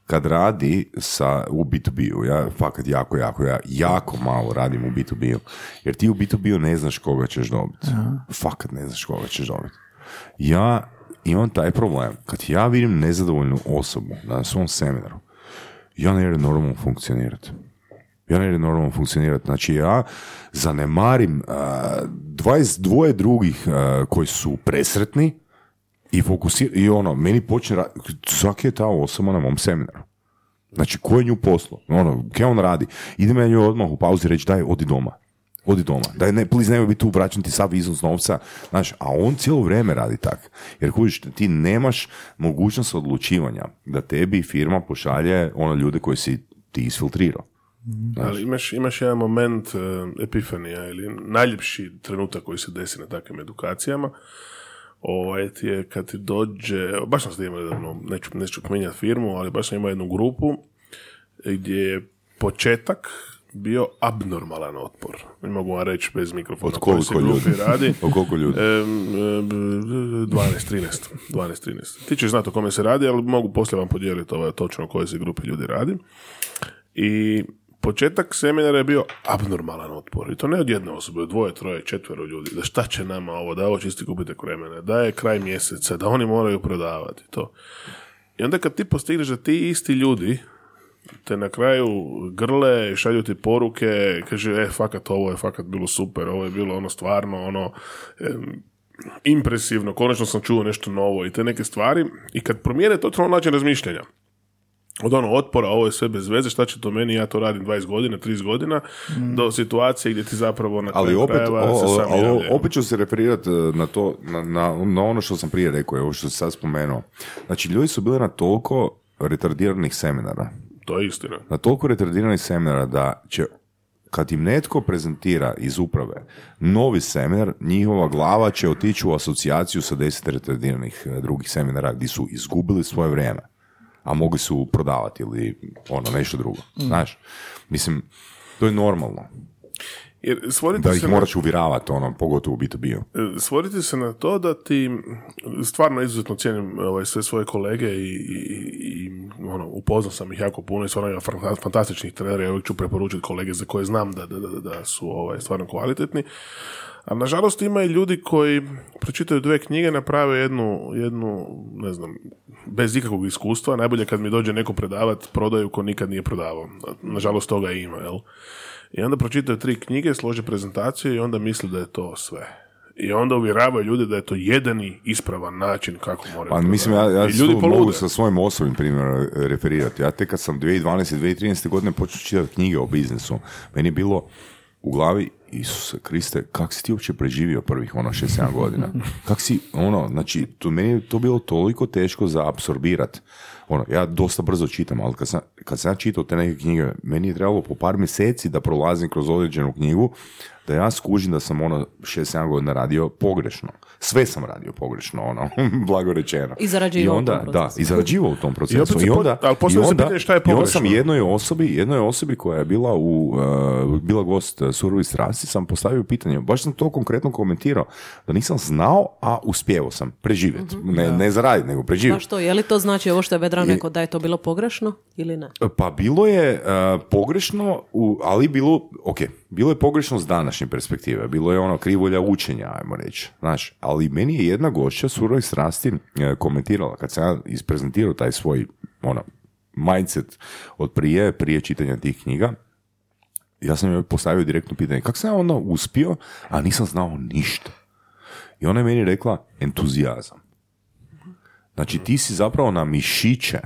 kad radi sa, u B2B-u. Ja fakat jako, jako, ja, jako malo radim u B2B-u. Jer ti u B2B-u ne znaš koga ćeš dobiti. Fakat ne znaš koga ćeš dobiti. Ja imam taj problem. Kad ja vidim nezadovoljnu osobu na svom seminaru, ja ne idem normalno funkcionirati. Ja ne normalno funkcionirati. Znači ja zanemarim a, 22 drugih a, koji su presretni i fokusir i ono, meni počne ra- svaki je ta osoba na mom seminaru. Znači, ko je nju poslo? Ono, kaj on radi? Idem ja njoj odmah u pauzi reći, daj, odi doma. Odi doma. Daj, ne, please, nemoj biti tu, vraćam ti sav iznos novca. Znaš, a on cijelo vrijeme radi tak. Jer kužiš, ti nemaš mogućnost odlučivanja da tebi firma pošalje ono ljude koje si ti isfiltrirao. Ali imaš, imaš jedan moment uh, epifanija ili najljepši trenutak koji se desi na takvim edukacijama. Ovaj ti je kad ti dođe, baš sam se jednu, neću, neću spominjati firmu, ali baš sam imao jednu grupu gdje je početak bio abnormalan otpor. Ne mogu vam reći bez mikrofona. Od koliko ljudi? radi. O koliko ljudi? Em, 12, 13. 12, 13. Ti ćeš znati o kome se radi, ali mogu poslije vam podijeliti ovaj, točno o kojoj se grupi ljudi radi. I početak seminara je bio abnormalan otpor. I to ne od jedne osobe, dvoje, troje, četvero ljudi. Da šta će nama ovo, da ovo čisti kupite kremene, da je kraj mjeseca, da oni moraju prodavati to. I onda kad ti postigneš da ti isti ljudi te na kraju grle, šalju ti poruke, kaže, e, fakat ovo je fakat bilo super, ovo je bilo ono stvarno, ono, em, impresivno, konačno sam čuo nešto novo i te neke stvari. I kad promijene totalno način razmišljanja, od ono otpora, ovo je sve bez veze, šta će to meni, ja to radim 20 godina, 30 godina, do situacije gdje ti zapravo na Ali kraju opet, krajeva o- se o- sam ali javljaju. opet ću se referirati na to, na, na, na ono što sam prije rekao, ovo što sam sad spomenuo. Znači, ljudi su bili na toliko retardiranih seminara, To je istina. na toliko retardiranih seminara da će kad im netko prezentira iz uprave novi seminar, njihova glava će otići u asocijaciju sa deset retardiranih eh, drugih seminara gdje su izgubili svoje vrijeme, a mogli su prodavati ili ono nešto drugo. Znaš, mislim, to je normalno. Jer Da se ih na- moraš uvjeravati, ono, pogotovo u B2B-u. E, svoditi se na to da ti stvarno izuzetno cijenim ovaj, sve svoje kolege i, i, i ono, upoznao sam ih jako puno i stvarno fantastičnih trenera i uvijek ću preporučiti kolege za koje znam da, da, da, da su ovaj, stvarno kvalitetni. A nažalost ima i ljudi koji pročitaju dvije knjige, naprave jednu, jednu, ne znam, bez ikakvog iskustva. Najbolje kad mi dođe neko predavat, prodaju ko nikad nije prodavao. Nažalost toga ima, jel? I onda pročitaju tri knjige, slože prezentaciju i onda misle da je to sve. I onda uvjeravaju ljude da je to jedini ispravan način kako moraju Pa mislim, ja, ja. I ljudi tu mogu sa svojim osobnim primjerom referirati. Ja tek kad sam 2012. 2013. godine počeo čitati knjige o biznisu, meni je bilo u glavi, Isuse Kriste, kak si ti uopće preživio prvih ono 6-7 godina? Kak si, ono, znači, to, meni je to bilo toliko teško za apsorbirat. Ono, ja dosta brzo čitam, ali kad sam, kad sam ja čitao te neke knjige, meni je trebalo po par mjeseci da prolazim kroz određenu knjigu, da ja skužim da sam ono 6-7 godina radio pogrešno. Sve sam radio pogrešno, ono, blago rečeno. I zarađivao I u onda, tom da, i zarađivao u tom procesu. I po- onda, ali i onda- šta je i onda sam pogrešno. jednoj osobi, jednoj osobi koja je bila u, uh, bila gost uh, Surovi strasti, sam postavio pitanje, baš sam to konkretno komentirao, da nisam znao, a uspjevao sam preživjeti. Ne, ne zaraditi, nego Pa preživjeti. što, je li to znači ovo što je Vedran rekao da je to bilo pogrešno ili ne? Pa bilo je uh, pogrešno, u, ali bilo, ok, bilo je pogrešno s današnje perspektive, bilo je ono krivolja učenja, ajmo reći, znaš, ali meni je jedna gošća surovih strasti eh, komentirala, kad sam ja isprezentirao taj svoj, ono, mindset od prije, prije čitanja tih knjiga, ja sam joj postavio direktno pitanje, kako sam ja onda uspio, a nisam znao ništa. I ona je meni rekla, entuzijazam. Znači ti si zapravo na mišiće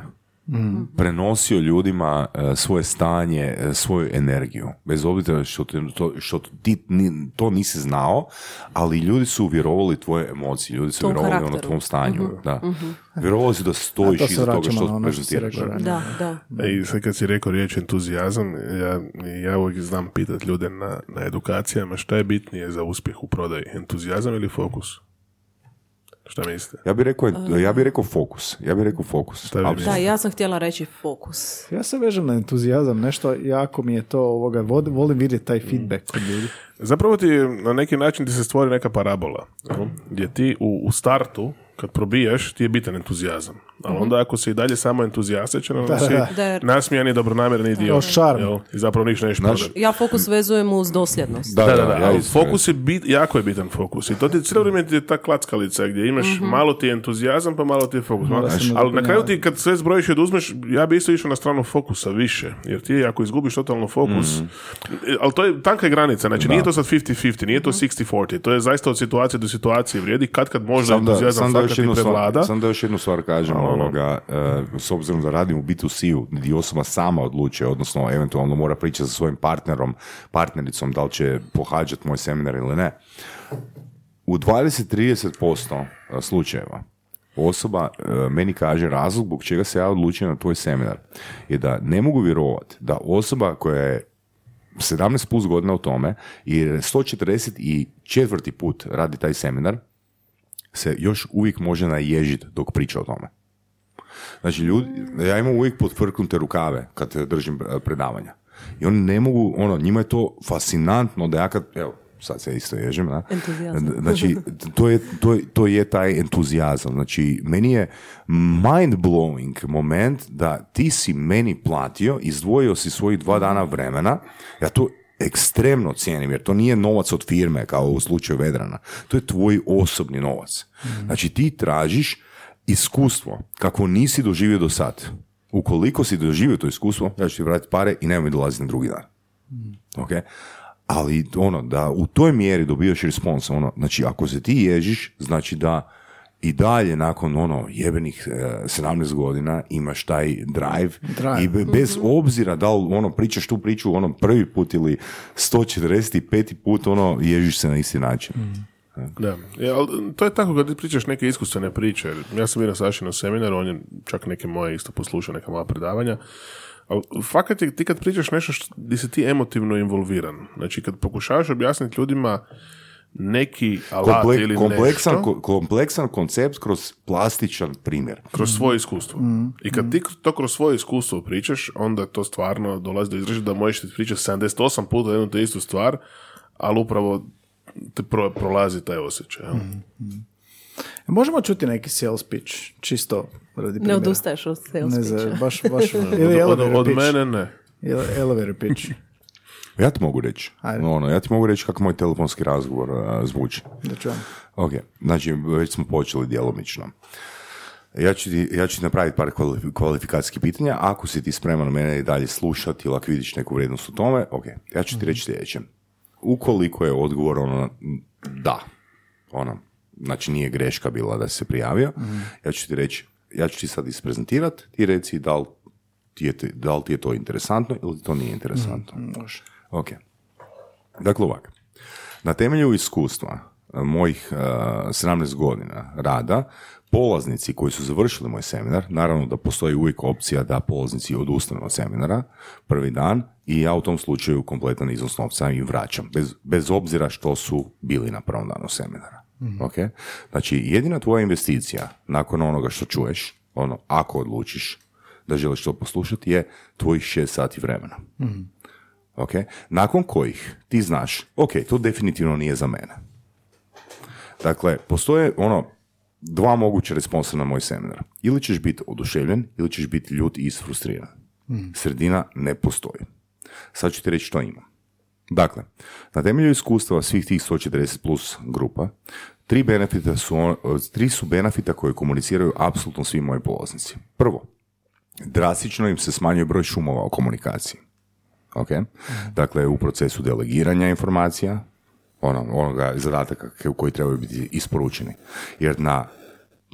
prenosio ljudima e, svoje stanje, e, svoju energiju. Bez obzira što, to, što ti ni- to nisi znao, ali ljudi su vjerovali tvoje emocije, ljudi su Tom vjerovali ono karakteru. tvom stanju. Da. Vjerovali su da stojiš iza toga na što ono što prezentiraš. rekao ranije. Da, da. E, I sad kad si rekao riječ entuzijazam, ja, ja uvijek znam pitat ljude na, na edukacijama šta je bitnije za uspjeh u prodaji, entuzijazam ili fokus? Šta mislite? Ja bih rekao, ja bih rekao fokus. Ja bih rekao fokus. Apsolutno. Da, ja sam htjela reći fokus. Ja se vežem na entuzijazam, nešto jako mi je to ovoga, volim vidjeti taj feedback kod ljudi. Zapravo ti na neki način ti se stvori neka parabola, gdje ti u, u startu, kad probijaš, ti je bitan entuzijazam. Ali onda ako si i dalje samo entuzijastičan, onda Da, si da. Nasmijan i dobronamjerni dio. Šarm. jel? I zapravo ništa Znaš, prodati. Ja fokus vezujem uz dosljednost. Da, Da, da, da, da, ja fokus je bit, jako je bitan fokus. I to ti cijelo vrijeme ti je ta klackalica gdje imaš malo ti je entuzijazam, pa malo ti je fokus. Malo- ali na kraju ti kad sve zbrojiš i oduzmeš, ja bi isto išao na stranu fokusa više. Jer ti ako izgubiš totalno fokus, ali to je tanka je granica, znači nije to sad 50-50, nije to 60-40, to je zaista od situacije do situacije vrijedi, kad kad možda entuzijazam još jednu stvar, sam da još jednu stvar kažem, ovoga, e, s obzirom da radim u B2C-u, gdje osoba sama odlučuje, odnosno eventualno mora pričati sa svojim partnerom, partnericom, da li će pohađati moj seminar ili ne. U 20-30% slučajeva osoba e, meni kaže razlog zbog čega se ja odlučio na tvoj seminar je da ne mogu vjerovati da osoba koja je 17 plus godina u tome i 144. put radi taj seminar se još uvijek može naježiti dok priča o tome. Znači, ljudi, ja imam uvijek potvrknute rukave kad držim e, predavanja. I oni ne mogu, ono, njima je to fascinantno da ja kad, evo, sad se isto ježim, da? Znači, to je, to, je, to je taj entuzijazam. Znači, meni je mind-blowing moment da ti si meni platio, izdvojio si svojih dva dana vremena, ja to ekstremno cijenim, jer to nije novac od firme, kao u slučaju Vedrana. To je tvoj osobni novac. Znači, ti tražiš iskustvo kako nisi doživio do sad. Ukoliko si doživio to iskustvo, ja ću ti vratiti pare i nemoj dolaziti na drugi dan. Ok? Ali ono, da u toj mjeri dobijaš respons, ono, znači ako se ti ježiš, znači da i dalje nakon ono jebenih e, 17 godina imaš taj drive, Drive. i be- bez obzira da li ono pričaš tu priču ono prvi put ili 145. put ono ježiš se na isti način. Da, ja, ali to je tako kad ti pričaš neke iskustvene priče. jer Ja sam bio na Sašinom seminaru, on je čak neke moje isto poslušao, neka moja predavanja. Ali fakat je ti kad pričaš nešto što, gdje si ti emotivno involviran. Znači kad pokušavaš objasniti ljudima neki alat Komple- ili kompleksan, nešto, ko- kompleksan koncept kroz plastičan primjer. kroz svoje iskustvo. I kad ti to kroz svoje iskustvo pričaš, onda to stvarno dolazi do izražaja da možeš ti pričati 78 puta jednu te istu stvar, ali upravo te pro- prolazi taj osjećaj. jel? Možemo čuti neki sales pitch, čisto radi Ne primjera. odustaješ od sales Ne pitcha. baš, baš, ili Od, od, od pitch. mene ne. Ele- Elevator pitch. Ja ti mogu reći. Ajde. Ono, ja ti mogu reći kako moj telefonski razgovor a, zvuči. Da čujem. Ok, znači već smo počeli djelomično. Ja ću, ti, ja ću ti napraviti par kvali- kvalifikacijskih pitanja. Ako si ti spreman mene i dalje slušati ili ako vidiš neku vrijednost u tome, ok, ja ću ti reći sljedeće. Ukoliko je odgovor ono da, ono, znači nije greška bila da se prijavio, ja ću ti reći, ja ću ti sad isprezentirati, ti reci da li ti je, da li ti je to interesantno ili to nije interesantno. Može. Ok. Dakle ovako. Na temelju iskustva e, mojih e, 17 godina rada, polaznici koji su završili moj seminar, naravno da postoji uvijek opcija da polaznici odustanu od seminara prvi dan i ja u tom slučaju kompletan iznos novca im vraćam, bez, bez obzira što su bili na prvom danu seminara. Ok? Znači, jedina tvoja investicija nakon onoga što čuješ, ono, ako odlučiš da želiš to poslušati, je tvojih šest sati vremena. Ok? Nakon kojih ti znaš, ok, to definitivno nije za mene. Dakle, postoje ono dva moguća responsa na moj seminar. Ili ćeš biti oduševljen, ili ćeš biti ljut i isfrustriran. Sredina ne postoji. Sad ću ti reći što imam. Dakle, na temelju iskustva svih tih 140 plus grupa, tri, benefita su, tri su benefita koje komuniciraju apsolutno svi moji polaznici. Prvo, drastično im se smanjuje broj šumova u komunikaciji. Ok? Dakle, u procesu delegiranja informacija, ono, onoga zadataka koji trebaju biti isporučeni. Jer na,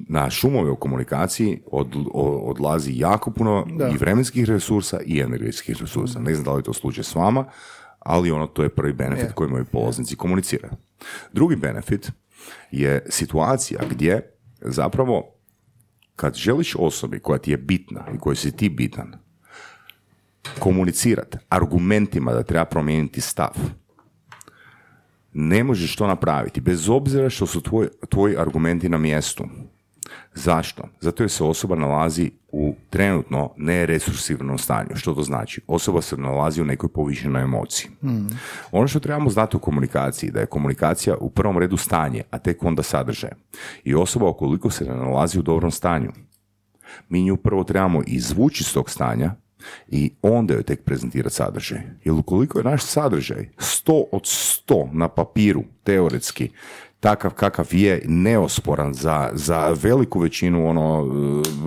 na šumove u komunikaciji od, odlazi jako puno i vremenskih resursa i energijskih resursa. Ne znam da li je to slučaj s vama, ali ono, to je prvi benefit koji moji polaznici komuniciraju. Drugi benefit je situacija gdje zapravo kad želiš osobi koja ti je bitna i kojoj si ti bitan, komunicirati argumentima da treba promijeniti stav, ne možeš to napraviti, bez obzira što su tvoj, tvoji argumenti na mjestu. Zašto? Zato jer se osoba nalazi u trenutno neresursivnom stanju. Što to znači? Osoba se nalazi u nekoj povišenoj emociji. Ono što trebamo znati u komunikaciji, da je komunikacija u prvom redu stanje, a tek onda sadržaj. I osoba ukoliko se ne nalazi u dobrom stanju, mi nju prvo trebamo izvući iz tog stanja i onda joj tek prezentirati sadržaj. Jer ukoliko je naš sadržaj 100 od 100 na papiru, teoretski, takav kakav je neosporan za, za veliku većinu ono,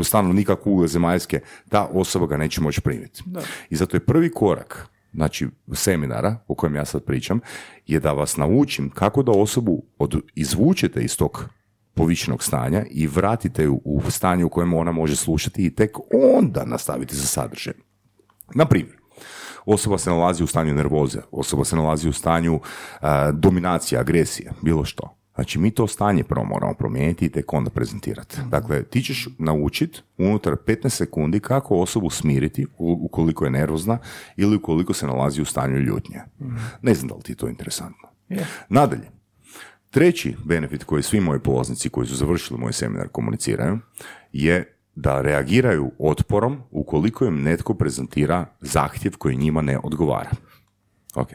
e, stanovnika kugle zemaljske, ta osoba ga neće moći primiti. I zato je prvi korak znači seminara o kojem ja sad pričam, je da vas naučim kako da osobu od, izvučete iz tog povišenog stanja i vratite ju u stanje u kojem ona može slušati i tek onda nastaviti sa sadržajem. Na primjer, osoba se nalazi u stanju nervoze, osoba se nalazi u stanju a, dominacije, agresije, bilo što. Znači, mi to stanje prvo moramo promijeniti i tek onda prezentirati. Dakle, ti ćeš naučiti unutar 15 sekundi kako osobu smiriti ukoliko je nervozna ili ukoliko se nalazi u stanju ljutnje. Ne znam da li ti je to interesantno. Nadalje, Treći benefit koji svi moji polaznici koji su završili moj seminar komuniciraju je da reagiraju otporom ukoliko im netko prezentira zahtjev koji njima ne odgovara. Ok.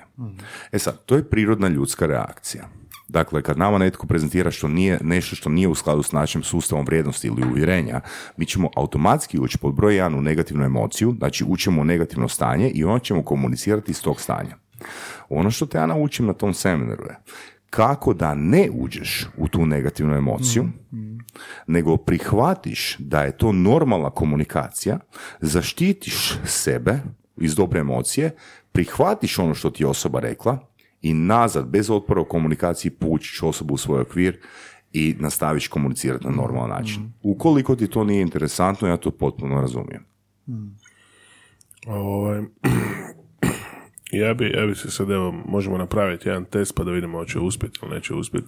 E sad, to je prirodna ljudska reakcija. Dakle, kad nama netko prezentira što nije, nešto što nije u skladu s našim sustavom vrijednosti ili uvjerenja, mi ćemo automatski ući pod broj jedan u negativnu emociju, znači ućemo u negativno stanje i onda ćemo komunicirati iz tog stanja. Ono što te ja naučim na tom seminaru je kako da ne uđeš u tu negativnu emociju, nego prihvatiš da je to normalna komunikacija, zaštitiš sebe iz dobre emocije, prihvatiš ono što ti je osoba rekla i nazad, bez otpora u komunikaciji, pučiš osobu u svoj okvir i nastaviš komunicirati na normalan način. Ukoliko ti to nije interesantno, ja to potpuno razumijem. Ovaj, ja bi, ja bi se sad, evo, možemo napraviti jedan test pa da vidimo hoće uspjeti ili neće uspjeti.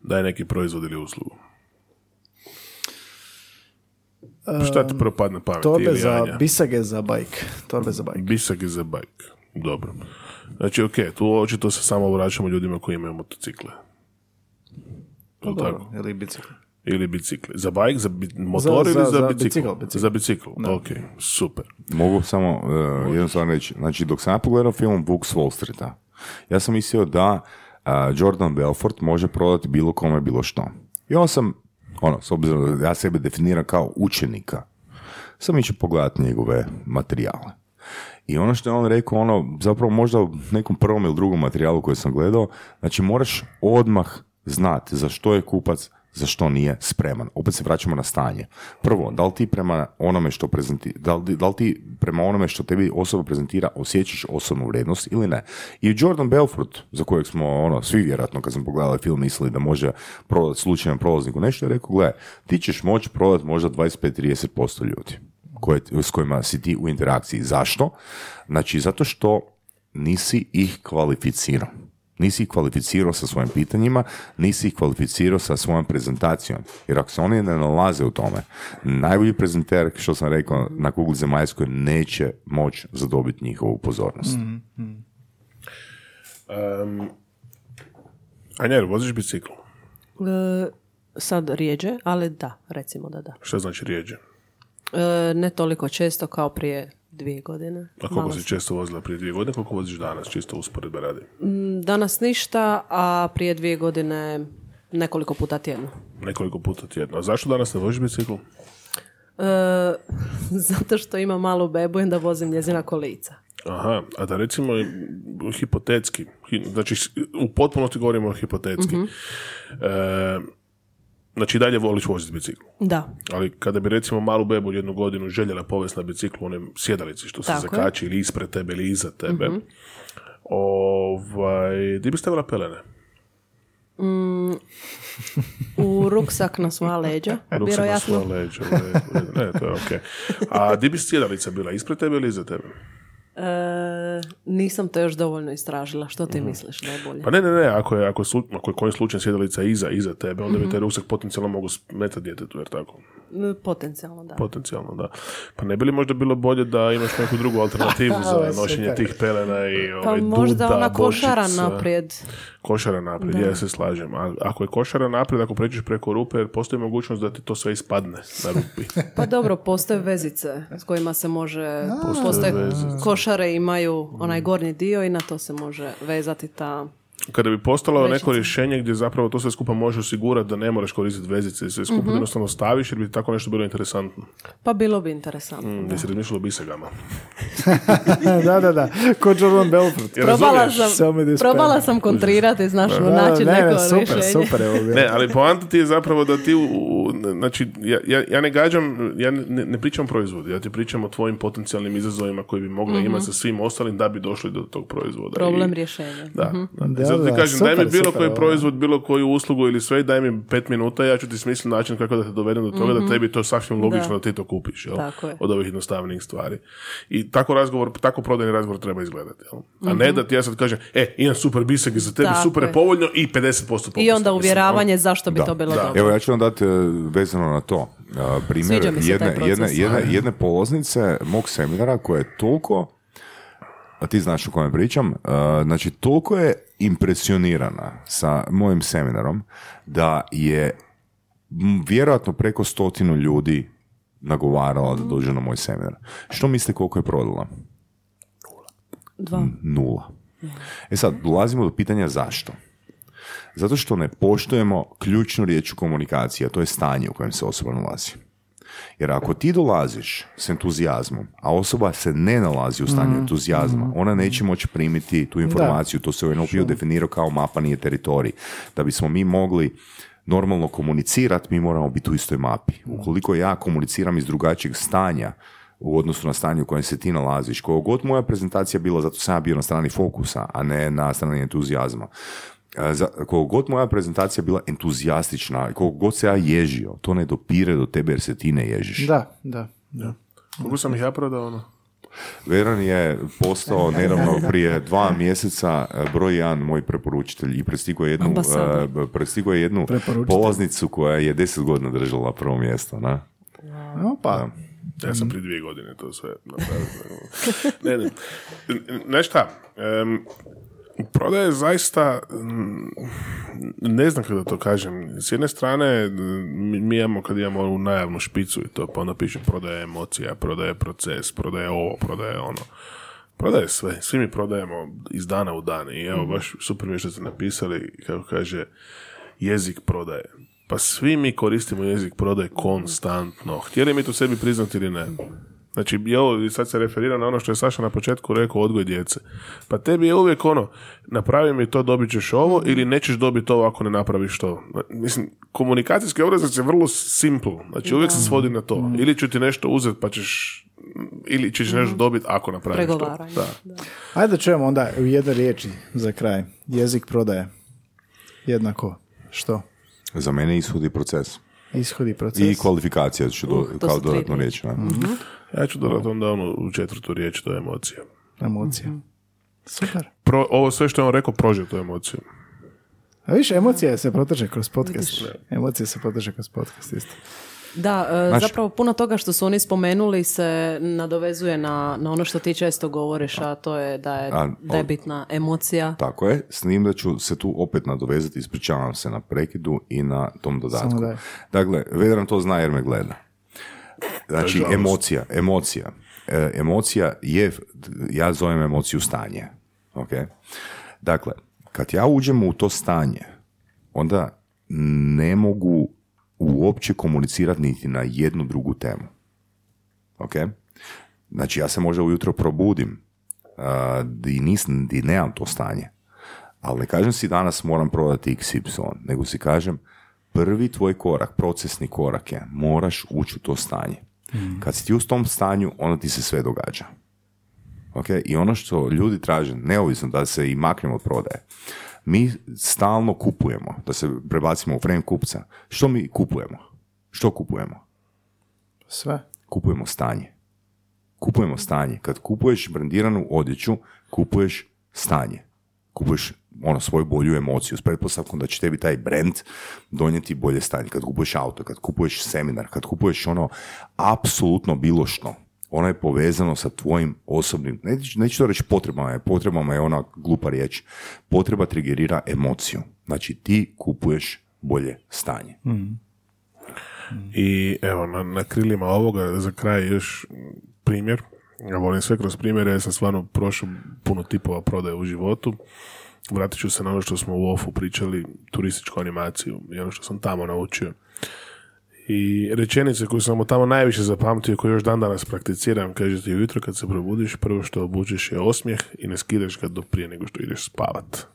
Daj neki proizvod ili uslugu. Šta ti prvo padne na pamet? Torbe Ili za, Anja? bisage za bajk. Torbe za bajk. Bisak je za bajk. Dobro. Znači, ok, tu očito se samo vraćamo ljudima koji imaju motocikle. Jel tako? Ili bicikl. Ili bicikli. Za bajk, za bi- motor Za- ili za- za, za bicikl? bicikl, bicikl. Za bicikl, ok, super. Mogu samo uh, jednu stvar reći. Znači, dok sam ja pogledao film Vuk s Wall Streeta, ja sam mislio da uh, Jordan Belfort može prodati bilo kome bilo što. I on sam, ono, s obzirom da ja sebe definiram kao učenika, sam išao pogledati njegove materijale. I ono što je on rekao, ono, zapravo možda u nekom prvom ili drugom materijalu koji sam gledao, znači moraš odmah znati za što je kupac, za što nije spreman. Opet se vraćamo na stanje. Prvo, da li ti prema onome što prezenti, da li, da li ti prema onome što tebi osoba prezentira osjećaš osobnu vrijednost ili ne. I Jordan Belfort, za kojeg smo ono, svi vjerojatno kad smo pogledali film mislili da može prodati slučajem prolazniku nešto, je rekao, gle, ti ćeš moći prodati možda 25-30% ljudi koje, s kojima si ti u interakciji. Zašto? Znači, zato što nisi ih kvalificirao. Nisi ih kvalificirao sa svojim pitanjima, nisi ih kvalificirao sa svojom prezentacijom. Jer ako se oni ne nalaze u tome, najbolji prezenter, što sam rekao, na kugli zemaljskoj neće moći zadobiti njihovu pozornost. Um, Anja, jel voziš bicikl? E, sad rijeđe, ali da, recimo da da. Šta znači rijeđe? E, ne toliko često kao prije dvije godine. A koliko si često vozila prije dvije godine, koliko voziš danas, čisto usporedba radi? Danas ništa, a prije dvije godine nekoliko puta tjedno. Nekoliko puta tjedno. A zašto danas ne voziš bicikl? E, zato što imam malu bebu i da vozim njezina kolica. Aha, a da recimo hipotetski, hi- znači u potpunosti govorimo hipotetski. E, Znači dalje voliš voziti bicikl. Da. Ali kada bi recimo malu bebu jednu godinu željela povesti na biciklu onim sjedalici što se Tako je. Zakači ili ispred tebe ili iza tebe, ovaj, di bi stavila pelene? U ruksak na svoja leđa, Ruksak na svoja leđa, ne, to je okej. A di bi sjedalica bila, ispred tebe ili iza tebe? E, nisam to još dovoljno istražila. Što ti misliš da je bolje? Pa ne, ne, ne, ako je, ako je, slu- ako je kojim slučajem sjedalica iza, iza tebe, onda Mhm. bi taj ruksak potencijalno mogu smetati djetetu, jer tako? Potencijalno, da. Potencijalno, da. Pa ne bi li možda bilo bolje da imaš neku drugu alternativu za nošenje tih pelena i Pa ovaj, možda duda, ona košara naprijed. Košara naprijed, ja se slažem. A ako je košara naprijed, ako pređeš preko rupe, postoji mogućnost da ti to sve ispadne na rupi. Pa dobro, postoje vezice s kojima se može, postoje košare imaju onaj gornji dio i na to se može vezati ta... Kada bi postalo Vrećica. neko rješenje gdje zapravo to sve skupa može osigurati da ne moraš koristiti vezice i sve skupa Mhm. da jednostavno staviš jer bi tako nešto bilo interesantno. Pa bilo bi interesantno. Mm, da si razmišljalo o bisegama. da, da, da. Ko Jordan Belfort. Probala sam, probala sam kontrirati, znaš, Da, naći ne, ne, neko super, rješenje. super, evo bilo. Ne, ali poanta ti je zapravo da ti, u, u- znači, ja, ja, ja ne gađam, ja ne, ne pričam proizvodu, ja ti pričam o tvojim potencijalnim izazovima koji bi mogli imati sa svim ostalim da bi došli do tog proizvoda. Problem I- rješenja. Da, da. Da, zato ti kažem, daj mi super, bilo super, koji ovo. proizvod, bilo koju uslugu ili sve, daj mi pet minuta, ja ću ti smisliti način kako da te dovedem do toga da tebi to sasvim logično da, Da. ti to kupiš, jel? Tako je. Od ovih jednostavnijih stvari. I tako razgovor, tako prodajni razgovor treba izgledati, jel? A ne da ti ja sad kažem, e, imam super biseg i za tebi, Tako super je povoljno i 50% popusta. I onda Mislim, uvjeravanje zašto bi Da, to bilo da. dobro. Evo ja ću vam dati e, vezano na to e, primjer jedne, jedne, jedne, jedne polaznice mog seminara koja je toliko a ti znaš o kojem pričam, e, znači toliko je impresionirana sa mojim seminarom da je vjerojatno preko stotinu ljudi nagovarala da dođe na moj seminar. Što mislite koliko je prodala? Dva. Nula. E sad, dolazimo do pitanja zašto. Zato što ne poštujemo ključnu riječ u komunikaciji, a to je stanje u kojem se osoba nalazi. Jer ako ti dolaziš s entuzijazmom, a osoba se ne nalazi u stanju entuzijazma, ona neće moći primiti tu informaciju, to se u NLP-u definira kao mapa nije teritorij. Da bismo mi mogli normalno komunicirati, mi moramo biti u istoj mapi. Ukoliko ja komuniciram iz drugačijeg stanja, u odnosu na stanje u kojem se ti nalaziš. Koliko god moja prezentacija bila, zato sam ja bio na strani fokusa, a ne na strani entuzijazma. E, Za, koliko god moja prezentacija bila entuzijastična, koliko god se ja ježio, to ne dopire do tebe jer se ti ne ježiš. Da, da, da. Koliko sam ih ja prodao, ono? Veran je postao nedavno prije dva mjeseca e, broj jedan moj preporučitelj i prestigao je jednu, e, prestigao je jednu polaznicu koja je deset godina držala prvo mjesto. Na? Opa. Ja sam prije dvije godine to sve napravio. ne, ne. Znaš šta, em, prodaje zaista, mm, ne znam kako da to kažem, s jedne strane mi, imamo kad imamo ovu najavnu špicu i to, pa onda piše prodaje emocija, prodaje proces, prodaje ovo, prodaje ono. Prodaje sve, svi mi prodajemo iz dana u dan i evo baš super mi što ste napisali, kako kaže, jezik prodaje. Pa svi mi koristimo jezik prodaje konstantno. Htjeli mi to sebi priznati ili ne. Znači, i ovo sad se referira na ono što je Saša na početku rekao, odgoj djece. Pa tebi je uvijek ono, napravi mi to, dobit ćeš ovo, ili nećeš dobiti ovo ako ne napraviš to. Mislim, komunikacijski obrazac je vrlo simple. Znači, uvijek se svodi na to. Ili ću ti nešto uzeti pa ćeš, ili ćeš nešto dobiti ako napraviš to. Pregovaranje. Da. Da. Ajde da čujemo onda u jednoj riječi za kraj. Jezik prodaje. Jednako. Što? Za mene ishodi proces. Ishodi proces. I kvalifikacija ću do, Uh, to kao riječi. riječ. ne? Ja ću dodati onda ono u četvrtu riječ, to je emocija. Emocija. Mhm. Super. Pro, ovo sve što je on rekao, prože tu emociju. A više emocije se proteže kroz podcast. Emocije se proteže kroz podcast, isto. Da, e, Znači- zapravo puno toga što su oni spomenuli se nadovezuje na, na ono što ti često govoriš, a to je da je, A, da je o- bitna emocija. Tako je, s njim da ću se tu opet nadovezati, ispričavam se na prekidu i na tom dodatku. Daj. Dakle, Vedran to zna jer me gleda. Znači, emocija, emocija. E, emocija je, ja zovem emociju stanje. Ok? Dakle, kad ja uđem u to stanje, onda ne mogu uopće komunicirati niti na jednu drugu temu. Ok? Znači, ja se možda ujutro probudim a, di, nisam, di nemam to stanje. Ali ne kažem si danas moram prodati XY, nego si kažem prvi tvoj korak, procesni korak je, moraš ući u to stanje. Kad si ti u tom stanju, onda ti se sve događa. Ok, I ono što ljudi traže, neovisno da se i maknemo od prodaje, mi stalno kupujemo, da se prebacimo u frame kupca. Što mi kupujemo? Što kupujemo? Sve. Kupujemo stanje. Kupujemo stanje. Kad kupuješ brendiranu odjeću, kupuješ stanje. Kupuješ ono svoju bolju emociju s pretpostavkom da će tebi taj brand donijeti bolje stanje. Kad kupuješ auto, kad kupuješ seminar, kad kupuješ ono apsolutno bilo što, ono je povezano sa tvojim osobnim, neću, neću to reći potrebama, je, potrebama je ona glupa riječ. Potreba trigerira emociju. Znači ti kupuješ bolje stanje. I evo, na, na krilima ovoga, za kraj još primjer. Ja volim sve kroz primjere, ja sam stvarno prošao puno tipova prodaje u životu. Vratit ću se na ono što smo u OFU pričali, turističku animaciju i ono što sam tamo naučio. I rečenice koju sam tamo najviše zapamtio, koju još dan danas prakticiram, kaže ti ujutro kad se probudiš, prvo što obučeš je osmijeh i ne skidaš ga do prije nego što ideš spavat.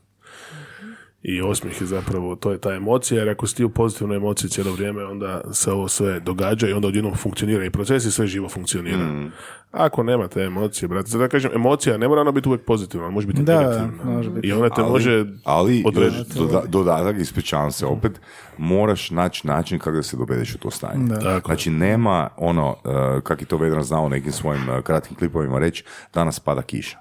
I osmijeh je zapravo, to je ta emocija, jer ako si ti u pozitivnoj emociji cijelo vrijeme, onda se ovo sve događa i onda odjednom funkcionira i proces i sve živo funkcionira. Ako nema te emocije, brate, zato kažem, emocija ne mora ona biti uvijek pozitivna, ona može biti Da, negativna. može biti. I ona te može ali odrediti. doda- dodatak, ispričavam se opet, moraš naći način kako da se dovedeš u to stanje. Tako. Znači nema ono, uh, kak je to Vedran znao nekim svojim uh, kratkim klipovima reći, danas pada kiša.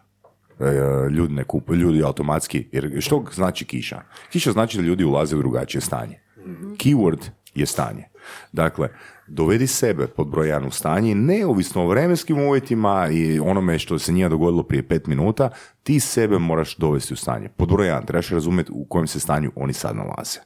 E, ljudi ne kupuju, ljudi automatski, jer što znači kiša? Kiša znači da ljudi ulaze u drugačije stanje. Keyword je stanje. Dakle, dovedi sebe pod broj jedan u stanje, neovisno o vremenskim uvjetima i onome što se nije dogodilo prije pet minuta, ti sebe moraš dovesti u stanje. Pod broj jedan, trebaš razumjeti u kojem se stanju oni sad nalaze.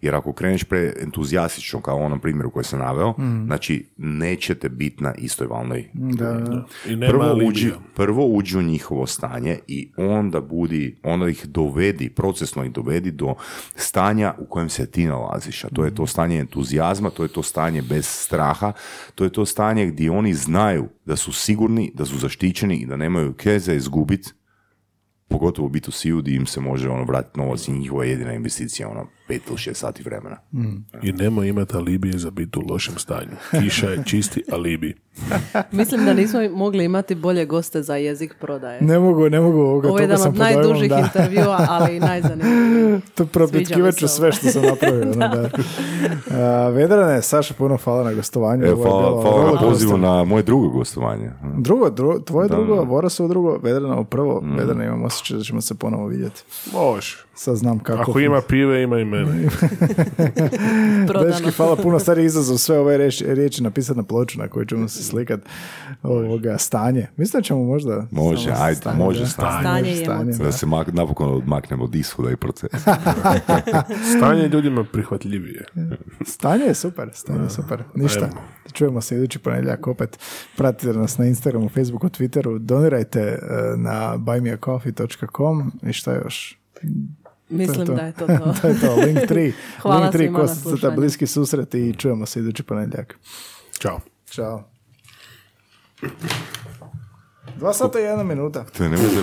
Jer ako kreneš preentuzijastično, kao u onom primjeru koji sam naveo, znači nećete biti na istoj valnoj Da, I nema prvo uđi, prvo uđi u njihovo stanje i onda budi, onda ih dovedi, procesno ih dovedi do stanja u kojem se ti nalaziš, a to je to stanje entuzijazma, to je to stanje bez straha, to je to stanje gdje oni znaju da su sigurni, da su zaštićeni i da nemaju keze izgubiti, pogotovo u B2C-u gdje im se može ono vratiti novac i njihova jedina investicija, ono, pet ili šest sati vremena. I nemoj imati alibije za biti u lošem stanju. Kiša je čisti alibi. Mislim da nismo mogli imati bolje goste za jezik prodaje. Ne mogu, ne mogu ovoga, Ovo je jedan sam od najdužih da. intervjua, ali i najzanimljiviji. To propitkivat ću sve što sam napravio. ono, da. A, Vedrane, Saša, puno hvala na gostovanju. E, Ovo je hvala, hvala na pozivu na moje drugo gostovanje. Drugo, dru, tvoje Da, drugo, da. Vorasovo drugo, Vedranovo prvo. Vedrana imam osjećaj da ćemo se ponovo vidjeti. Može. Sad znam kako. Ako ima pive, ima i mene. Dečki, hvala puno, stari izazov sve ove riječi, riječi napisati na ploču na kojoj ćemo se slikat ovoga stanje. Mislim da ćemo možda... Može, ajde, stanje, može da. stanje. Stanje Stanje, emocije. Da se mak- napokon odmaknemo od ishoda i procesa. Stanje je ljudima prihvatljivije. Stanje je super, stanje je super. Ništa. Čujemo se idući ponedjeljak opet. Pratite nas na Instagramu, Facebooku, Twitteru. Donirajte eh, na buymeacoffee.com i šta još? Mislim to. da je to to. To je to, link 3. Hvala link 3 svima na ko slušanju. bliski susret i čujemo se idući ponedjeljak. Ćao. Ćao. Dva sata i jedna minuta. To je nemoj